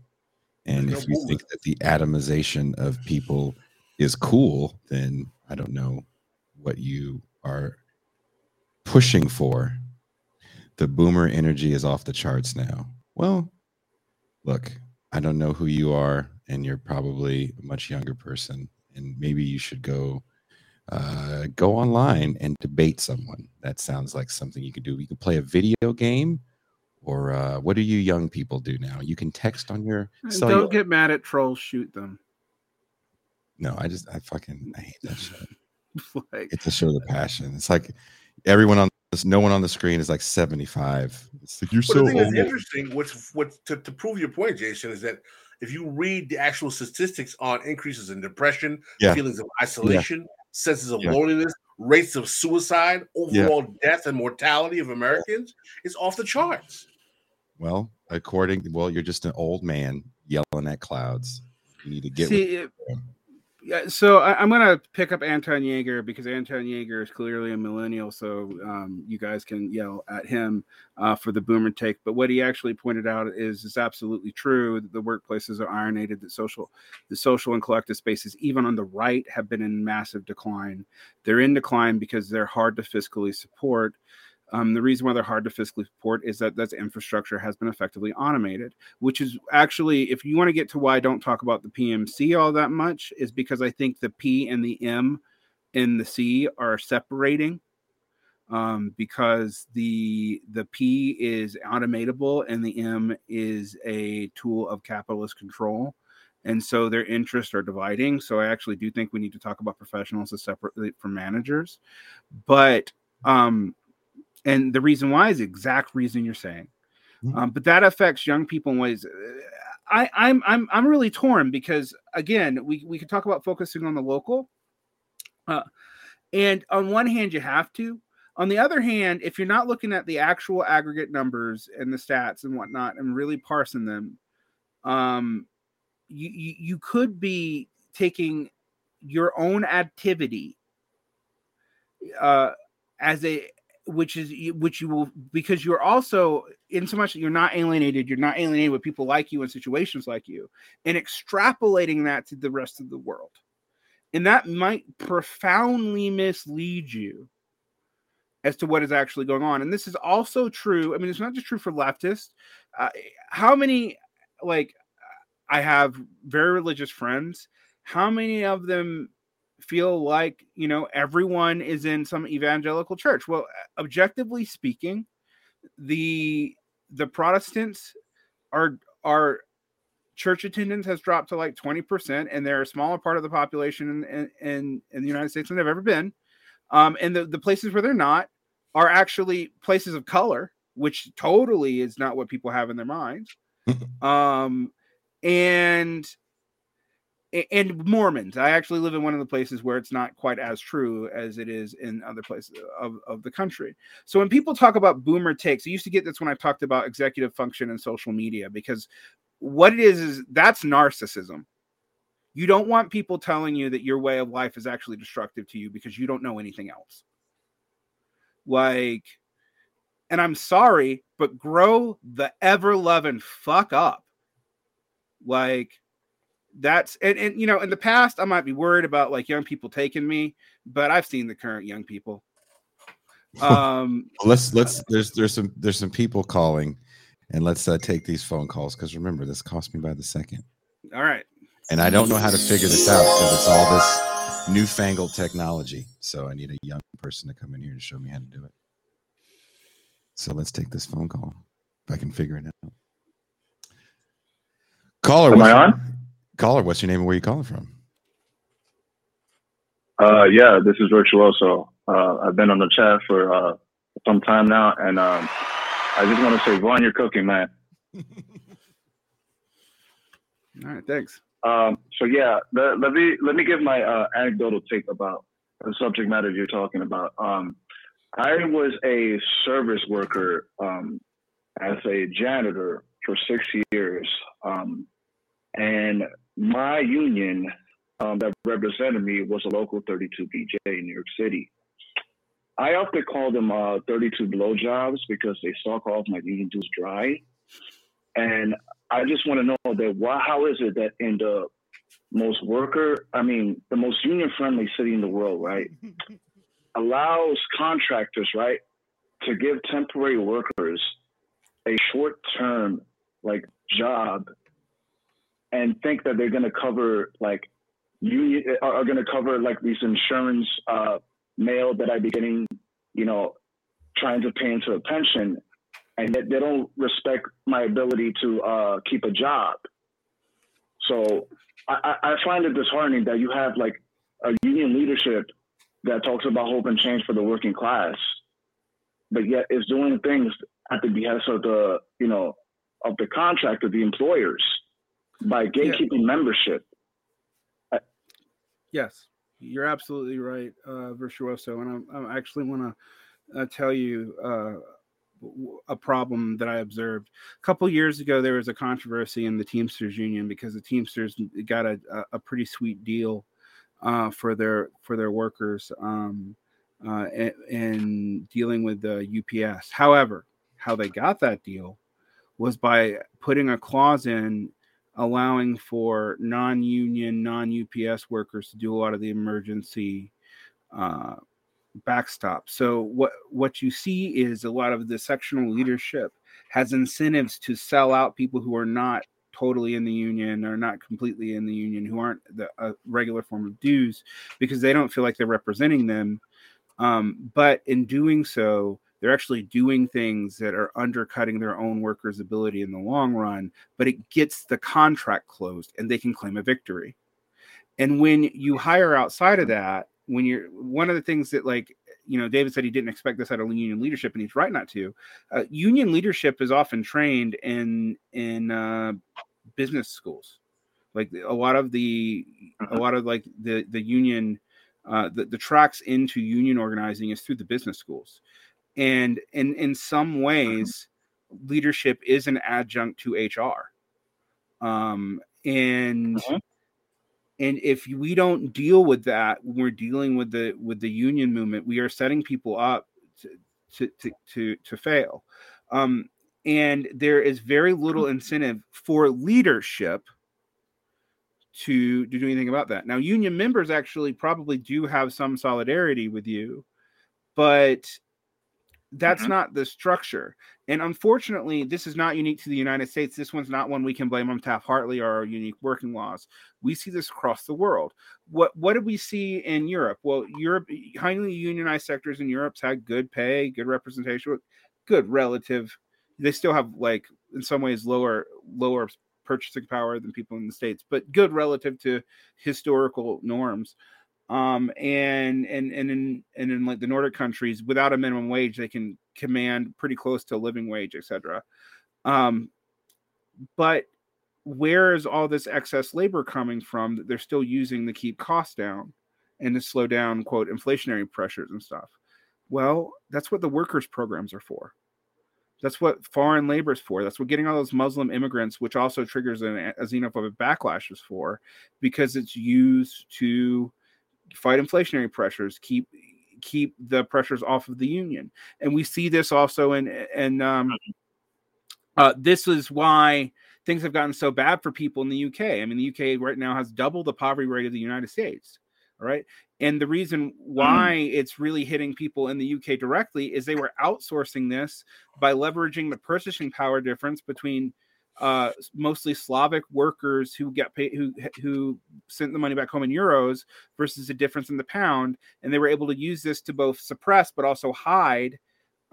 And if you think that the atomization of people is cool, then I don't know what you are pushing for. The boomer energy is off the charts now. Well, look, I don't know who you are, and you're probably a much younger person, and maybe you should go uh, go online and debate someone. That sounds like something you could do. You could play a video game, or uh, what do you young people do now? You can text on your. Cellular- don't get mad at trolls. Shoot them. No, I just I fucking I hate that shit. like, It's a show the passion. It's like everyone on this, no one on the screen is like 75. It's like you're But so the thing old. interesting, what's what to, to prove your point, Jason, is that if you read the actual statistics on increases in depression, Yeah. feelings of isolation, senses of Yeah. loneliness, rates of suicide, overall death and mortality of Americans, is off the charts. Well, according well, you're just an old man yelling at clouds. You need to get with See, it- yeah, so I, I'm gonna pick up Anton Jäger because Anton Jäger is clearly a millennial, so um, you guys can yell at him uh, for the boomer take. But what he actually pointed out is is absolutely true. The workplaces are ironated. That social, the social and collective spaces, even on the right, have been in massive decline. They're in decline because they're hard to fiscally support. Um, the reason why they're hard to fiscally support is that that infrastructure has been effectively automated which is actually, if you want to get to why I don't talk about the PMC all that much, is because I think the P and the M in the C are separating. Um, because the the P is automatable and the M is a tool of capitalist control, and so their interests are dividing. So I actually do think we need to talk about professionals as separately from managers, but um, and the reason why is the exact reason you're saying um, but that affects young people in ways. uh, I, I'm I'm I'm really torn because again, we we could talk about focusing on the local, uh, and on one hand you have to. On the other hand, if you're not looking at the actual aggregate numbers and the stats and whatnot and really parsing them, um, you you, you could be taking your own activity uh, as a which is which you will because you're also in so much that you're not alienated you're not alienated with people like you in situations like you and extrapolating that to the rest of the world. And that might profoundly mislead you as to what is actually going on. And this is also true i mean it's not just true for leftists. Uh, how many like i have very religious friends. How many of them feel like you know everyone is in some evangelical church. Well objectively speaking the the protestants are are church attendance has dropped to like 20% and they're a smaller part of the population in in, in the united states than they've ever been. Um, and the, the places where they're not are actually places of color which totally is not what people have in their minds. Um, and and Mormons. I actually live in one of the places where it's not quite as true as it is in other places of, of the country. So when people talk about boomer takes, I used to get this when I talked about executive function and social media because what it is is that's narcissism. You don't want people telling you that your way of life is actually destructive to you because you don't know anything else. Like, and I'm sorry, but grow the ever loving fuck up. Like, that's and, and you know in the past i might be worried about like young people taking me but i've seen the current young people. Um let's let's there's there's some there's some people calling and let's uh, take these phone calls because remember this cost me by the second. All right. And i don't know how to figure this out because it's all this newfangled technology. So i need a young person to come in here to show me how to do it. So let's take this phone call. If i can figure it out. Caller Am what's I your- on? Caller what's your name and where you calling from Uh, yeah, this is Virtuoso. Uh, I've been on the chat for uh, some time now, and um, I just want to say, Varn, you're cooking, man. all right thanks Um, so yeah, let, let me let me give my uh, anecdotal take about the subject matter you're talking about. Um, I was a service worker um, as a janitor for six years, um, and my union um, that represented me was a local 32 BJ in New York City. I often call them uh, 32 blowjobs because they suck off my union dues dry. And I just want to know that why, how is it that in the most worker, I mean, the most union friendly city in the world, right, allows contractors, right, to give temporary workers a short term like job and think that they're going to cover like union are going to cover like these insurance uh, mail that I be getting, you know, trying to pay into a pension, and yet they don't respect my ability to uh, keep a job. So I, I find it disheartening that you have like a union leadership that talks about hope and change for the working class, but yet is doing things at the behest of the you know of the contract of the employers by gatekeeping yeah. membership. Yes, you're absolutely right, uh, Virtuoso. And I, I actually want to uh, tell you uh, a problem that I observed. A couple years ago, there was a controversy in the Teamsters Union because the Teamsters got a, a pretty sweet deal uh, for their for their workers um, uh, in dealing with the UPS. However, how they got that deal was by putting a clause in allowing for non-union, non-UPS workers to do a lot of the emergency uh, backstop. So what what you see is a lot of the sectional leadership has incentives to sell out people who are not totally in the union or not completely in the union, who aren't the regular form of dues, because they don't feel like they're representing them. Um, but in doing so, they're actually doing things that are undercutting their own workers' ability in the long run, but it gets the contract closed and they can claim a victory. And when you hire outside of that, when you're one of the things that like you know david said he didn't expect this out of union leadership and he's right not to uh, union leadership is often trained in in uh, business schools like a lot of the a mm-hmm. lot of like the the union uh, the, the tracks into union organizing is through the business schools and in in some mm-hmm. ways leadership is an adjunct to hr um and mm-hmm. and if we don't deal with that when we're dealing with the with the union movement we are setting people up to to to to, to fail um and there is very little mm-hmm. incentive for leadership to, to do anything about that now union members actually probably do have some solidarity with you but that's mm-hmm. not the structure. And unfortunately, this is not unique to the United States. This one's not one we can blame on Taft Hartley or our unique working laws. We see this across the world. What what did we see in Europe? Well, Europe highly unionized sectors in Europe's had good pay, good representation, good relative. They still have like in some ways lower lower purchasing power than people in the states, but good relative to historical norms um, and and and in and in like the Nordic countries, without a minimum wage, they can command pretty close to a living wage, etc. Um, but where is all this excess labor coming from that they're still using to keep costs down and to slow down quote inflationary pressures and stuff? Well, that's what the workers programs are for. That's what foreign labor is for. That's what getting all those Muslim immigrants, which also triggers an, a xenophobic backlash, is for, because it's used to fight inflationary pressures, keep keep the pressures off of the union. And we see this also in and um, uh, this is why things have gotten so bad for people in the UK. I mean, the UK right now has double the poverty rate of the United States. All right. And the reason why mm. it's really hitting people in the UK directly is they were outsourcing this by leveraging the purchasing power difference between uh, mostly Slavic workers who get paid who who sent the money back home in euros versus the difference in the pound, and they were able to use this to both suppress but also hide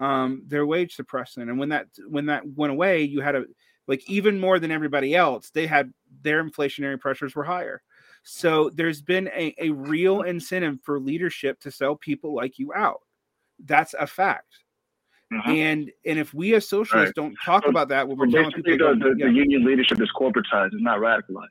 um, their wage suppression. And when that when that went away, you had a like even more than everybody else, they had their inflationary pressures were higher. So there's been a, a real incentive for leadership to sell people like you out. That's a fact. Mm-hmm. And and if we as socialists right. don't talk so, about that when we're telling people, the, the, yeah. the, union leadership is corporatized, it's not radicalized.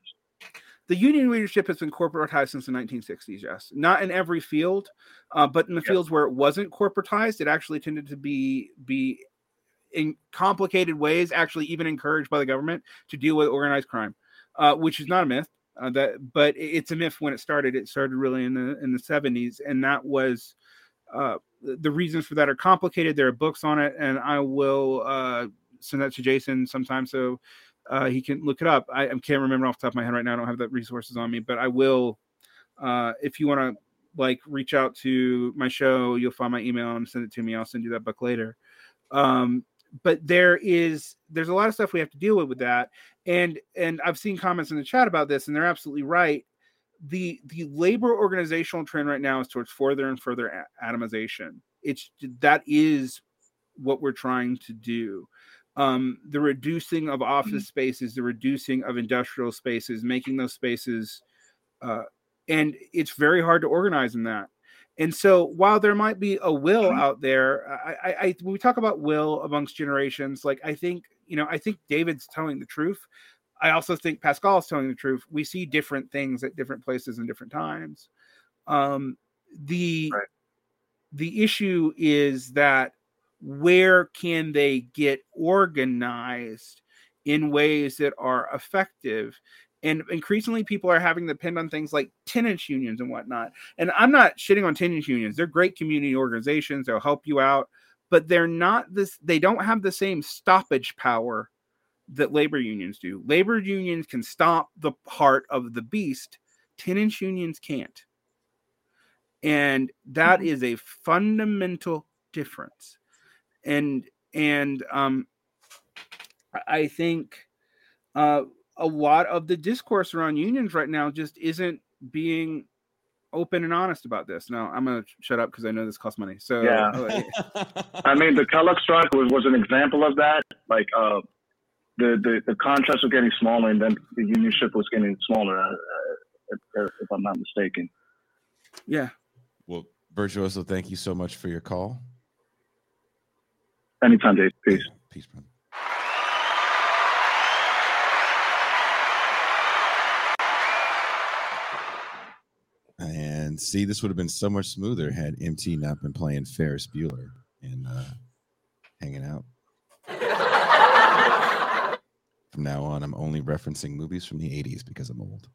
The union leadership has been corporatized since the 1960s. Yes, not in every field, uh, but in the fields where it wasn't corporatized, it actually tended to be be in complicated ways, actually even encouraged by the government to deal with organized crime, uh, which is not a myth. Uh, that, but it's a myth when it started. It started really in the in the 70s, and that was uh, the reasons for that are complicated. There are books on it, and I will uh, send that to Jason sometime so uh, he can look it up. I, I, can't remember off the top of my head right now. I don't have the resources on me, but I will. Uh, if you want to like reach out to my show, you'll find my email and send it to me. I'll send you that book later. Um, but there is there's a lot of stuff we have to deal with with that and and i've seen comments in the chat about this and they're absolutely right the the labor organizational trend right now is towards further and further atomization it's that is what we're trying to do um, the reducing of office mm-hmm. spaces the reducing of industrial spaces making those spaces uh, and it's very hard to organize in that and so while there might be a will mm-hmm. out there, I, I, I, when we talk about will amongst generations, like I think, you know, I think David's telling the truth. I also think Pascal is telling the truth. We see different things at different places and different times. Um, the right. the issue is that where can they get organized in ways that are effective and increasingly people are having to depend on things like tenants unions and whatnot and i'm not shitting on tenants unions they're great community organizations they'll help you out but they're not this they don't have the same stoppage power that labor unions do labor unions can stop the heart of the beast tenants unions can't and that mm-hmm. is a fundamental difference and and um i think uh a lot of the discourse around unions right now just isn't being open and honest about this. Now I'm gonna shut up because I know this costs money. So yeah, I mean the Kellogg strike was, was an example of that. Like uh, the, the the contracts were getting smaller, and then the unionship was getting smaller. Uh, uh if, if I'm not mistaken. Yeah. Well, Virtuoso, thank you so much for your call. Anytime, Dave. Peace. Peace, brother. And see, this would have been so much smoother had MT not been playing Ferris Bueller and uh, hanging out. from now on, I'm only referencing movies from the 80s because I'm old.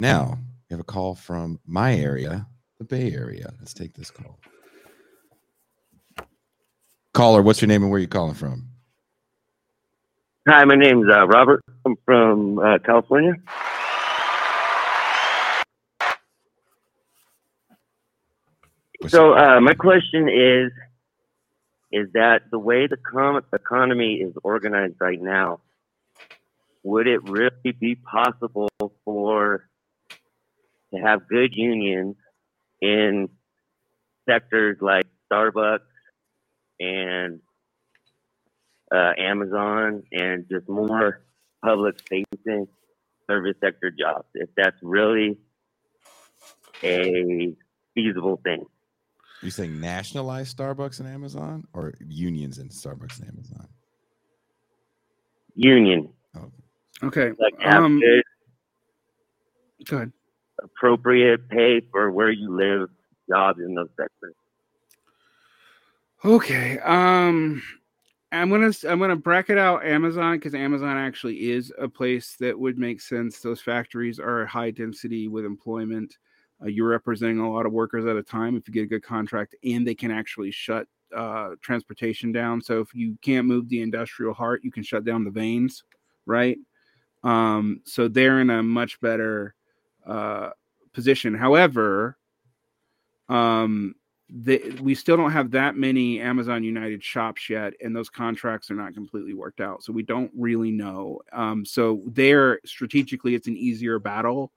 Now, we have a call from my area, the Bay Area. Let's take this call. Caller, what's your name and where are you calling from? Hi, my name's uh, Robert. I'm from uh, California. So uh, my question is, is that the way the com- economy is organized right now, would it really be possible for to have good unions in sectors like Starbucks and uh, Amazon and just more public facing service sector jobs if that's really a feasible thing. You saying nationalize Starbucks and Amazon or unions in Starbucks and Amazon? Union. Oh. Okay. Like um, good, go ahead. Appropriate pay for where you live, jobs in those sectors. Okay. Um I'm gonna I'm gonna bracket out Amazon because Amazon actually is a place that would make sense. Those factories are high density with employment. Uh, you're representing a lot of workers at a time if you get a good contract, and they can actually shut uh, transportation down. So if you can't move the industrial heart, you can shut down the veins, right? Um, so they're in a much better uh, position. However, um, the, we still don't have that many Amazon United shops yet, and those contracts are not completely worked out. So we don't really know. Um, so there, strategically, it's an easier battle.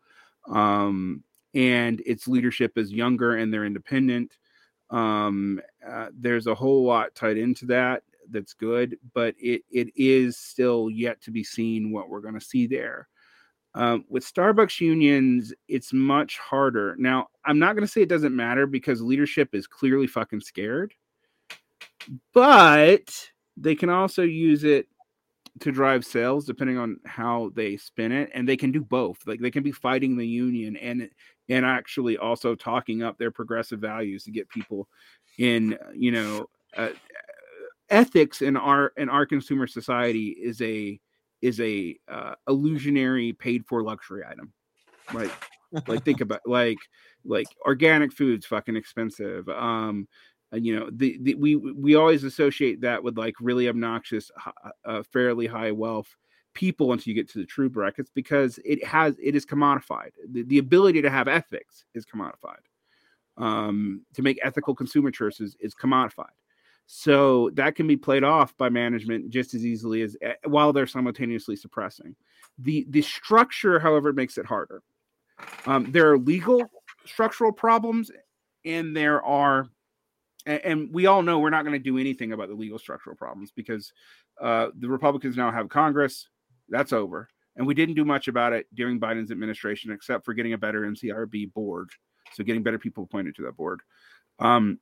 Um, and its leadership is younger and they're independent. Um, uh, there's a whole lot tied into that that's good, but it it is still yet to be seen what we're going to see there. Um, with Starbucks unions, it's much harder. Now, I'm not going to say it doesn't matter because leadership is clearly fucking scared, but they can also use it to drive sales depending on how they spin it and they can do both like they can be fighting the union and and actually also talking up their progressive values to get people in you know uh, ethics in our in our consumer society is a is a uh, illusionary paid for luxury item. Right like think about like like organic foods fucking expensive um you know the, the we we always associate that with like really obnoxious uh, fairly high wealth people until you get to the true brackets because it has it is commodified the, the ability to have ethics is commodified um to make ethical consumer choices is commodified So that can be played off by management just as easily as eh, while they're simultaneously suppressing. The the structure, however, makes it harder. Um, there are legal structural problems, and there are, and, and we all know we're not going to do anything about the legal structural problems because uh, the Republicans now have Congress. That's over, and we didn't do much about it during Biden's administration, except for getting a better NLRB board, so getting better people appointed to that board. Um,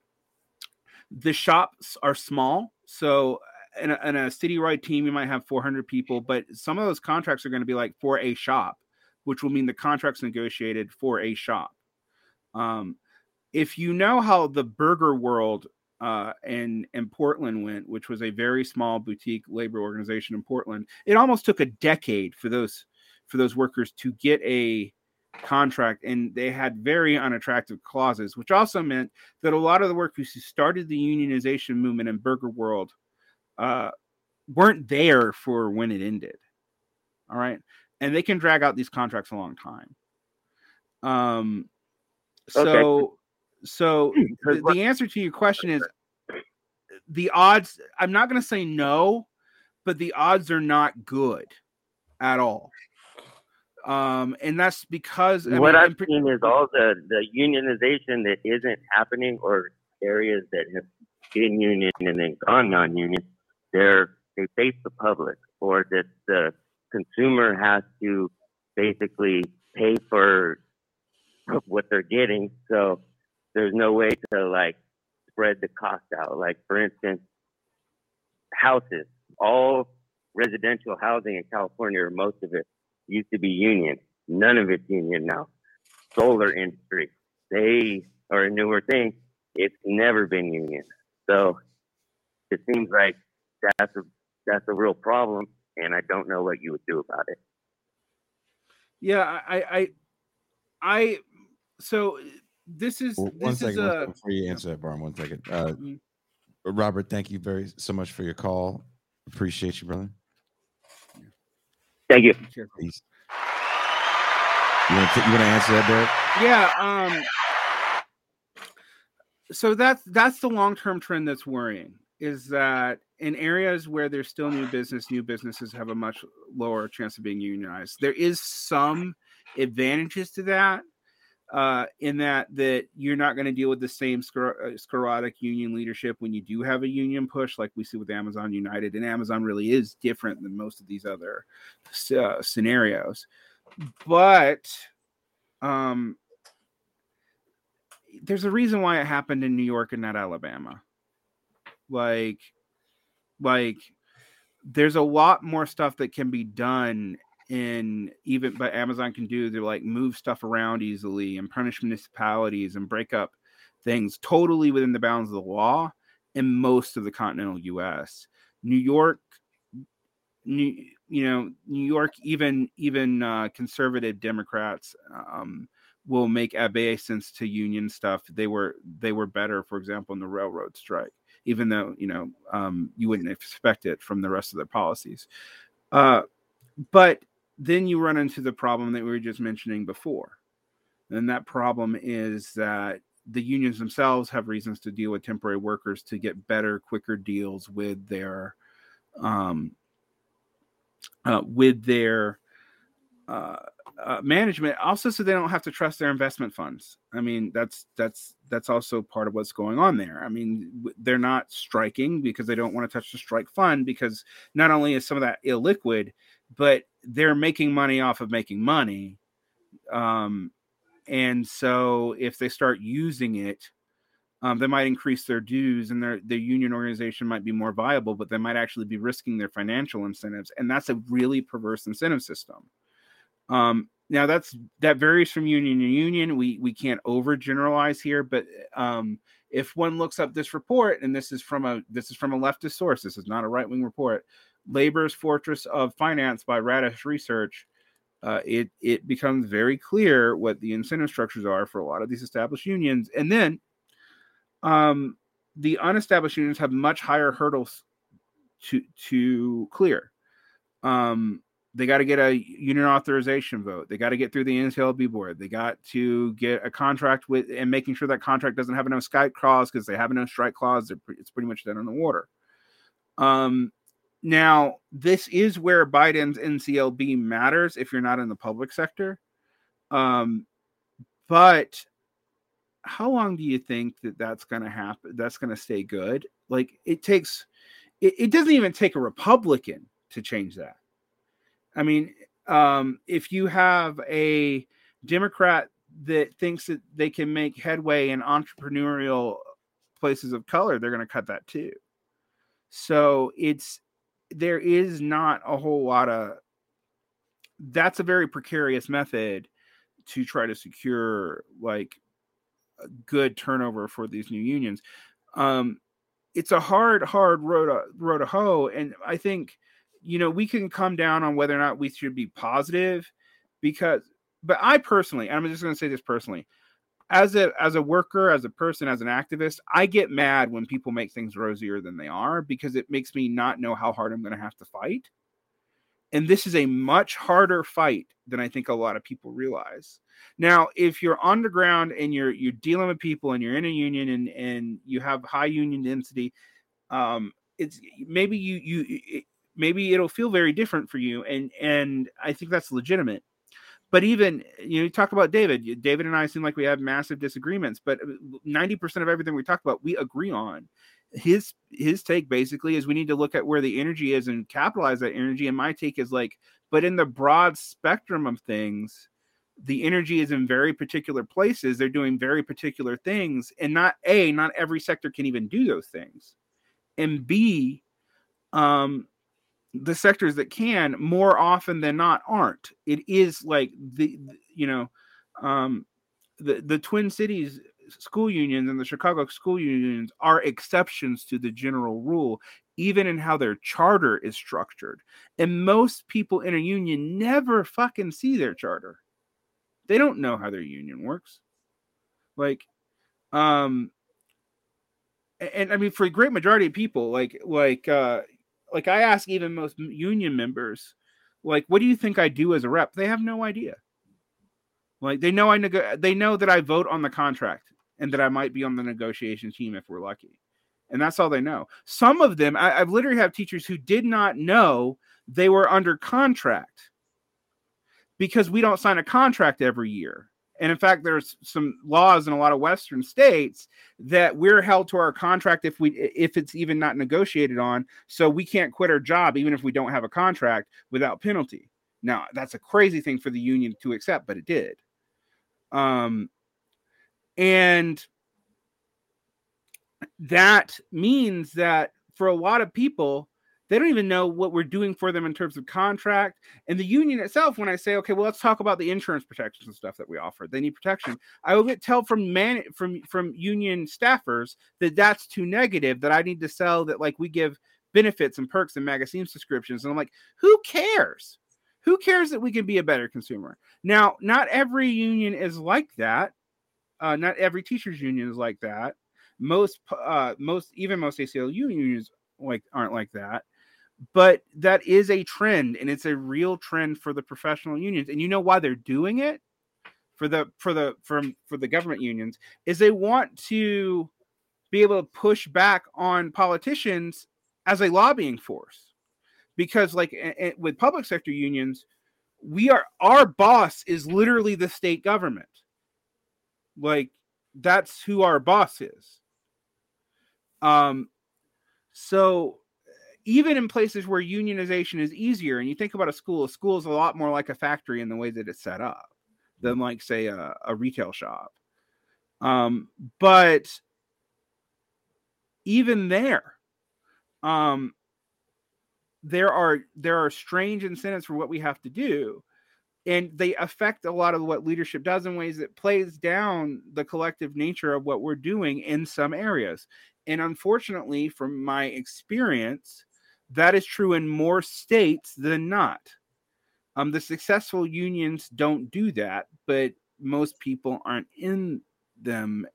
the shops are small, so in a, in a citywide team, you might have 400 people, but some of those contracts are going to be like for a shop, which will mean the contract's negotiated for a shop. Um, if you know how the Burgerville uh, in in Portland went, which was a very small boutique labor organization in Portland, it almost took a decade for those for those workers to get a contract, and they had very unattractive clauses, which also meant that a lot of the workers who started the unionization movement in Burgerville uh, weren't there for when it ended. All right. And they can drag out these contracts a long time. Um, so, okay. So the, the answer to your question is the odds. I'm not going to say no, but the odds are not good at all. Um, and that's because I what mean, I've seen is all the the unionization that isn't happening, or areas that have been union and then gone non-union they're they face the public or that the consumer has to basically pay for what they're getting. So there's no way to like spread the cost out. Like for instance, houses, all residential housing in California, or most of it, used to be union. None of it's union now. Solar industry, they are a newer thing. It's never been union. So it seems like that's a that's a real problem, and I don't know what you would do about it. Yeah, I, I, I so this is well, one this second, is a, before you answer that, Varn. One second, uh, mm-hmm. Robert. Thank you very so much for your call. Appreciate you, brother. Thank you. Peace. You want to you want to answer that, Derek? Yeah. Um. So that's that's the long term trend that's worrying. Is that in areas where there's still new business, new businesses have a much lower chance of being unionized. There is some advantages to that, uh, in that that you're not going to deal with the same scler- uh, sclerotic union leadership when you do have a union push, like we see with Amazon United. And Amazon really is different than most of these other uh, scenarios, but um, there's a reason why it happened in New York and not Alabama. Like like there's a lot more stuff that can be done in even but Amazon can do to like move stuff around easily and punish municipalities and break up things totally within the bounds of the law in most of the continental US. New York New, you know New York even even uh, conservative Democrats um, will make obeisance to union stuff. They were they were better, for example, in the railroad strike even though you know um, you wouldn't expect it from the rest of their policies. Uh, but then you run into the problem that we were just mentioning before, and that problem is that the unions themselves have reasons to deal with temporary workers to get better, quicker deals with their um, uh, with their uh, uh, management. Also so they don't have to trust their investment funds. I mean that's that's that's also part of what's going on there. I mean they're not striking because they don't want to touch the strike fund because not only is some of that illiquid but they're making money off of making money um, and so if they start using it um, they might increase their dues and their, their union organization might be more viable but they might actually be risking their financial incentives and that's a really perverse incentive system um, now that's that varies from union to union. We we can't overgeneralize here, but um, if one looks up this report, and this is from a this is from a leftist source, this is not a right wing report. Labor's Fortress of Finance by Radish Research. Uh, it it becomes very clear what the incentive structures are for a lot of these established unions, and then um, the unestablished unions have much higher hurdles to to clear. Um, they got to get a union authorization vote. They got to get through the NLRB board. They got to get a contract with and making sure that contract doesn't have no strike clause because they have no strike clause. It's pretty much dead on the water. Um, now this is where Biden's NLRB matters if you're not in the public sector. Um, but how long do you think that that's going to happen? That's going to stay good? Like it takes, it, it doesn't even take a Republican to change that I mean, um, if you have a Democrat that thinks that they can make headway in entrepreneurial places of color, they're going to cut that too. So it's there is not a whole lot of that's a very precarious method to try to secure like a good turnover for these new unions. Um, it's a hard, hard road to, road to hoe, and I think you know, we can come down on whether or not we should be positive because, but I personally, I'm just going to say this personally, as a as a worker, as a person, as an activist, I get mad when people make things rosier than they are because it makes me not know how hard I'm going to have to fight. And this is a much harder fight than I think a lot of people realize. Now, if you're underground and you're you're dealing with people and you're in a union and and you have high union density, um, it's maybe you you maybe it'll feel very different for you and and i think that's legitimate but even you know you talk about david david and i seem like we have massive disagreements but 90% uh, of everything we talk about we agree on. His his take basically is we need to look at where the energy is and capitalize that energy and my take is like but in the broad spectrum of things the energy is in very particular places they're doing very particular things and not a not every sector can even do those things and b um the sectors that can more often than not aren't. It is like the you know um the the twin cities school unions and the chicago school unions are exceptions to the general rule even in how their charter is structured. And most people in a union never fucking see their charter. They don't know how their union works. Like um and, I mean, for a great majority of people, like like uh, like I ask even most union members, like, what do you think I do as a rep? They have no idea. Like they know I nego- they know that I vote on the contract and that I might be on the negotiation team if we're lucky. And that's all they know. Some of them, I, I've literally have teachers who did not know they were under contract because we don't sign a contract every year. And in fact, there's some laws in a lot of Western states that we're held to our contract if we if it's even not negotiated on. So we can't quit our job even if we don't have a contract without penalty. Now that's a crazy thing for the union to accept, but it did. Um, and that means that for a lot of people, they don't even know what we're doing for them in terms of contract. And the union itself, when I say, okay, well, let's talk about the insurance protections and stuff that we offer, they need protection. I will get tell from man from from union staffers that that's too negative. That I need to sell that like we give benefits and perks and magazine subscriptions. And I'm like, who cares? Who cares that we can be a better consumer? Now, not every union is like that. Uh, not every teachers union is like that. Most, uh, most, even most ACLU unions like aren't like that but that is a trend and it's a real trend for the professional unions and you know why they're doing it? For the for the from for the government unions is they want to be able to push back on politicians as a lobbying force because like with public sector unions we are our boss is literally the state government. Like that's who our boss is. Um so even in places where unionization is easier, and you think about a school, a school is a lot more like a factory in the way that it's set up than like say a, a retail shop. Um, but even there, um, there are there are strange incentives for what we have to do and they affect a lot of what leadership does in ways that plays down the collective nature of what we're doing in some areas and unfortunately from my experience that is true in more states than not. Um, the successful unions don't do that, but most people aren't in them.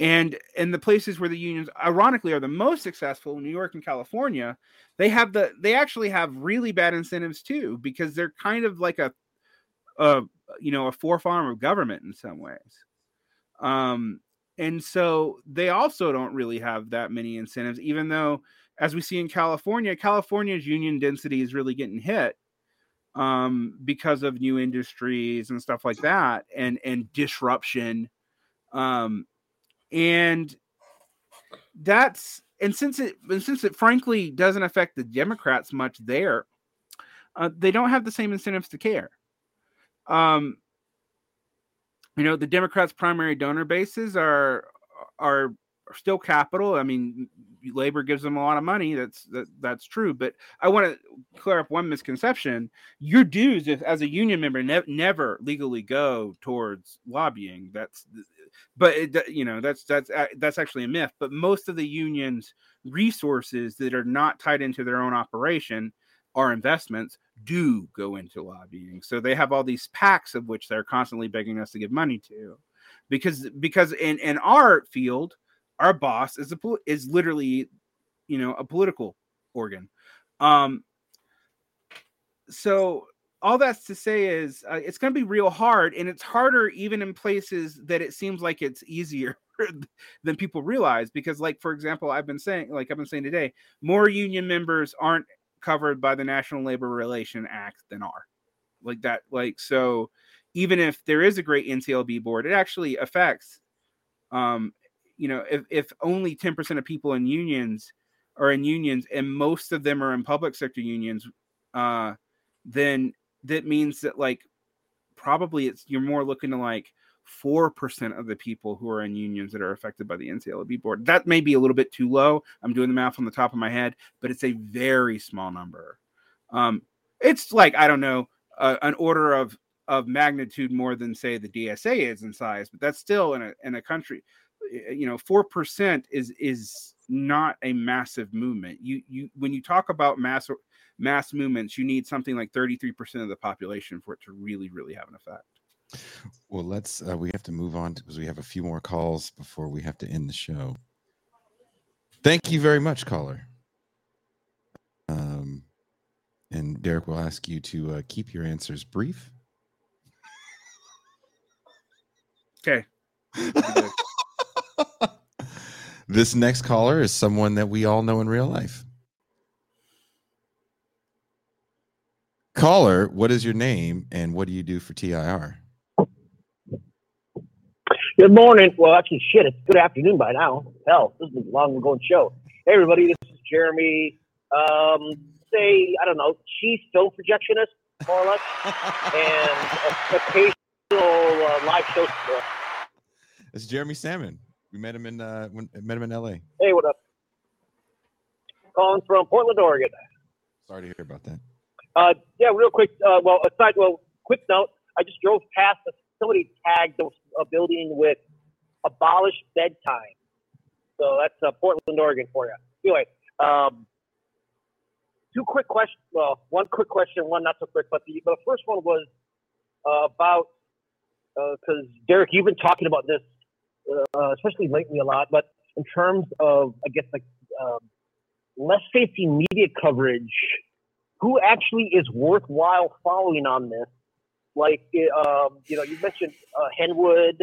and in the places where the unions ironically are the most successful new york and california they have the they actually have really bad incentives too because they're kind of like a a you know a forefarm of government in some ways um and so they also don't really have that many incentives even though as we see in california california's union density is really getting hit um because of new industries and stuff like that and and disruption um and that's and since it and since it frankly doesn't affect the Democrats much there, uh, they don't have the same incentives to care. Um, you know, the Democrats' primary donor bases are are still capital. I mean, labor gives them a lot of money. That's that, that's true. But I want to clear up one misconception. Your dues, if, as a union member, ne- never legally go towards lobbying. That's, but it, you know, that's that's uh, that's actually a myth. But most of the unions' resources that are not tied into their own operation are investments do go into lobbying. So they have all these PACs of which they're constantly begging us to give money to because because in in our field our boss is a is literally you know a political organ. Um so all that's to say is uh, it's going to be real hard and it's harder even in places that it seems like it's easier than people realize because like for example i've been saying like i've been saying today more union members aren't covered by the national labor relation act than are. Like that like so even if there is a great nlrb board it actually affects um you know, if, if only 10% of people in unions are in unions and most of them are in public sector unions, uh, then that means that like probably it's you're more looking to like 4% of the people who are in unions that are affected by the NLRB board. That may be a little bit too low. I'm doing the math on the top of my head, but it's a very small number. Um, it's like, I don't know, uh, an order of of magnitude more than say the DSA is in size, but that's still in a in a country you know, four percent is is not a massive movement. You you when you talk about mass mass movements, you need something like 33% of the population for it to really, really have an effect. Well, let's uh, we have to move on because we have a few more calls before we have to end the show. Thank you very much, caller. Um, and Derek will ask you to uh, keep your answers brief. Okay. this next caller is someone that we all know in real life. Caller, what is your name and what do you do for TIR? Good morning. Well, actually, shit, it's good afternoon by now. Hell, this is a long going show. Hey, everybody, this is Jeremy. Um, say, I don't know, chief film projectionist, more or less, and occasional uh, live show. It's Jeremy Salmon. We met him in uh, when, met him in L.A. Hey, what up? Calling from Portland, Oregon. Sorry to hear about that. Uh, yeah, real quick. Uh, well, aside, well, quick note. I just drove past a facility tagged a building with "abolish bedtime." So that's uh, Portland, Oregon, for you. Anyway, um, two quick questions. Well, one quick question, one not so quick. But the, but the first one was uh, about because uh, Derek, you've been talking about this uh, especially lately a lot. But in terms of, I guess, like um, less safety media coverage, who actually is worthwhile following on this? Like, um, you know, you mentioned uh, Henwood,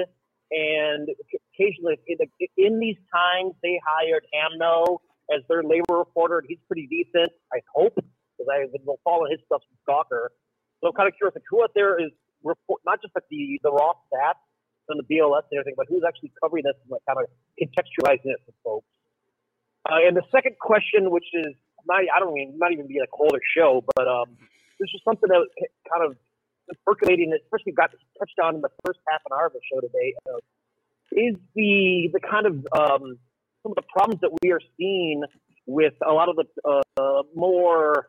and occasionally in, in these times they hired Amno as their labor reporter, and he's pretty decent. I hope because I've been following his stuff from Gawker. So I'm kind of curious, like, who out there is report not just like the the raw stats, on the BLS and everything, but who's actually covering this and like kind of contextualizing it for folks. Uh, and the second question, which is not, I don't mean not even be like whole show, but um, this is something that kind of percolating, especially got touched on in the first half an hour of the show today, uh, is the the kind of um, some of the problems that we are seeing with a lot of the uh, more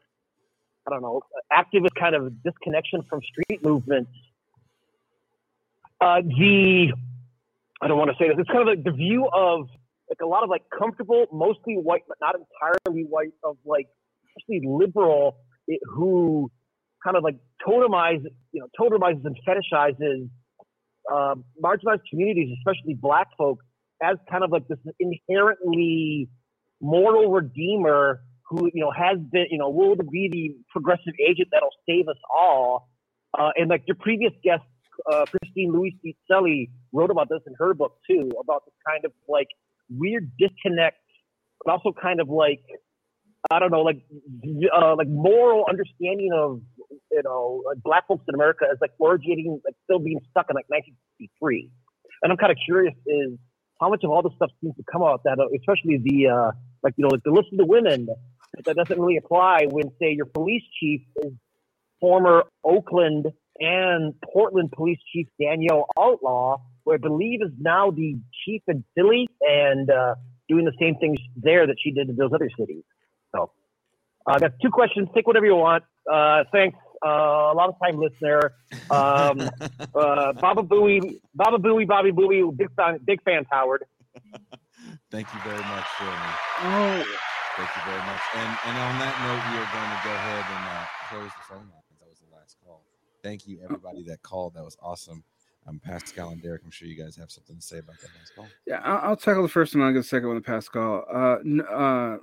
I don't know activist kind of disconnection from street movements uh, the I don't want to say this. It's kind of like the view of like a lot of like comfortable, mostly white, but not entirely white, of like especially liberal it, who kind of like totemizes, you know, totemizes and fetishizes uh, marginalized communities, especially Black folk, as kind of like this inherently moral redeemer who you know has been you know will be the progressive agent that'll save us all. Uh, and like your previous guest, uh, Christine Louis Celli wrote about this in her book too, about this kind of like weird disconnect, but also kind of like I don't know, like uh, like moral understanding of you know like black folks in America as like originating like still being stuck in like 1963. And I'm kind of curious is how much of all this stuff seems to come out that, uh, especially the uh, like you know like the list of the women that doesn't really apply when say your police chief is former Oakland and Portland police chief Danielle Outlaw, who I believe is now the chief in Philly and uh, doing the same things there that she did in those other cities. So I uh, got two questions. Take whatever you want. Uh, thanks. Uh, a long time listener. Um, uh, Baba Booey, Baba Booey, Bobby Booey, big fan, big fans, Howard. Thank you very much, Jeremy. Oh, Thank you very much. And and on that note, we are going to go ahead and uh, close the phone lines. That was the last call. Thank you, everybody that called. That was awesome. I'm um, Pascal and Derek. I'm sure you guys have something to say about that last call. Yeah, I'll, I'll tackle the first one. I'll get the second one to Pascal. Uh, uh,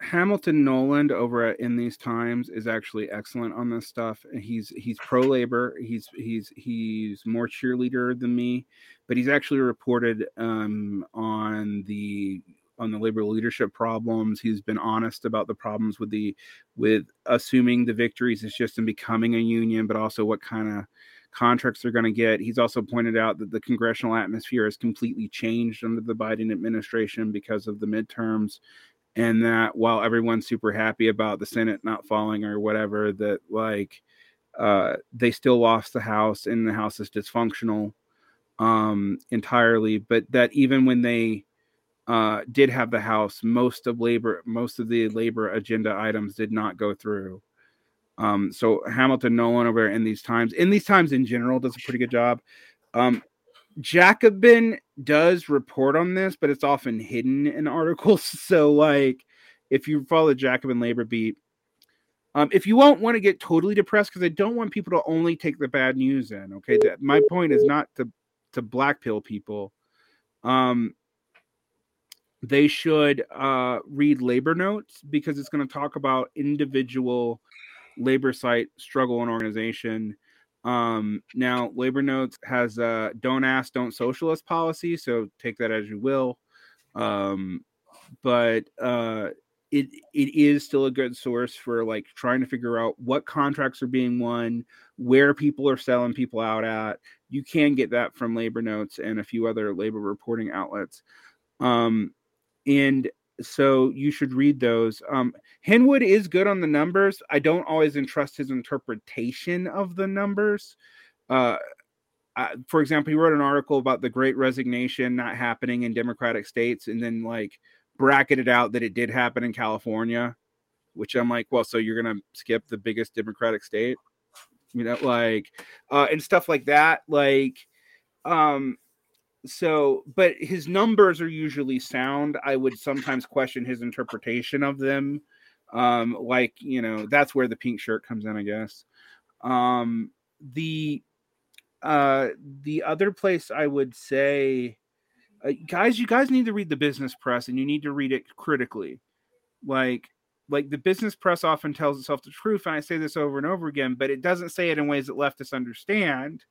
Hamilton Nolan over at In These Times is actually excellent on this stuff. He's he's pro labor. He's he's he's more cheerleader than me, but he's actually reported um, on the on the labor leadership problems. He's been honest about the problems with the with assuming the victories is just in becoming a union, but also what kind of contracts they're going to get. He's also pointed out that the congressional atmosphere has completely changed under the Biden administration because of the midterms and that while everyone's super happy about the Senate not falling or whatever, that like uh, they still lost the House and the House is dysfunctional um, entirely. But that even when they uh, did have the House, most of labor, most of the labor agenda items did not go through. Um, so Hamilton Nolan over in these times, in these times in general, does a pretty good job. Um, Jacobin does report on this, but it's often hidden in articles. So, like, if you follow the Jacobin labor beat, um, if you won't want to get totally depressed, because I don't want people to only take the bad news in. Okay, that my point is not to to black pill people. Um, they should uh, read labor notes because it's going to talk about individual labor site struggle and organization um, now, Labor Notes has a don't ask, don't socialist policy, so take that as you will. Um, but uh, it it is still a good source for like trying to figure out what contracts are being won, where people are selling people out at. You can get that from Labor Notes and a few other labor reporting outlets. Um, and so you should read those. Um, Henwood is good on the numbers. I don't always entrust his interpretation of the numbers. Uh, for example, he wrote an article about the Great Resignation not happening in Democratic states, and then like bracketed out that it did happen in California. Which I'm like, well, so you're gonna skip the biggest Democratic state, you know, like, uh, and stuff like that. Like, um, so but his numbers are usually sound. I would sometimes question his interpretation of them. Um like you know that's where the pink shirt comes in i guess. Um the uh the other place i would say uh, guys you guys need to read the business press and you need to read it critically. Like like the business press often tells itself the truth and i say this over and over again but it doesn't say it in ways that leftists understand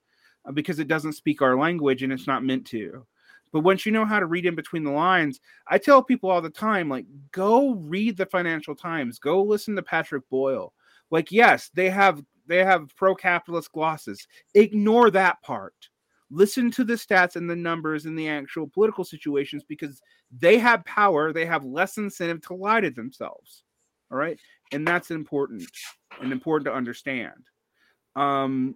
because it doesn't speak our language and it's not meant to. But once you know how to read in between the lines, I tell people all the time, like, go read the Financial Times, go listen to Patrick Boyle. Like, yes, they have they have pro-capitalist glosses. Ignore that part. Listen to the stats and the numbers and the actual political situations because they have power. They have less incentive to lie to themselves. All right, and that's important and important to understand. Um,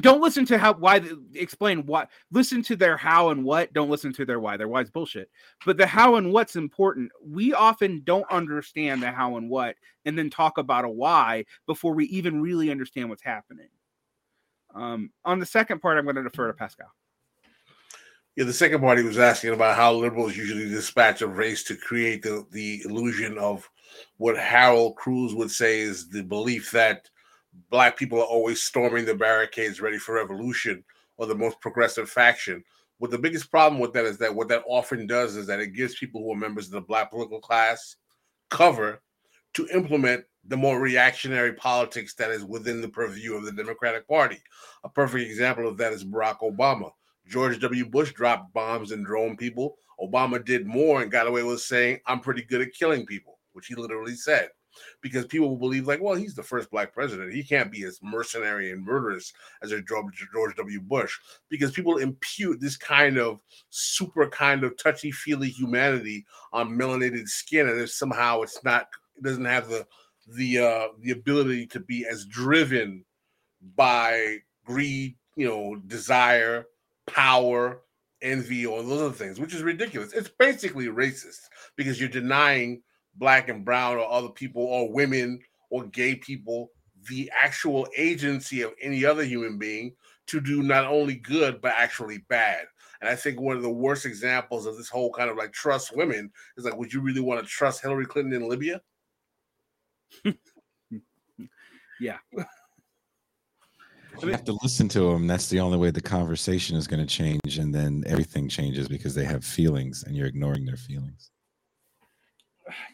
don't listen to how why explain what listen to their how and what don't listen to their why. Their why is bullshit. But the how and what's important. We often don't understand the how and what and then talk about a why before we even really understand what's happening. Um, on the second part i'm going to defer to pascal. Yeah, the second part he was asking about how liberals usually dispatch a race to create the, the illusion of what Harold Cruse would say is the belief that black people are always storming the barricades ready for revolution or the most progressive faction what the biggest problem with that is that what that often does is that it gives people who are members of the black political class cover to implement the more reactionary politics that is within the purview of the Democratic Party. A perfect example of that is Barack Obama. George W. Bush dropped bombs and drone people. Obama did more and got away with saying, I'm pretty good at killing people, which he literally said because people will believe like, well, he's the first black president. He can't be as mercenary and murderous as a George, W. Bush because people impute this kind of super kind of touchy feely humanity on melanated skin, and if somehow it's not, it doesn't have the the uh the ability to be as driven by greed, you know, desire, power, envy, or those other things, which is ridiculous. It's basically racist because you're denying black and brown or other people or women or gay people the actual agency of any other human being to do not only good but actually bad. And I think one of the worst examples of this whole kind of like trust women is like, would you really want to trust Hillary Clinton in Libya? yeah. You have to listen to them. That's the only way the conversation is going to change, and then everything changes because they have feelings, and you're ignoring their feelings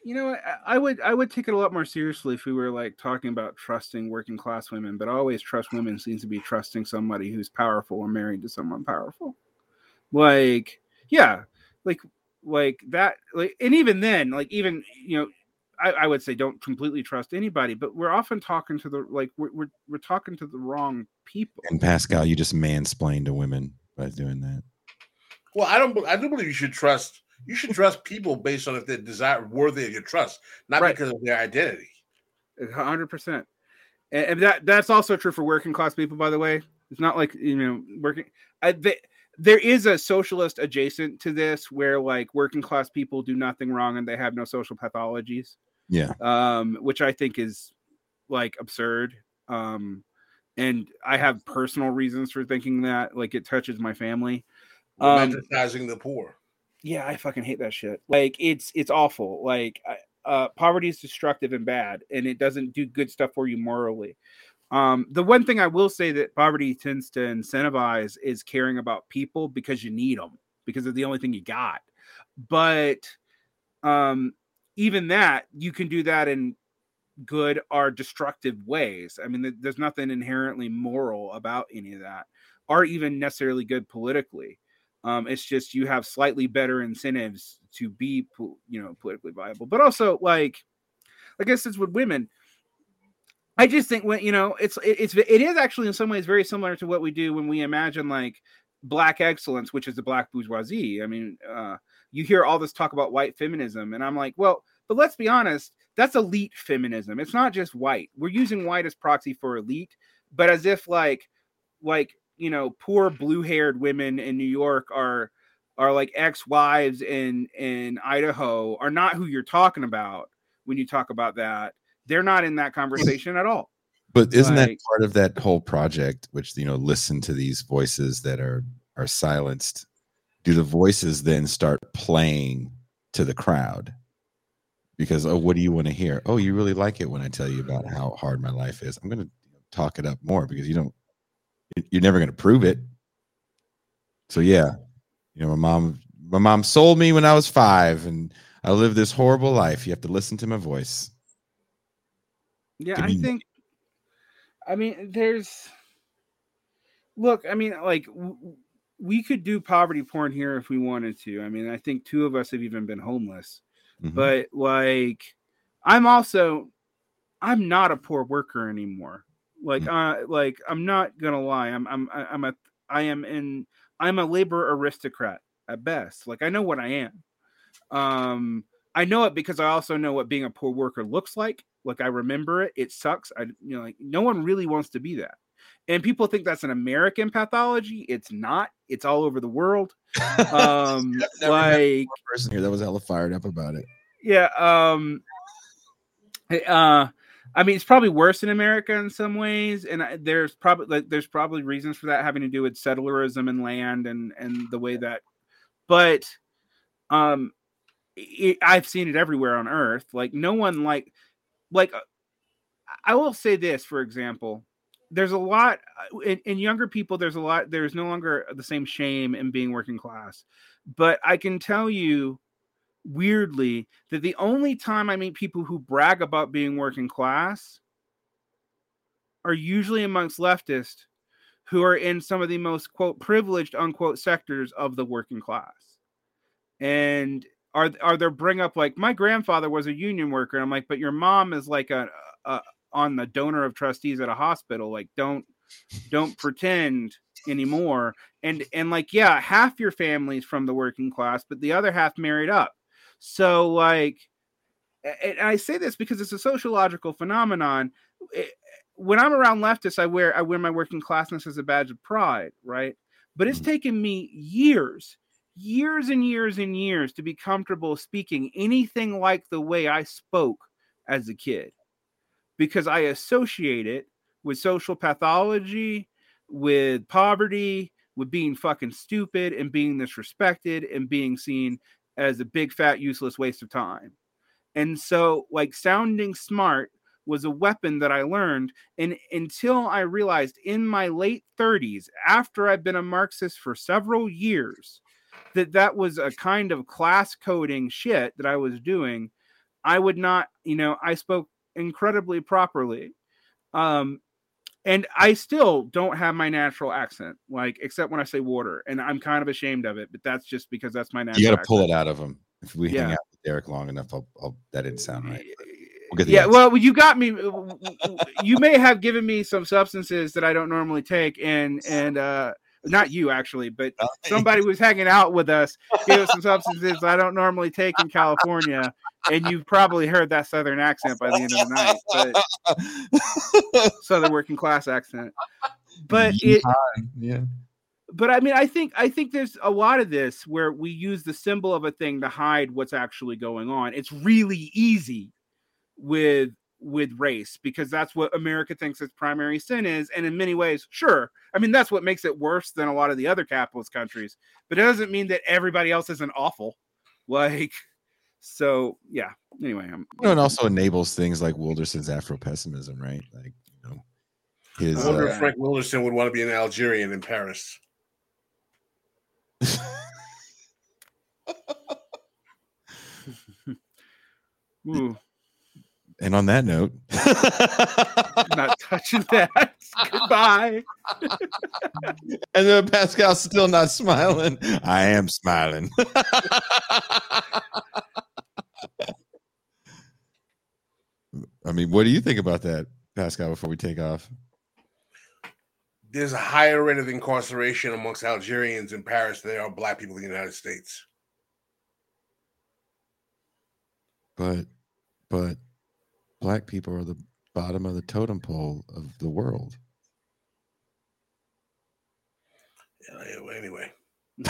you know, I, I, would I would take it a lot more seriously if we were like talking about trusting working class women, but always trust women seems to be trusting somebody who's powerful or married to someone powerful. Like, yeah, like like that, like, and even then, like even you know, I, I would say don't completely trust anybody, but we're often talking to the like we're we're, we're talking to the wrong people. And Pascal, you just mansplain to women by doing that. Well, I don't. I do believe you should trust you should trust people based on if they're desire worthy of your trust, not right. because of their identity. hundred percent. And that that's also true for working class people, by the way. It's not like you know working. I, they, there is a socialist adjacent to this where like working class people do nothing wrong and they have no social pathologies. Yeah. Um, which I think is like absurd. Um, and I have personal reasons for thinking that. Like it touches my family. Um, Romanticizing the poor yeah, I fucking hate that shit. Like it's it's awful. Like uh, poverty is destructive and bad, and it doesn't do good stuff for you morally. Um, the one thing I will say that poverty tends to incentivize is caring about people because you need them because they're the only thing you got. But um, even that, you can do that in good or destructive ways. I mean, there's nothing inherently moral about any of that, or even necessarily good politically. Um, it's just you have slightly better incentives to be, you know, politically viable. But also, like, I guess it's with women. I just think when you know, it's it's it is actually in some ways very similar to what we do when we imagine like black excellence, which is the black bourgeoisie. I mean, uh, you hear all this talk about white feminism, and I'm like, well, but let's be honest, that's elite feminism. It's not just white. We're using white as proxy for elite, but as if like like you know poor blue-haired women in New York are are like ex-wives in in Idaho are not who you're talking about when you talk about that. They're not in that conversation at all. But isn't like, that part of that whole project which you know listen to these voices that are are silenced? Do the voices then start playing to the crowd? Because oh, what do you want to hear? Oh, you really like it when I tell you about how hard my life is. I'm going to talk it up more because you don't you're never going to prove it. So yeah, you know, my mom, my mom sold me when I was five, and I lived this horrible life. You have to listen to my voice. Yeah, I think. I mean, there's. Look, I mean, like w- we could do poverty porn here if we wanted to. I mean, I think two of us have even been homeless, mm-hmm. but like, I'm also, I'm not a poor worker anymore. Like, mm. uh, like I'm not gonna lie. I'm, I'm, I'm a, I am in, I'm a labor aristocrat at best. Like, I know what I am. Um, I know it because I also know what being a poor worker looks like. Like, I remember it. It sucks. I, you know, like no one really wants to be that. And people think that's an American pathology. It's not. It's all over the world. Um, like person here that was hella fired up about it. Yeah. Um. Uh I mean, it's probably worse in America in some ways, and there's probably like there's probably reasons for that having to do with settlerism and land and and the way that. But, um, it, I've seen it everywhere on Earth. Like no one like, like, uh, I will say this for example, there's a lot uh, in, in younger people. There's a lot. There's no longer the same shame in being working class, but I can tell you weirdly that the only time I meet people who brag about being working class are usually amongst leftists who are in some of the most quote privileged unquote sectors of the working class. And are are they bring up like my grandfather was a union worker. I'm like but your mom is like a, a on the donor of trustees at a hospital. Like don't don't pretend anymore. And and like yeah half your family's from the working class but the other half married up so like and i say this because it's a sociological phenomenon it, when I'm around leftists, I wear I wear my working classness as a badge of pride, right? But it's mm-hmm. taken me years, years and years and years to be comfortable speaking anything like the way I spoke as a kid, because I associate it with social pathology, with poverty, with being fucking stupid and being disrespected and being seen as a big fat useless waste of time. And so, like sounding smart was a weapon that I learned. And until I realized in my late 30s, after I've been a Marxist for several years, that that was a kind of class coding shit that I was doing, I would not, you know, I spoke incredibly properly. Um, and I still don't have my natural accent, like except when I say water, and I'm kind of ashamed of it. But that's just because that's my natural. You got to pull it out of him. If we yeah. hang out with Derek long enough, I'll, I'll, that didn't sound right. We'll yeah, well, you got me. You may have given me some substances that I don't normally take, and and uh, not you actually, but somebody was hanging out with us gave us some substances I don't normally take in California, and you've probably heard that southern accent by the end of the night, but southern working class accent. But it, yeah. But I mean, I think I think there's a lot of this where we use the symbol of a thing to hide what's actually going on. It's really easy with with race because that's what America thinks its primary sin is. And in many ways, sure. I mean, that's what makes it worse than a lot of the other capitalist countries. But it doesn't mean that everybody else isn't awful. Like, so yeah. Anyway, I'm, you know, it also enables things like Wilderson's Afro pessimism, right? Like, you know, his. I wonder uh, if Frank Wilderson would want to be an Algerian in Paris. Ooh. And on that note, not touching that. Goodbye. and then Pascal's still not smiling. I am smiling. I mean, what do you think about that, Pascal, before we take off? There's a higher rate of incarceration amongst Algerians in Paris than there are black people in the United States. But, but black people are the bottom of the totem pole of the world. Yeah, anyway.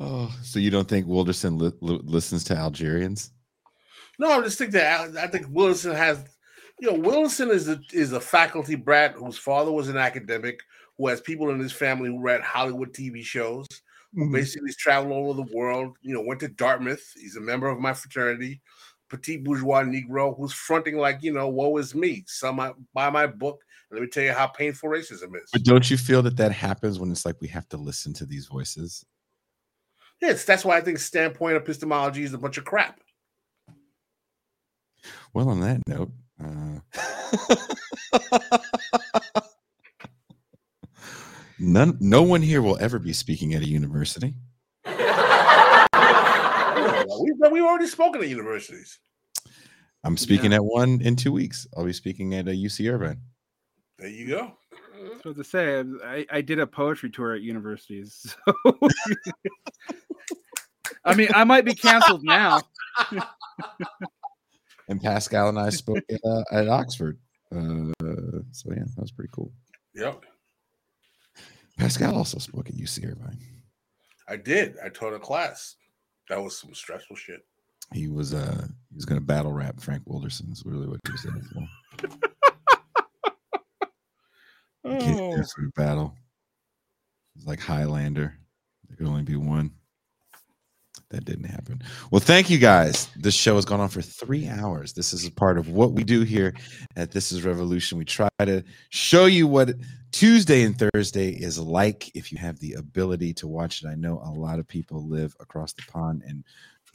oh, so you don't think Wilderson li- li- listens to Algerians? No, I just think that I think Wilson has, you know, Wilson is a is a faculty brat whose father was an academic, who has people in his family who read Hollywood TV shows, Mm-hmm. Basically, he's traveled all over the world. You know, went to Dartmouth. He's a member of my fraternity, petite bourgeois Negro, who's fronting like, you know, woe is me. Some buy my book. let me tell you how painful racism is. But don't you feel that that happens when it's like we have to listen to these voices? Yes, that's why I think standpoint epistemology is a bunch of crap. Well, on that note, uh... None, no one here will ever be speaking at a university. we, we've already spoken at universities. I'm speaking yeah. at one in two weeks. I'll be speaking at a UC Irvine. There you go. So to say, I, I did a poetry tour at universities. So I mean, I might be canceled now. and Pascal and I spoke at, uh, at Oxford. Uh, so yeah, that was pretty cool. Yep. Pascal also spoke at UC Irvine. I did. I taught a class. That was some stressful shit. He was uh he was gonna battle rap Frank Wilderson is really what he was in for. oh. for the battle. It's like Highlander. There could only be one. that didn't happen. Well, thank you guys. This show has gone on for three hours. This is a part of what we do here at This Is Revolution. We try to show you what Tuesday and Thursday is like if you have the ability to watch it. I know a lot of people live across the pond and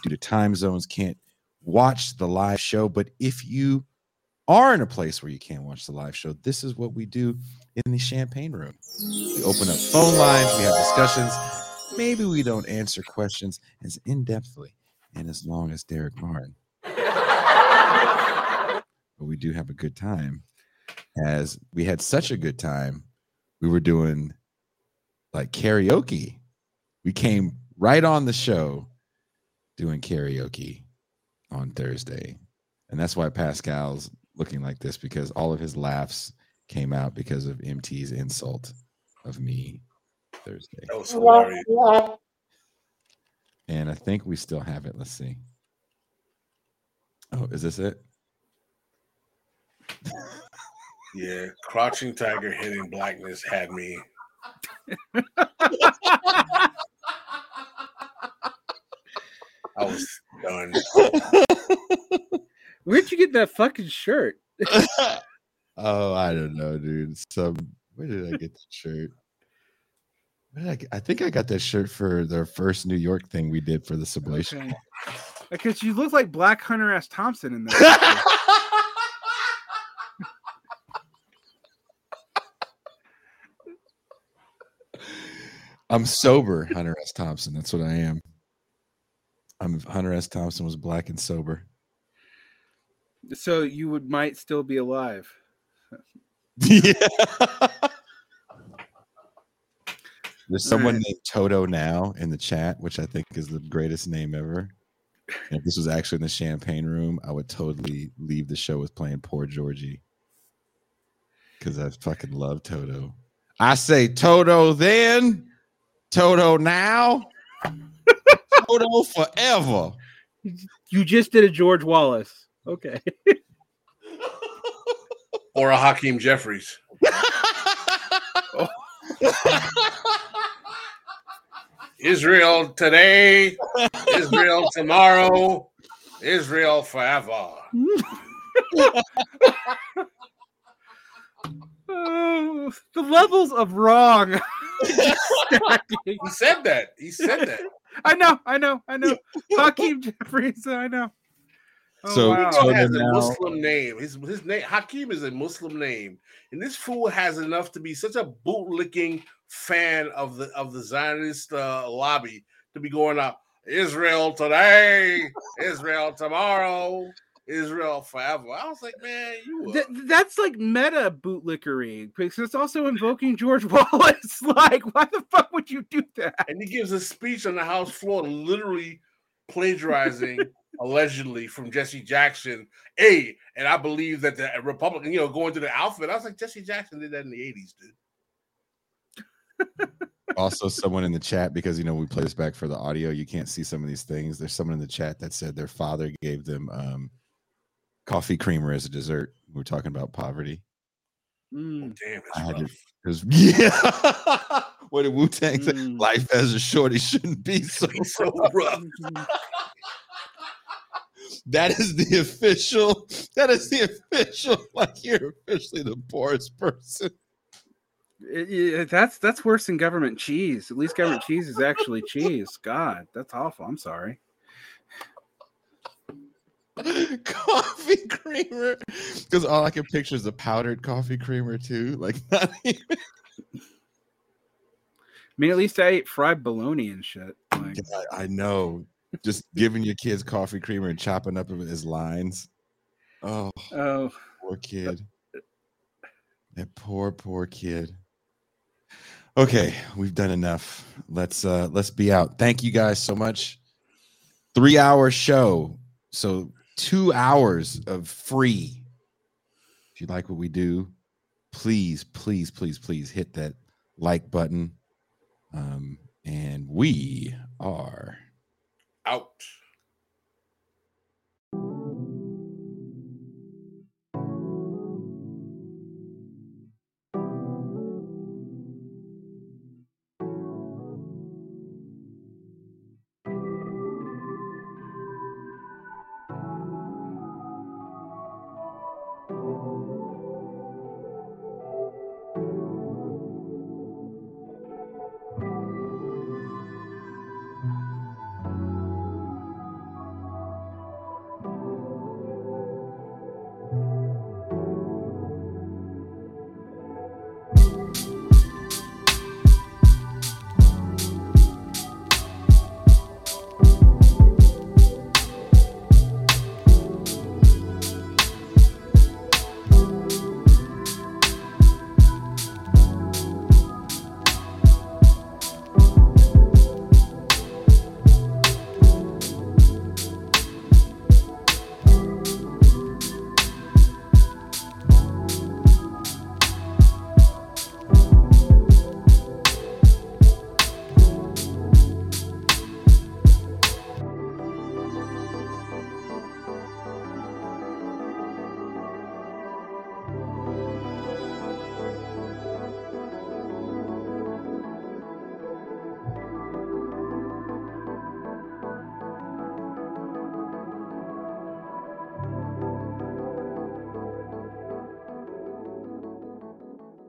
due to time zones can't watch the live show, but if you are in a place where you can't watch the live show, this is what we do in the champagne room. We open up phone lines, we have discussions. Maybe we don't answer questions as in depthly and as long as Derek Martin. but we do have a good time. As we had such a good time, we were doing like karaoke. We came right on the show doing karaoke on Thursday. And that's why Pascal's looking like this because all of his laughs came out because of MT's insult of me Thursday. That was hilarious. And I think we still have it. Let's see. Oh, is this it? Yeah, crouching tiger, hidden blackness had me. I was done. Where'd you get that fucking shirt? oh, I don't know, dude. Some where did I get the shirt? Where did I, get- I think I got that shirt for the first New York thing we did for the sublation. Okay. Because you look like Black Hunter S. Thompson in that. I'm sober, Hunter S. Thompson. That's what I am. I'm Hunter S. Thompson was black and sober. so you would might still be alive. Yeah. There's someone named Toto now in the chat, which I think is the greatest name ever. And if this was actually in the champagne room, I would totally leave the show with playing Poor Georgie. Because I fucking love Toto. I say Toto then, Toto now, Toto forever. You just did a George Wallace. Okay. Or a Hakeem Jeffries. Israel today, Israel tomorrow, Israel forever. Oh, the levels of wrong. He said that. He said that. I know, I know, I know. Hakeem Jeffries, I know. Oh, So- wow. so- He has a Muslim name. His his name Hakeem is a Muslim name, and this fool has enough to be such a bootlicking fan of the of the Zionist uh, lobby to be going up Israel today, Israel tomorrow, Israel forever. I was like, man, you. Th- that's like meta bootlickery because it's also invoking George Wallace. like, why the fuck would you do that? and he gives a speech on the House floor, literally plagiarizing allegedly from Jesse Jackson. A, and I believe that the Republican, you know, going to the outfit. I was like, Jesse Jackson did that in the '80s, dude. also someone in the chat because you know we play this back for the audio you can't see some of these things there's someone in the chat that said their father gave them um coffee creamer as a dessert we were talking about poverty Mm, Damn, I had rough. it was yeah what did wu-tang say Mm. life as a shorty shouldn't be so so rough. that is the official that is the official like you're officially the poorest person It- it- that's that's worse than government cheese. At least government cheese is actually cheese. God, that's awful. I'm sorry. coffee creamer because all i can picture is a powdered coffee creamer too like not even I mean, at least I ate fried bologna and shit. Like, God, I know. Just giving your kids coffee creamer and chopping up his lines. Oh, oh, poor kid. That poor, poor kid. Okay, we've done enough. Let's uh let's be out. Thank you guys so much. Three hour show. So two hours of free. If you like what we do, please, please, please, please hit that like button. Um, and we are Out.